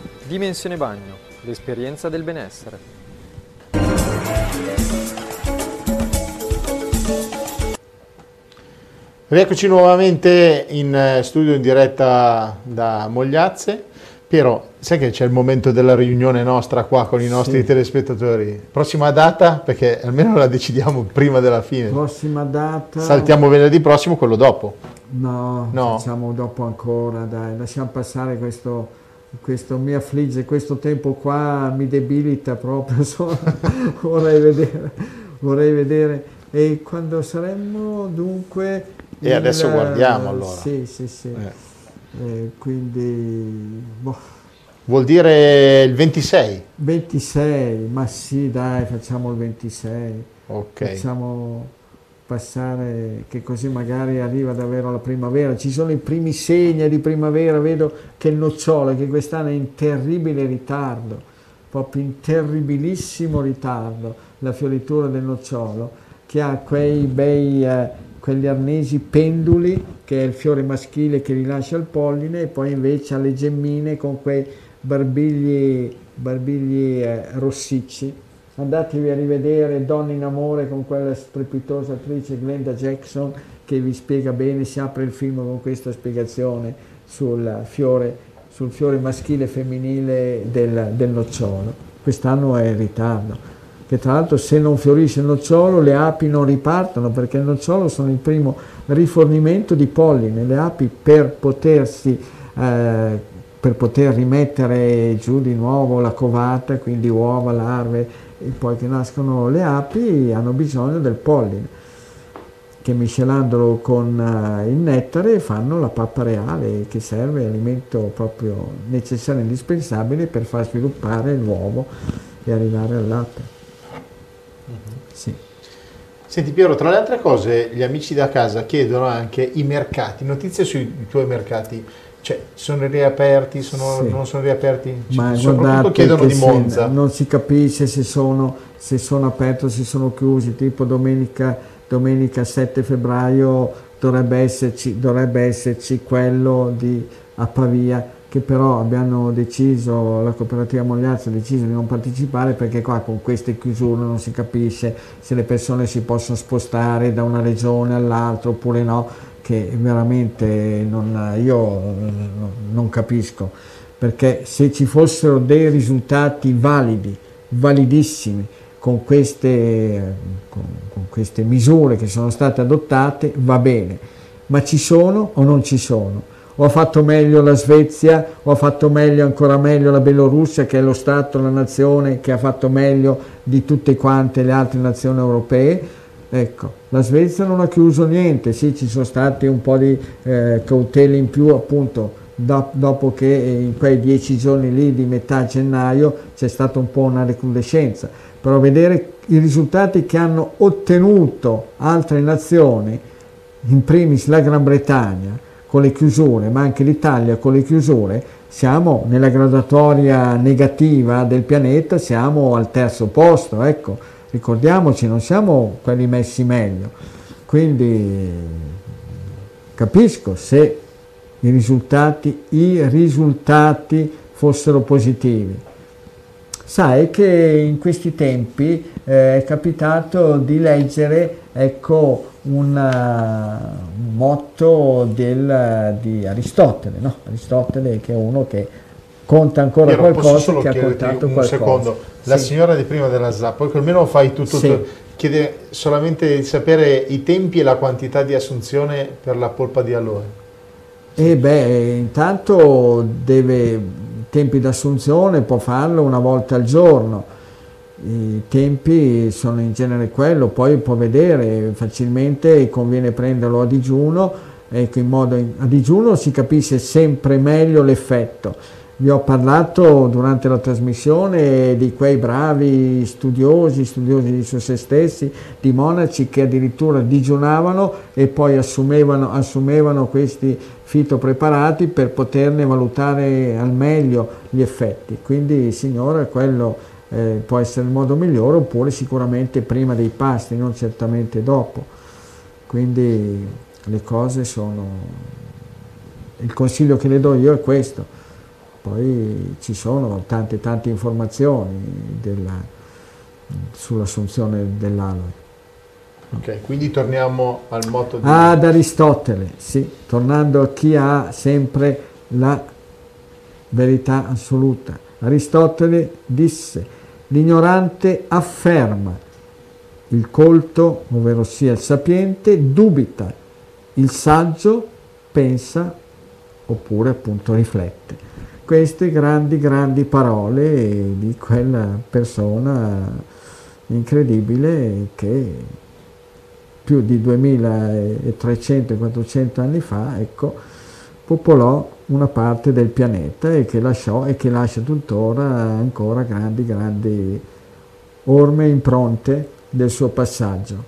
Dimensione Bagno, l'esperienza del benessere. Rieccoci nuovamente in eh, studio in diretta da Mogliazze. Piero, sai che c'è il momento della riunione nostra qua con i nostri sì. telespettatori? Prossima data? Perché almeno la decidiamo prima della fine. Prossima data. Saltiamo venerdì prossimo, quello dopo. No, no. facciamo dopo ancora, dai, lasciamo passare questo questo mi affligge, questo tempo qua mi debilita proprio, so, vorrei, vedere, vorrei vedere. E quando saremmo dunque... E il, adesso guardiamo allora. Sì, sì, sì. Eh. Eh, quindi... Boh. Vuol dire il 26? 26, ma sì dai, facciamo il 26. Ok. Facciamo passare, che così magari arriva davvero la primavera. Ci sono i primi segni di primavera, vedo che il nocciolo, che quest'anno è in terribile ritardo, proprio in terribilissimo ritardo, la fioritura del nocciolo, che ha quei bei, eh, quegli arnesi penduli, che è il fiore maschile che rilascia il polline, e poi invece ha le gemmine con quei barbigli, barbigli eh, rossicci andatevi a rivedere Donne in amore con quella strepitosa attrice Glenda Jackson che vi spiega bene, si apre il film con questa spiegazione sul fiore, sul fiore maschile e femminile del, del nocciolo. Quest'anno è in ritardo, che tra l'altro se non fiorisce il nocciolo le api non ripartono perché il nocciolo sono il primo rifornimento di polline, le api per potersi eh, per poter rimettere giù di nuovo la covata, quindi uova, larve poi che nascono le api hanno bisogno del polline che miscelandolo con uh, il nettare fanno la pappa reale che serve alimento proprio necessario e indispensabile per far sviluppare l'uovo e arrivare al latte. Sì. Senti Piero, tra le altre cose gli amici da casa chiedono anche i mercati, notizie sui tuoi mercati cioè, sono riaperti, sono, sì. non sono riaperti? Ma soprattutto chiedono di Monza. non si capisce se sono, se sono aperti o se sono chiusi, tipo domenica, domenica 7 febbraio dovrebbe esserci, dovrebbe esserci quello di, a Pavia che però abbiamo deciso, la cooperativa Mogliazzo ha deciso di non partecipare perché qua con queste chiusure non si capisce se le persone si possono spostare da una regione all'altra oppure no che veramente non, io non capisco, perché se ci fossero dei risultati validi validissimi con queste, con, con queste misure che sono state adottate, va bene, ma ci sono o non ci sono? o ha fatto meglio la Svezia o ha fatto meglio ancora meglio la Bielorussia che è lo Stato, la nazione che ha fatto meglio di tutte quante le altre nazioni europee. Ecco, la Svezia non ha chiuso niente, sì ci sono stati un po' di eh, cautele in più appunto do, dopo che in quei dieci giorni lì di metà gennaio c'è stata un po' una recrudescenza, però vedere i risultati che hanno ottenuto altre nazioni, in primis la Gran Bretagna, con le chiusure, ma anche l'Italia con le chiusure, siamo nella graduatoria negativa del pianeta, siamo al terzo posto, ecco, ricordiamoci, non siamo quelli messi meglio. Quindi capisco se i risultati, i risultati fossero positivi. Sai che in questi tempi eh, è capitato di leggere ecco, un, uh, motto del, di Aristotele, no? Aristotele che è uno che conta ancora Piero, qualcosa, che ha contato un qualcosa. Secondo. La sì. signora di prima della ZAP, poi almeno fai tutto, sì. tutto, chiede solamente di sapere i tempi e la quantità di assunzione per la polpa di allora. E beh, intanto deve tempi d'assunzione può farlo una volta al giorno i tempi sono in genere quello, poi può vedere facilmente, conviene prenderlo a digiuno, ecco, in modo, a digiuno si capisce sempre meglio l'effetto. Vi ho parlato durante la trasmissione di quei bravi studiosi, studiosi di su se stessi, di monaci che addirittura digiunavano e poi assumevano, assumevano questi fitopreparati per poterne valutare al meglio gli effetti. Quindi, signora, quello eh, può essere il modo migliore oppure sicuramente prima dei pasti, non certamente dopo. Quindi le cose sono... Il consiglio che le do io è questo. Poi ci sono tante tante informazioni sull'assunzione dell'aloe. Ok, quindi torniamo al motto di... Ad Aristotele, sì, tornando a chi ha sempre la verità assoluta. Aristotele disse L'ignorante afferma, il colto, ovvero sia il sapiente, dubita, il saggio pensa oppure appunto riflette. Queste grandi, grandi parole di quella persona incredibile che più di 2300-400 anni fa, ecco, popolò una parte del pianeta e che lasciò e che lascia tuttora ancora grandi, grandi orme impronte del suo passaggio.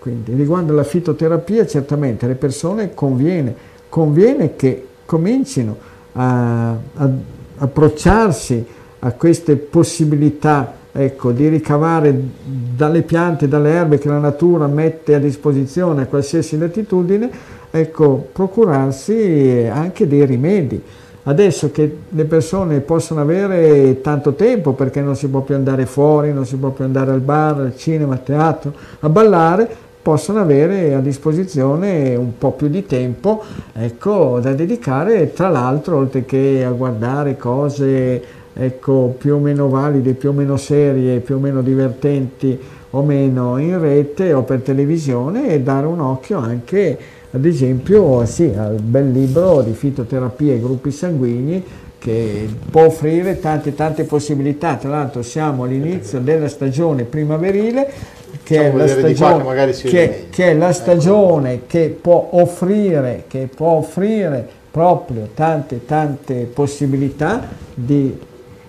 Quindi riguardo alla fitoterapia certamente alle persone conviene, conviene che comincino a, a approcciarsi a queste possibilità ecco, di ricavare dalle piante, dalle erbe che la natura mette a disposizione a qualsiasi latitudine, ecco, procurarsi anche dei rimedi. Adesso che le persone possono avere tanto tempo perché non si può più andare fuori, non si può più andare al bar, al cinema, al teatro, a ballare, possono avere a disposizione un po' più di tempo ecco, da dedicare, tra l'altro, oltre che a guardare cose ecco, più o meno valide, più o meno serie, più o meno divertenti o meno in rete o per televisione e dare un occhio anche ad esempio sì, al bel libro di fitoterapia e gruppi sanguigni che può offrire tante tante possibilità, tra l'altro siamo all'inizio della stagione primaverile che, è la stagione, che, che, è la ecco. stagione che può offrire, che può offrire proprio tante tante possibilità di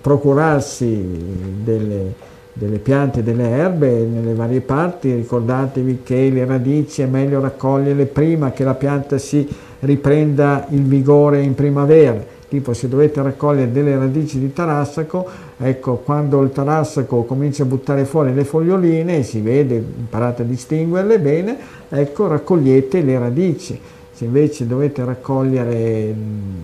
procurarsi delle, delle piante delle erbe nelle varie parti, ricordatevi che le radici è meglio raccoglierle prima che la pianta si riprenda il vigore in primavera, tipo se dovete raccogliere delle radici di tarassaco, ecco quando il tarassaco comincia a buttare fuori le foglioline, si vede, imparate a distinguerle bene, ecco raccogliete le radici se invece dovete raccogliere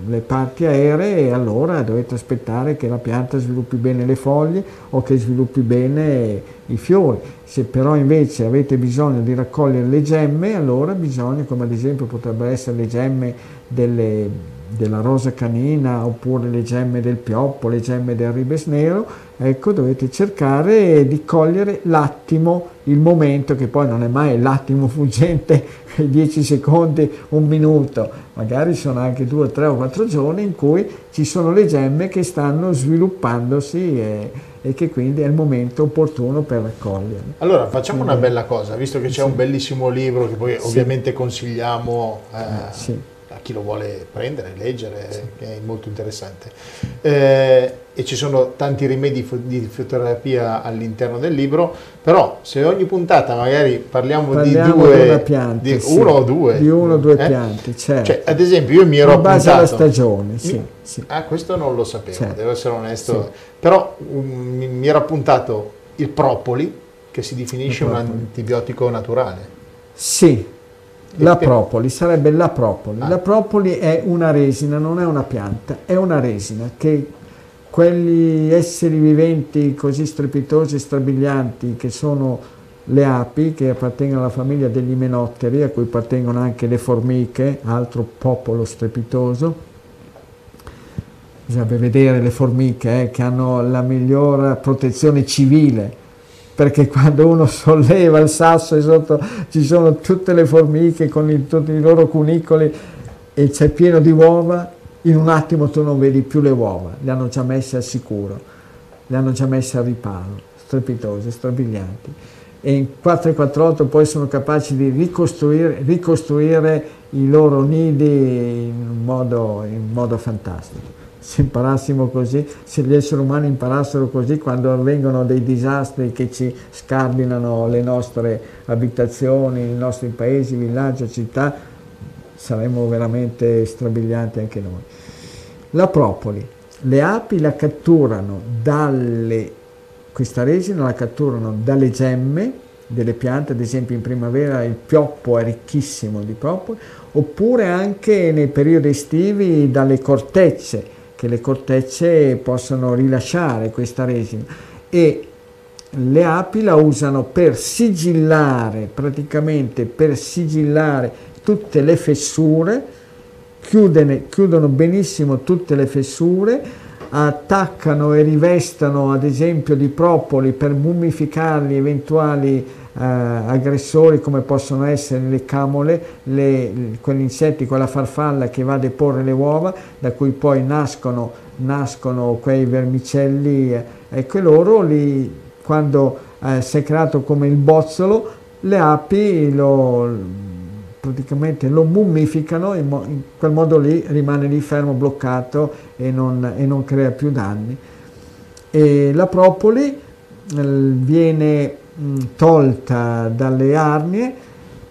le parti aeree, allora dovete aspettare che la pianta sviluppi bene le foglie o che sviluppi bene i fiori. Se però invece avete bisogno di raccogliere le gemme, allora bisogna, come ad esempio potrebbero essere le gemme delle, della rosa canina oppure le gemme del pioppo, le gemme del ribes nero, ecco dovete cercare di cogliere l'attimo, il momento che poi non è mai l'attimo fuggente, 10 secondi, un minuto, magari sono anche 2, 3 o 4 giorni in cui ci sono le gemme che stanno sviluppandosi e, e che quindi è il momento opportuno per raccoglierle. Allora facciamo una bella cosa, visto che c'è sì. un bellissimo libro che poi sì. ovviamente consigliamo. Eh, sì chi lo vuole prendere, leggere, sì. è molto interessante. Eh, e ci sono tanti rimedi di fitoterapia all'interno del libro, però se ogni puntata magari parliamo, parliamo di due, di, piante, di sì. uno o due, di uno o due eh? piante, certo. Cioè, ad esempio io mi ero In base appuntato, alla stagione, sì, mi, sì. Ah, questo non lo sapevo, certo. devo essere onesto, però um, mi, mi ero appuntato il propoli, che si definisce un antibiotico naturale. Sì, la propoli, sarebbe la propoli. Ah. La propoli è una resina, non è una pianta, è una resina che quegli esseri viventi così strepitosi e strabilianti che sono le api, che appartengono alla famiglia degli imenotteri, a cui appartengono anche le formiche, altro popolo strepitoso. Bisogna vedere le formiche eh, che hanno la miglior protezione civile perché quando uno solleva il sasso e sotto ci sono tutte le formiche con il, tutti i loro cunicoli e c'è pieno di uova, in un attimo tu non vedi più le uova, le hanno già messe al sicuro, le hanno già messe al riparo, strepitose, strabilianti. E in 448 poi sono capaci di ricostruire, ricostruire i loro nidi in modo, in modo fantastico se imparassimo così, se gli esseri umani imparassero così quando avvengono dei disastri che ci scardinano le nostre abitazioni, i nostri paesi, villaggi, città, saremmo veramente strabilianti anche noi. La propoli, le api la catturano dalle, questa resina la catturano dalle gemme delle piante, ad esempio in primavera il pioppo è ricchissimo di propoli, oppure anche nei periodi estivi dalle cortecce, che le cortecce possano rilasciare questa resina. E le api la usano per sigillare, praticamente per sigillare tutte le fessure, chiudene, chiudono benissimo tutte le fessure, attaccano e rivestano ad esempio di propoli per mummificare eventuali eh, aggressori come possono essere le camole, le, quegli insetti, quella farfalla che va a deporre le uova, da cui poi nascono, nascono quei vermicelli, eh, ecco loro li, quando eh, si è creato come il bozzolo, le api lo praticamente lo mummificano, in, mo- in, quel modo lì rimane lì fermo, bloccato e non, e non crea più danni. E la propoli eh, viene Mm, tolta dalle arnie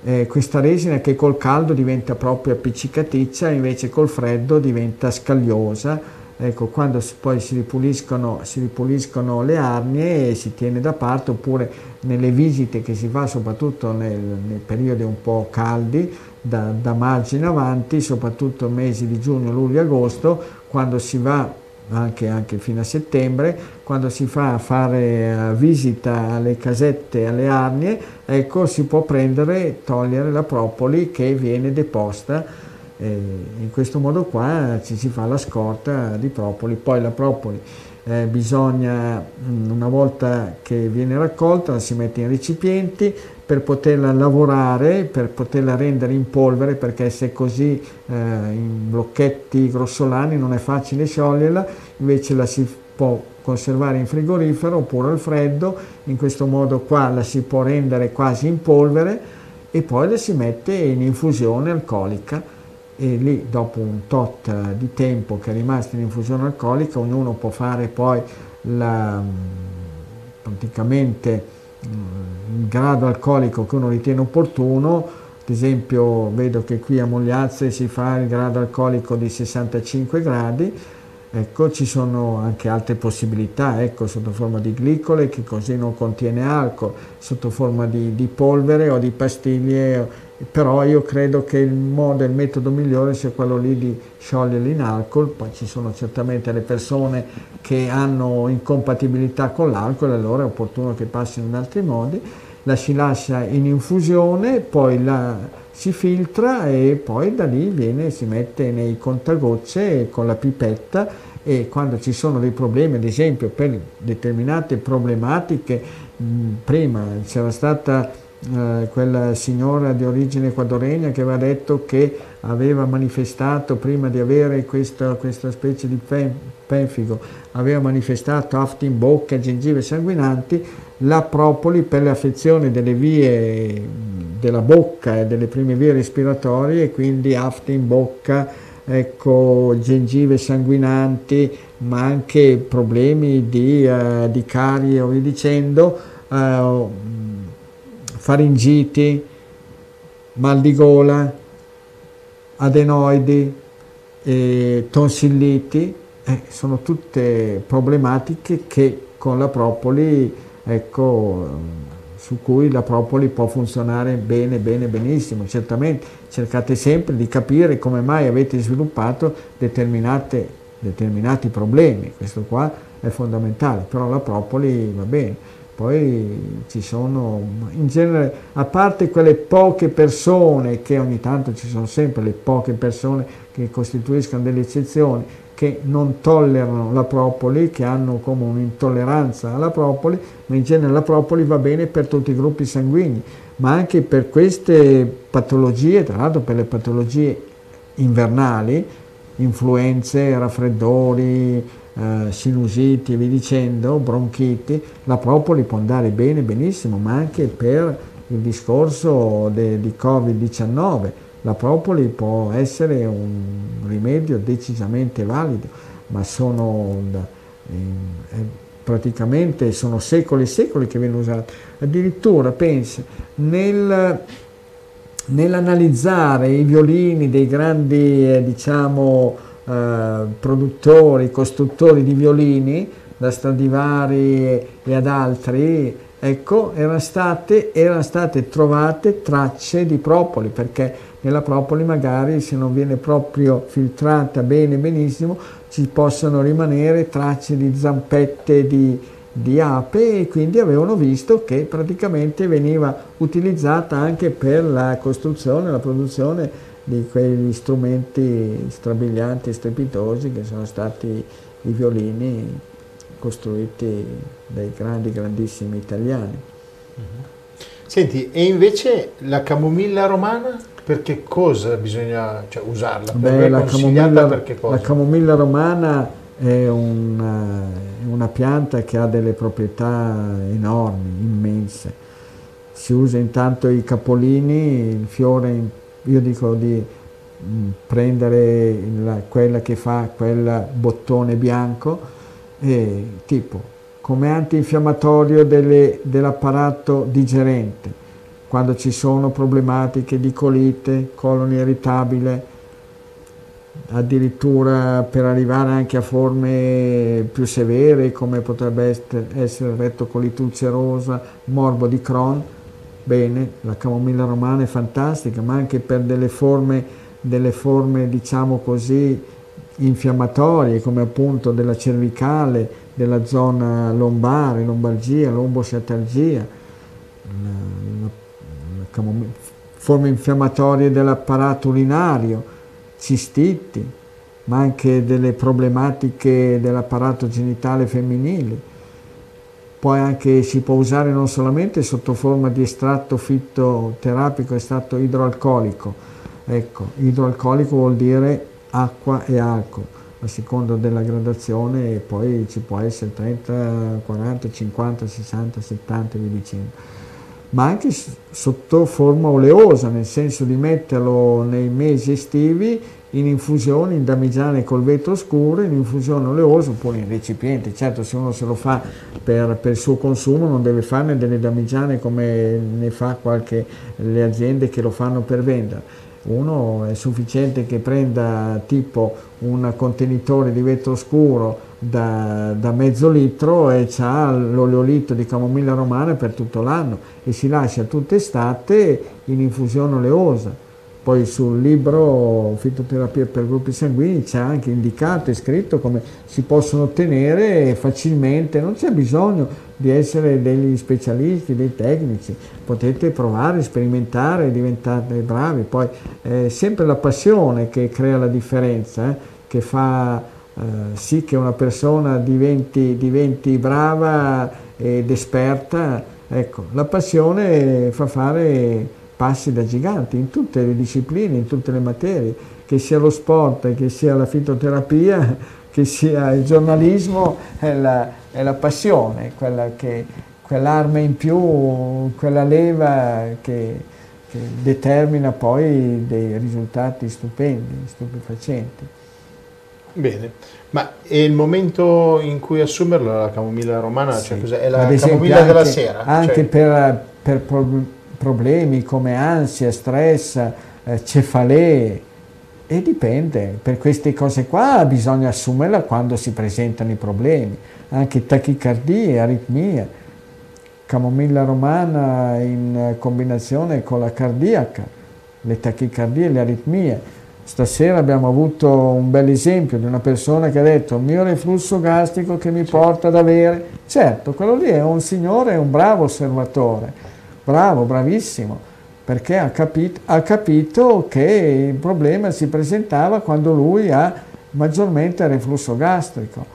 eh, questa resina che col caldo diventa proprio appiccicaticcia invece col freddo diventa scagliosa. Ecco quando poi si ripuliscono, si ripuliscono le arnie e si tiene da parte oppure nelle visite che si fa soprattutto nel, nei periodi un po' caldi da, da maggio in avanti soprattutto mesi di giugno, luglio agosto quando si va anche, anche fino a settembre, quando si fa fare visita alle casette, alle arnie, ecco si può prendere togliere la propoli che viene deposta. In questo modo qua ci si fa la scorta di propoli, poi la propoli eh, bisogna, mm, una volta che viene raccolta, si mette in recipienti, per poterla lavorare, per poterla rendere in polvere, perché se così eh, in blocchetti grossolani non è facile scioglierla, invece la si può conservare in frigorifero oppure al freddo, in questo modo qua la si può rendere quasi in polvere e poi la si mette in infusione alcolica. E lì dopo un tot di tempo che è rimasto in infusione alcolica ognuno può fare poi la, praticamente il grado alcolico che uno ritiene opportuno, ad esempio vedo che qui a Mogliazze si fa il grado alcolico di 65 gradi, ecco ci sono anche altre possibilità, ecco sotto forma di glicole che così non contiene alcol, sotto forma di, di polvere o di pastiglie però io credo che il modo, il metodo migliore sia quello lì di scioglierli in alcol, poi ci sono certamente le persone che hanno incompatibilità con l'alcol, allora è opportuno che passino in altri modi, la si lascia in infusione, poi la si filtra e poi da lì viene, si mette nei contagocce con la pipetta e quando ci sono dei problemi, ad esempio per determinate problematiche, mh, prima c'era stata eh, quella signora di origine equadoregna che aveva detto che aveva manifestato prima di avere questa, questa specie di penfigo, aveva manifestato afti in bocca, gengive sanguinanti, la propoli per le affezioni delle vie della bocca e delle prime vie respiratorie, quindi afti in bocca, ecco, gengive sanguinanti, ma anche problemi di, uh, di carie o via dicendo, uh, faringiti, mal di gola, adenoidi, eh, tonsilliti, eh, sono tutte problematiche che con la propoli, ecco, su cui la propoli può funzionare bene, bene, benissimo. Certamente cercate sempre di capire come mai avete sviluppato determinati problemi, questo qua è fondamentale, però la propoli va bene. Poi ci sono, in genere, a parte quelle poche persone, che ogni tanto ci sono sempre le poche persone che costituiscono delle eccezioni, che non tollerano la propoli, che hanno come un'intolleranza alla propoli, ma in genere la propoli va bene per tutti i gruppi sanguigni, ma anche per queste patologie, tra l'altro per le patologie invernali, influenze, raffreddori, eh, sinusiti e via dicendo, bronchiti, la propoli può andare bene, benissimo, ma anche per il discorso di Covid-19. La propoli può essere un rimedio decisamente valido, ma sono eh, praticamente sono secoli e secoli che viene usato. Addirittura, pensa, nel, nell'analizzare i violini dei grandi, eh, diciamo, eh, produttori, costruttori di violini, da Stradivari e ad altri, ecco, erano state, erano state trovate tracce di propoli, perché nella propoli magari se non viene proprio filtrata bene, benissimo, ci possono rimanere tracce di zampette di, di ape e quindi avevano visto che praticamente veniva utilizzata anche per la costruzione, la produzione di quegli strumenti strabilianti e strepitosi che sono stati i violini costruiti dai grandi, grandissimi italiani. Senti, e invece la camomilla romana, per che cosa bisogna cioè, usarla? Beh, la, camomilla, la camomilla romana è una, una, pianta che ha delle proprietà enormi, immense. Si usa intanto i capolini, il fiore io dico di mm, prendere la, quella che fa quel bottone bianco, e, tipo come antinfiammatorio dell'apparato digerente, quando ci sono problematiche di colite, colon irritabile, addirittura per arrivare anche a forme più severe come potrebbe essere rettocolite ulcerosa, morbo di Crohn, bene, la camomilla romana è fantastica, ma anche per delle forme, delle forme diciamo così, infiammatorie, come appunto della cervicale, della zona lombare, lombalgia, lombosciatalgia, forme infiammatorie dell'apparato urinario, cistiti, ma anche delle problematiche dell'apparato genitale femminile poi anche si può usare non solamente sotto forma di estratto fitoterapico, estratto idroalcolico. Ecco, idroalcolico vuol dire acqua e alcol, a seconda della gradazione e poi ci può essere 30, 40, 50, 60, 70 e dicendo. Ma anche sotto forma oleosa, nel senso di metterlo nei mesi estivi in infusione, in damigiane col vetro scuro, in infusione oleosa oppure in recipiente. Certo se uno se lo fa per, per il suo consumo non deve farne delle damigiane come ne fa qualche, le aziende che lo fanno per vendere. Uno è sufficiente che prenda tipo un contenitore di vetro scuro da, da mezzo litro e ha l'oleolito di camomilla romana per tutto l'anno e si lascia tutta estate in infusione oleosa. Poi sul libro Fitoterapia per gruppi sanguigni c'è anche indicato e scritto come si possono ottenere facilmente, non c'è bisogno di essere degli specialisti, dei tecnici, potete provare, sperimentare, diventare bravi, poi è sempre la passione che crea la differenza, eh, che fa eh, sì che una persona diventi, diventi brava ed esperta, ecco, la passione fa fare passi da giganti in tutte le discipline, in tutte le materie, che sia lo sport, che sia la fitoterapia, che sia il giornalismo, è la, è la passione, quella che, quell'arma in più, quella leva che, che determina poi dei risultati stupendi, stupefacenti. Bene, ma è il momento in cui assumerlo la camomilla romana? Cioè sì. Cioè, è la camomilla anche, della sera? Anche cioè... per, per problemi come ansia, stress, eh, cefalee, e dipende, per queste cose qua bisogna assumerla quando si presentano i problemi, anche tachicardie, aritmie, camomilla romana in combinazione con la cardiaca, le tachicardie e le aritmie. Stasera abbiamo avuto un bel esempio di una persona che ha detto il mio reflusso gastrico che mi porta ad avere, certo, quello lì è un signore, è un bravo osservatore, bravo, bravissimo, perché ha capito, ha capito che il problema si presentava quando lui ha maggiormente reflusso gastrico.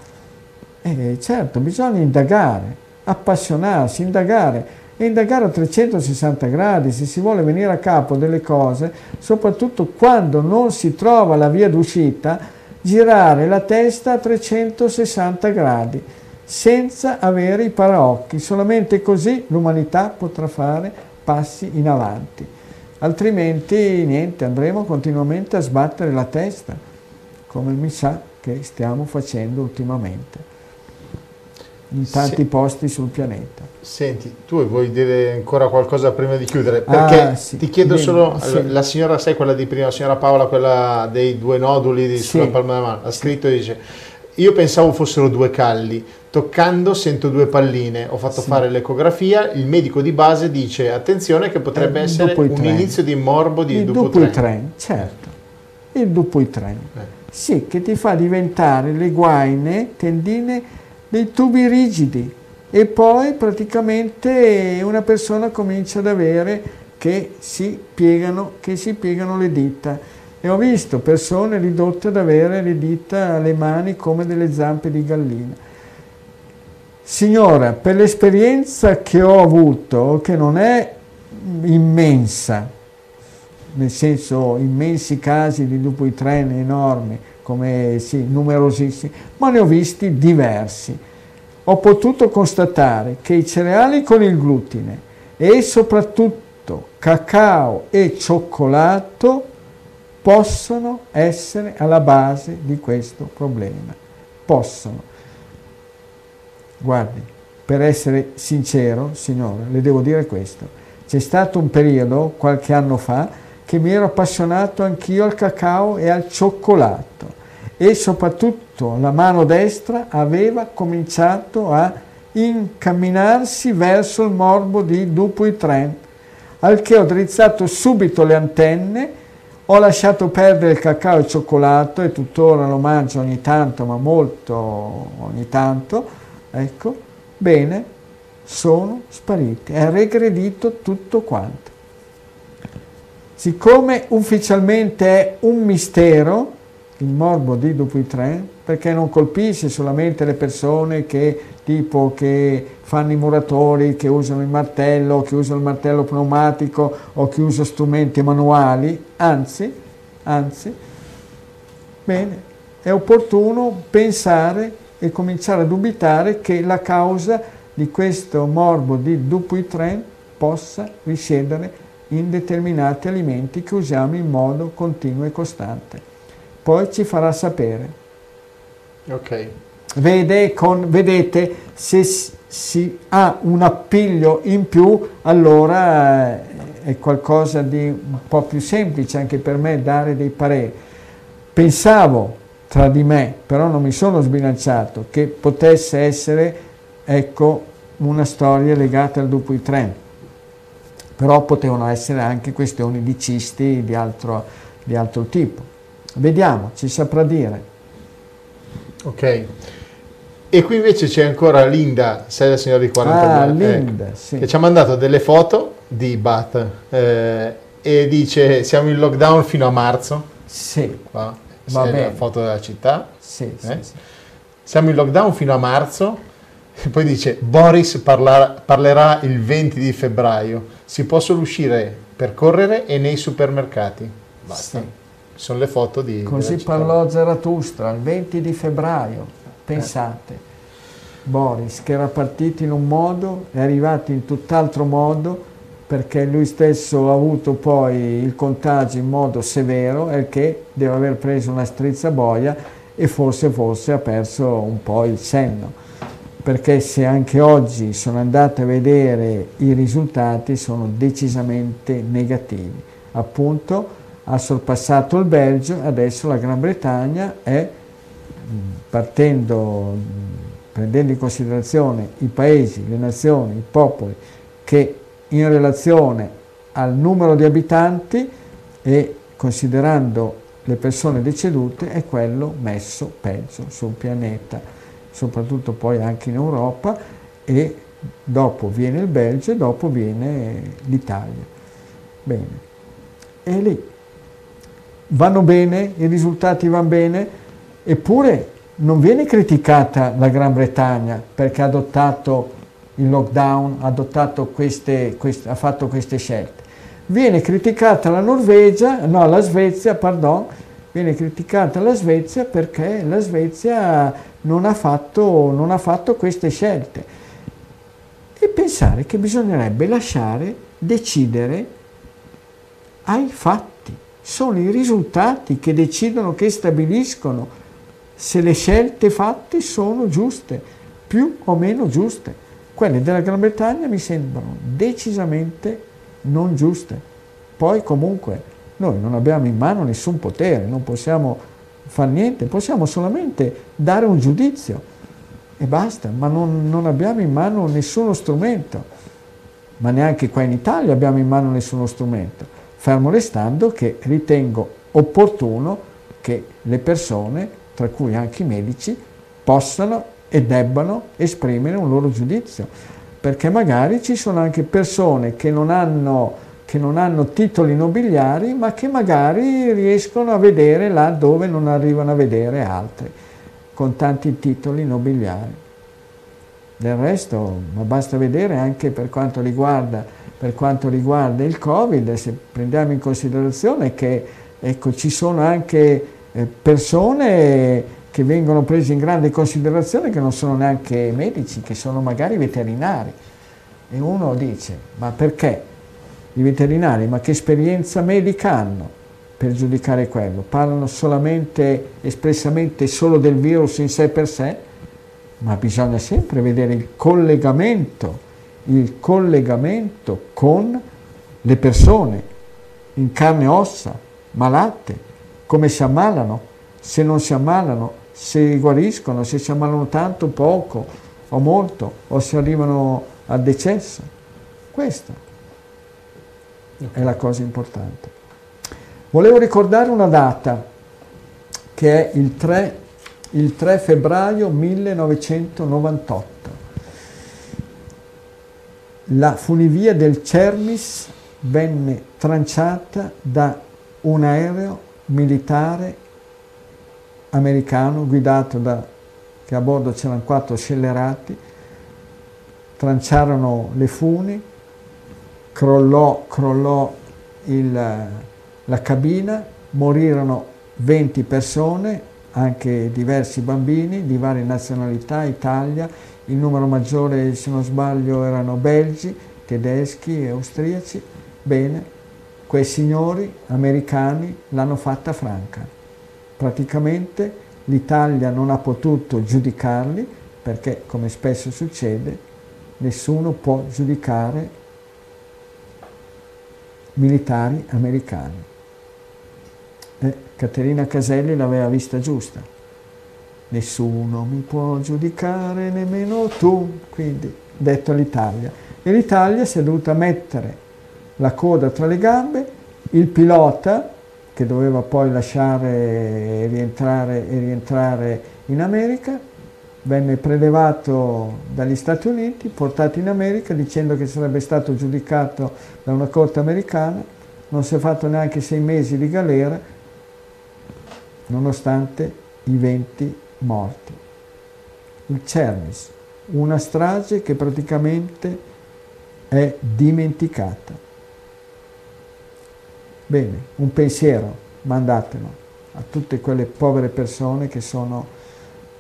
E certo, bisogna indagare, appassionarsi, indagare e indagare a 360 gradi se si vuole venire a capo delle cose, soprattutto quando non si trova la via d'uscita, girare la testa a 360 gradi senza avere i paraocchi, solamente così l'umanità potrà fare passi in avanti, altrimenti niente, andremo continuamente a sbattere la testa, come mi sa che stiamo facendo ultimamente in tanti sì. posti sul pianeta. Senti, tu vuoi dire ancora qualcosa prima di chiudere? Perché ah, sì. ti chiedo Bene, solo, sì. la signora, sai quella di prima, la signora Paola, quella dei due noduli di, sulla palma della mano, ha scritto e dice, io pensavo fossero due calli, toccando sento due palline, ho fatto sì. fare l'ecografia, il medico di base dice attenzione che potrebbe eh, essere un tren. inizio di morbo di il Dupuytren. certo, il Dupuytren. Eh. Sì, che ti fa diventare le guaine, tendine, dei tubi rigidi e poi praticamente una persona comincia ad avere che si piegano, che si piegano le dita. E ho visto persone ridotte ad avere le dita alle mani come delle zampe di gallina. Signora, per l'esperienza che ho avuto, che non è immensa, nel senso immensi casi di lupo di treni enormi, come sì, numerosissimi, ma ne ho visti diversi. Ho potuto constatare che i cereali con il glutine e soprattutto cacao e cioccolato possono essere alla base di questo problema. Possono. Guardi, per essere sincero, signora, le devo dire questo. C'è stato un periodo, qualche anno fa, che mi ero appassionato anch'io al cacao e al cioccolato e soprattutto la mano destra aveva cominciato a incamminarsi verso il morbo di Dupuytren, al che ho drizzato subito le antenne, ho lasciato perdere il cacao e il cioccolato e tuttora lo mangio ogni tanto, ma molto ogni tanto, Ecco, bene, sono spariti, è regredito tutto quanto. Siccome ufficialmente è un mistero, il morbo di Dupuytren, perché non colpisce solamente le persone che, tipo, che fanno i muratori, che usano il martello, che usano il martello pneumatico o che usano strumenti manuali, anzi, anzi, bene, è opportuno pensare e cominciare a dubitare che la causa di questo morbo di Dupuytren possa risiedere in determinati alimenti che usiamo in modo continuo e costante. Poi ci farà sapere. Ok. Vede con, vedete, se si ha un appiglio in più, allora eh, è qualcosa di un po' più semplice anche per me dare dei pareri. Pensavo tra di me, però non mi sono sbilanciato, che potesse essere ecco, una storia legata al Dupuytren. però potevano essere anche questioni di cisti di altro, di altro tipo. Vediamo, ci saprà dire. Ok. E qui invece c'è ancora Linda, sei la signora di 42 ah, Linda, ecco, sì. che ci ha mandato delle foto di Bat eh, e dice siamo in lockdown fino a marzo. Sì. Qua, Va bene. la foto della città. Sì, eh? sì, sì. Siamo in lockdown fino a marzo. E poi dice Boris parla, parlerà il 20 di febbraio. Si può solo uscire per correre e nei supermercati. Basta. Sì. Sono le foto di... Così parlò Zarathustra il 20 di febbraio. Pensate. Eh. Boris, che era partito in un modo, è arrivato in tutt'altro modo, perché lui stesso ha avuto poi il contagio in modo severo e che deve aver preso una strizza boia e forse forse ha perso un po' il senno perché se anche oggi sono andate a vedere i risultati sono decisamente negativi appunto ha sorpassato il Belgio adesso la Gran Bretagna è partendo prendendo in considerazione i paesi, le nazioni, i popoli che in relazione al numero di abitanti e considerando le persone decedute è quello messo peggio sul pianeta, soprattutto poi anche in Europa e dopo viene il Belgio e dopo viene l'Italia. Bene, e lì vanno bene, i risultati vanno bene, eppure non viene criticata la Gran Bretagna perché ha adottato il lockdown, ha, queste, queste, ha fatto queste scelte. Viene criticata la Norvegia, no, la Svezia, pardon, viene criticata la Svezia perché la Svezia non ha fatto, non ha fatto queste scelte. E pensare che bisognerebbe lasciare decidere ai fatti. Sono i risultati che decidono, che stabiliscono se le scelte fatte sono giuste, più o meno giuste. Quelle della Gran Bretagna mi sembrano decisamente non giuste. Poi comunque noi non abbiamo in mano nessun potere, non possiamo fare niente, possiamo solamente dare un giudizio e basta, ma non, non abbiamo in mano nessuno strumento, ma neanche qua in Italia abbiamo in mano nessuno strumento, fermo restando che ritengo opportuno che le persone, tra cui anche i medici, possano e debbano esprimere un loro giudizio, perché magari ci sono anche persone che non hanno, che non hanno titoli nobiliari, ma che magari riescono a vedere là dove non arrivano a vedere altri, con tanti titoli nobiliari. Del resto, ma basta vedere anche per quanto riguarda, per quanto riguarda il Covid, se prendiamo in considerazione che ecco, ci sono anche eh, persone che vengono presi in grande considerazione che non sono neanche medici, che sono magari veterinari. E uno dice, ma perché i veterinari, ma che esperienza medica hanno per giudicare quello? Parlano solamente, espressamente solo del virus in sé per sé, ma bisogna sempre vedere il collegamento, il collegamento con le persone in carne e ossa, malate, come si ammalano, se non si ammalano, se guariscono, se si ammalano tanto, poco o molto, o se arrivano al decesso. Questa è la cosa importante. Volevo ricordare una data che è il 3, il 3 febbraio 1998. La funivia del Cermis venne tranciata da un aereo militare americano guidato da, che a bordo c'erano quattro scellerati, tranciarono le funi, crollò, crollò il, la cabina, morirono 20 persone, anche diversi bambini di varie nazionalità, Italia, il numero maggiore se non sbaglio erano belgi, tedeschi e austriaci. Bene, quei signori americani l'hanno fatta franca praticamente l'Italia non ha potuto giudicarli perché, come spesso succede, nessuno può giudicare militari americani. E Caterina Caselli l'aveva vista giusta. Nessuno mi può giudicare, nemmeno tu, quindi detto l'Italia. E l'Italia si è dovuta mettere la coda tra le gambe, il pilota che doveva poi lasciare e rientrare, e rientrare in America, venne prelevato dagli Stati Uniti, portato in America dicendo che sarebbe stato giudicato da una corte americana, non si è fatto neanche sei mesi di galera, nonostante i 20 morti. Il Cernis, una strage che praticamente è dimenticata. Bene, un pensiero, mandatelo a tutte quelle povere persone che sono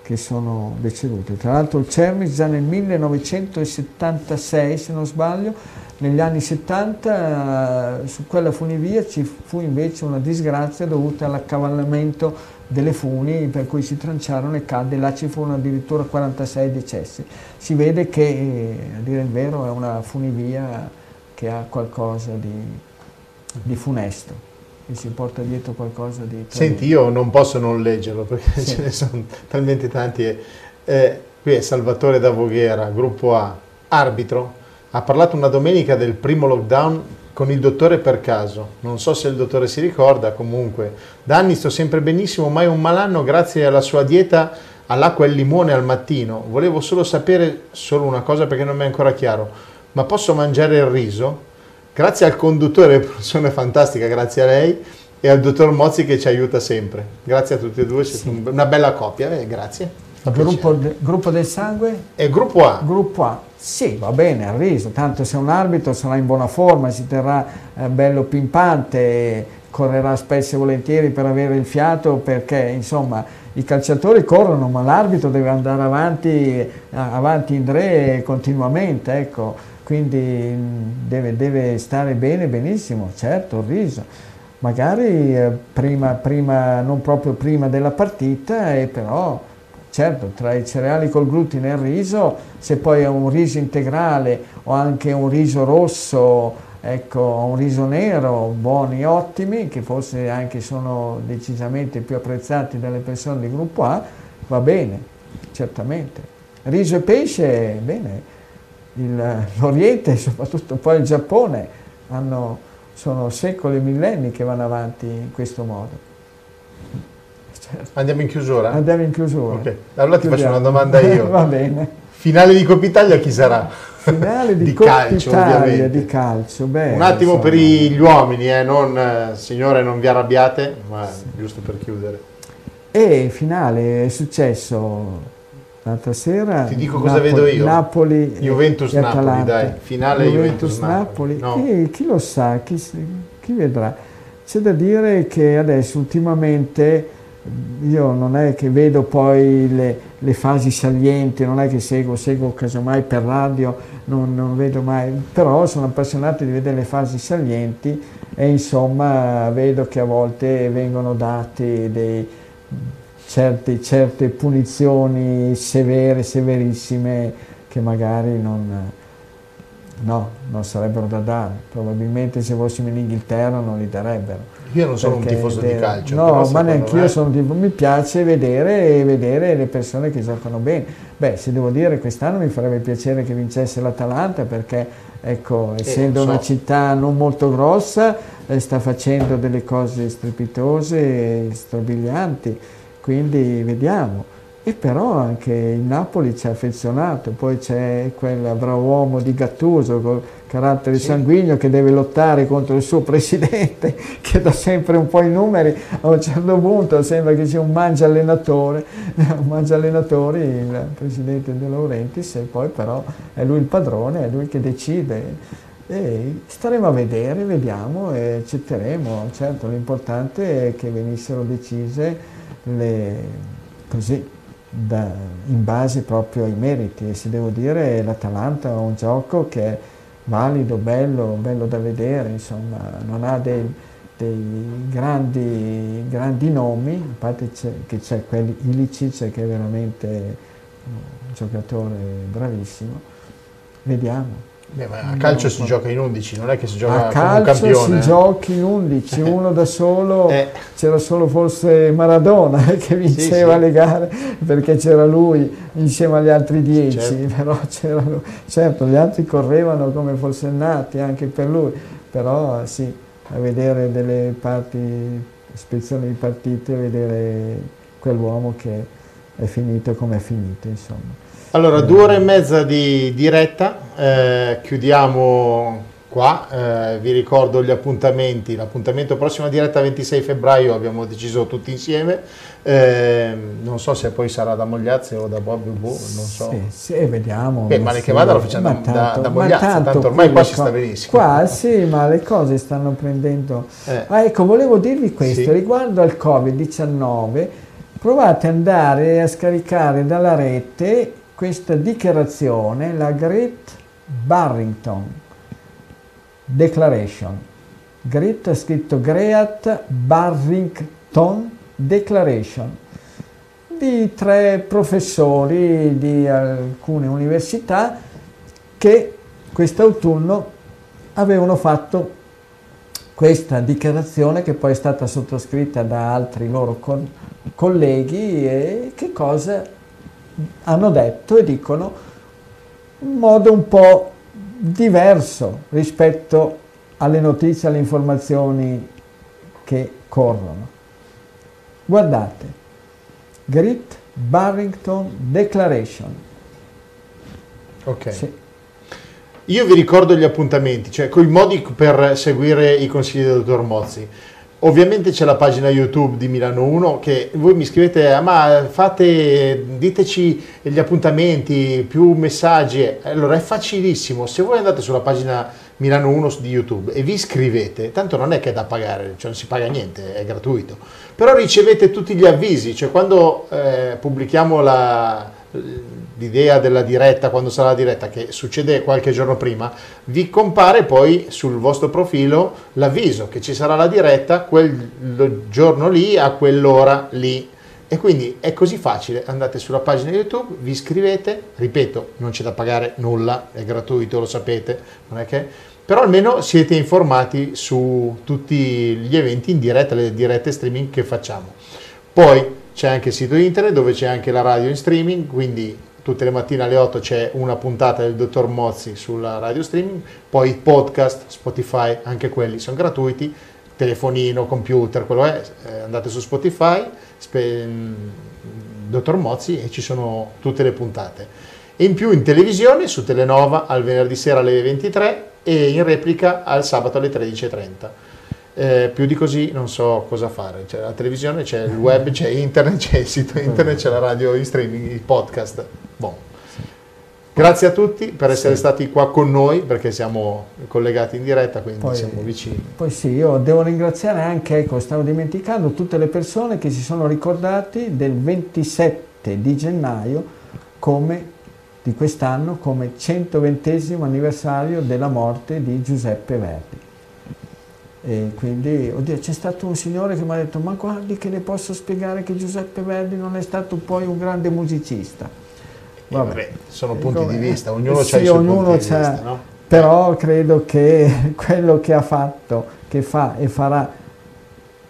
che sono decedute. Tra l'altro il Cermis già nel 1976, se non sbaglio, negli anni 70 eh, su quella funivia ci fu invece una disgrazia dovuta all'accavallamento delle funi per cui si tranciarono e cadde, là ci furono addirittura 46 decessi. Si vede che, eh, a dire il vero, è una funivia che ha qualcosa di, di funesto e si porta dietro qualcosa di... Senti, io non posso non leggerlo perché sì. ce ne sono talmente tanti. Eh, qui è Salvatore da Voghera, gruppo A, arbitro, ha parlato una domenica del primo lockdown con il dottore per caso. Non so se il dottore si ricorda, comunque. Da anni sto sempre benissimo, mai un malanno grazie alla sua dieta all'acqua e al limone al mattino. Volevo solo sapere solo una cosa perché non mi è ancora chiaro. Ma posso mangiare il riso? Grazie al conduttore, persona fantastica, grazie a lei e al dottor Mozzi che ci aiuta sempre. Grazie a tutti e due, siete sì. una bella coppia, eh, grazie. Gruppo, de, gruppo, del sangue? È gruppo A. Gruppo A. Sì, va bene, ha riso, tanto se un arbitro sarà in buona forma, si terrà eh, bello pimpante, correrà spesso e volentieri per avere il fiato perché insomma i calciatori corrono ma l'arbitro deve andare avanti, eh, avanti in re continuamente, ecco quindi mm, deve, deve, stare bene, benissimo, certo, il riso. Magari eh, prima, prima, non proprio prima della partita, e però certo tra i cereali col glutine e il riso, se poi è un riso integrale o anche un riso rosso, ecco, un riso nero, buoni, ottimi, che forse anche sono decisamente più apprezzati dalle persone di gruppo A, va bene, certamente. Riso e pesce, bene, l'Oriente e soprattutto poi il Giappone hanno, sono secoli e millenni che vanno avanti in questo modo. Andiamo in chiusura? Andiamo in chiusura. Okay. Allora ti faccio una domanda io. Va bene. Finale di Coppa Italia chi sarà? Finale di, di calcio, Italia, ovviamente. di calcio. Beh, Un attimo insomma. per gli uomini, eh, non, eh, signore non vi arrabbiate, ma sì. giusto per chiudere. E finale è successo L'altra sera ti dico cosa Napoli, vedo io. Napoli Juventus Napoli, dai, finale Juventus, Juventus Napoli. No. Chi lo sa, chi, chi vedrà. C'è da dire che adesso ultimamente io non è che vedo poi le, le, fasi salienti, non è che seguo, seguo casomai per radio, non, non, vedo mai, però sono appassionato di vedere le fasi salienti e insomma vedo che a volte vengono dati dei certe, certe punizioni severe, severissime, che magari non, no, non sarebbero da dare. Probabilmente se fossimo in Inghilterra non li darebbero. Io non sono un tifoso di calcio. No, ma neanche io sono tipo, mi piace vedere, vedere le persone che giocano bene. Beh, se devo dire, quest'anno mi farebbe piacere che vincesse l'Atalanta perché, ecco, eh, essendo so. una città non molto grossa, eh, sta facendo delle cose strepitose e strabilianti quindi vediamo. E però anche il Napoli ci ha affezionato, poi c'è quel bravo uomo di Gattuso carattere sì. sanguigno che deve lottare contro il suo presidente che dà sempre un po' i numeri, a un certo punto sembra che sia un mangia allenatore, un mangia allenatori il presidente De Laurentiis e poi però è lui il padrone, è lui che decide. E staremo a vedere, vediamo e accetteremo, certo l'importante è che venissero decise le, così, da, in base proprio ai meriti e se devo dire l'Atalanta è un gioco che è valido, bello, bello da vedere, insomma, non ha dei, dei grandi, grandi, nomi, a parte che c'è Ilicic che è veramente un giocatore bravissimo, vediamo. Beh, ma a calcio no, si no. gioca in 11, non è che si gioca a campione. si eh? gioca in 11, uno da solo, eh. c'era solo forse Maradona che vinceva sì, sì. le gare perché c'era lui insieme agli altri 10, certo. però c'era lui. Certo, gli altri correvano come forsennati anche per lui, però sì, a vedere delle parti, ispezioni di partite, vedere quell'uomo che è finito come è finito, insomma. Allora, due ore e mezza di diretta, eh, chiudiamo qua, eh, vi ricordo gli appuntamenti, l'appuntamento prossima diretta 26 febbraio abbiamo deciso tutti insieme, eh, non so se poi sarà da Mogliazzi o da Bob Bubu, non so. Sì, sì vediamo. Beh, ma che vada lo facciamo da, tanto, da, Mogliazzi, tanto, tanto ormai qua si sta benissimo. Qua sì, ma le cose stanno prendendo... Eh. Ah, ecco, volevo dirvi questo, sì. riguardo al Covid-19, provate ad andare a scaricare dalla rete questa dichiarazione, la Great Barrington Declaration. Grit è scritto Great Barrington Declaration di tre professori di alcune università che quest'autunno avevano fatto questa dichiarazione che poi è stata sottoscritta da altri loro co- colleghi e che cosa hanno detto e dicono in modo un po' diverso rispetto alle notizie, alle informazioni che corrono. Guardate, Great Barrington Declaration. Ok. Sì. Io vi ricordo gli appuntamenti, cioè con i modi per seguire i consigli del dottor Mozzi. Ovviamente c'è la pagina YouTube di Milano 1 che voi mi scrivete, ma fate, diteci gli appuntamenti, più messaggi. Allora è facilissimo, se voi andate sulla pagina Milano 1 di YouTube e vi iscrivete, tanto non è che è da pagare, cioè non si paga niente, è gratuito, però ricevete tutti gli avvisi, cioè quando eh, pubblichiamo la, l'idea della diretta, quando sarà la diretta, che succede qualche giorno prima, vi compare poi sul vostro profilo l'avviso che ci sarà la diretta quel giorno lì a quell'ora lì. E quindi è così facile, andate sulla pagina YouTube, vi iscrivete, ripeto, non c'è da pagare nulla, è gratuito, lo sapete, non è che... Però almeno siete informati su tutti gli eventi in diretta, le dirette streaming che facciamo. Poi c'è anche il sito internet dove c'è anche la radio in streaming, quindi tutte le mattine alle 8 c'è una puntata del dottor Mozzi sulla radio streaming, poi podcast, Spotify, anche quelli sono gratuiti, telefonino, computer, quello è, eh, andate su Spotify, spe, mm, dottor Mozzi e ci sono tutte le puntate. E in più in televisione su Telenova al venerdì sera alle 23 e in replica al sabato alle 13.30. Eh, più di così non so cosa fare. C'è la televisione, c'è il web, c'è internet, c'è il sito internet, c'è la radio in streaming, il podcast. Grazie a tutti per essere sì. stati qua con noi perché siamo collegati in diretta, quindi poi, siamo vicini. Poi sì, io devo ringraziare anche, ecco, stavo dimenticando, tutte le persone che si sono ricordati del 27 di gennaio come, di quest'anno come 120 anniversario della morte di Giuseppe Verdi. E quindi, oddio, c'è stato un signore che mi ha detto, ma guardi che le posso spiegare che Giuseppe Verdi non è stato poi un grande musicista Vabbè, Vabbè, sono punti Come, di vista, ognuno sì, ha i suoi ognuno punti di vista, no? Però credo che quello che ha fatto, che fa e farà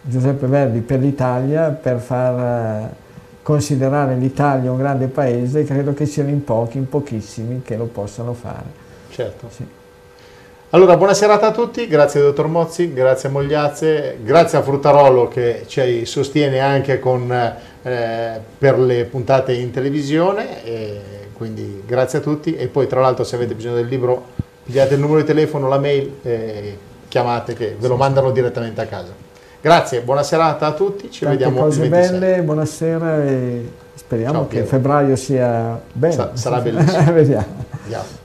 Giuseppe Verdi per l'Italia, per far eh, considerare l'Italia un grande paese, credo che siano in pochi, in pochissimi che lo possano fare. Certo. Sì. Allora, buona serata a tutti, grazie dottor Mozzi, grazie a Mogliazze, grazie a Fruttarolo che ci sostiene anche con, eh, per le puntate in televisione, e quindi grazie a tutti e poi tra l'altro se avete bisogno del libro pigliate il numero di telefono, la mail, e chiamate che ve lo mandano direttamente a casa. Grazie, buona serata a tutti, ci Tante vediamo cose belle, buonasera e speriamo Ciao, che febbraio sia bello. Sa sarà bellissimo. Vediamo. Andiamo.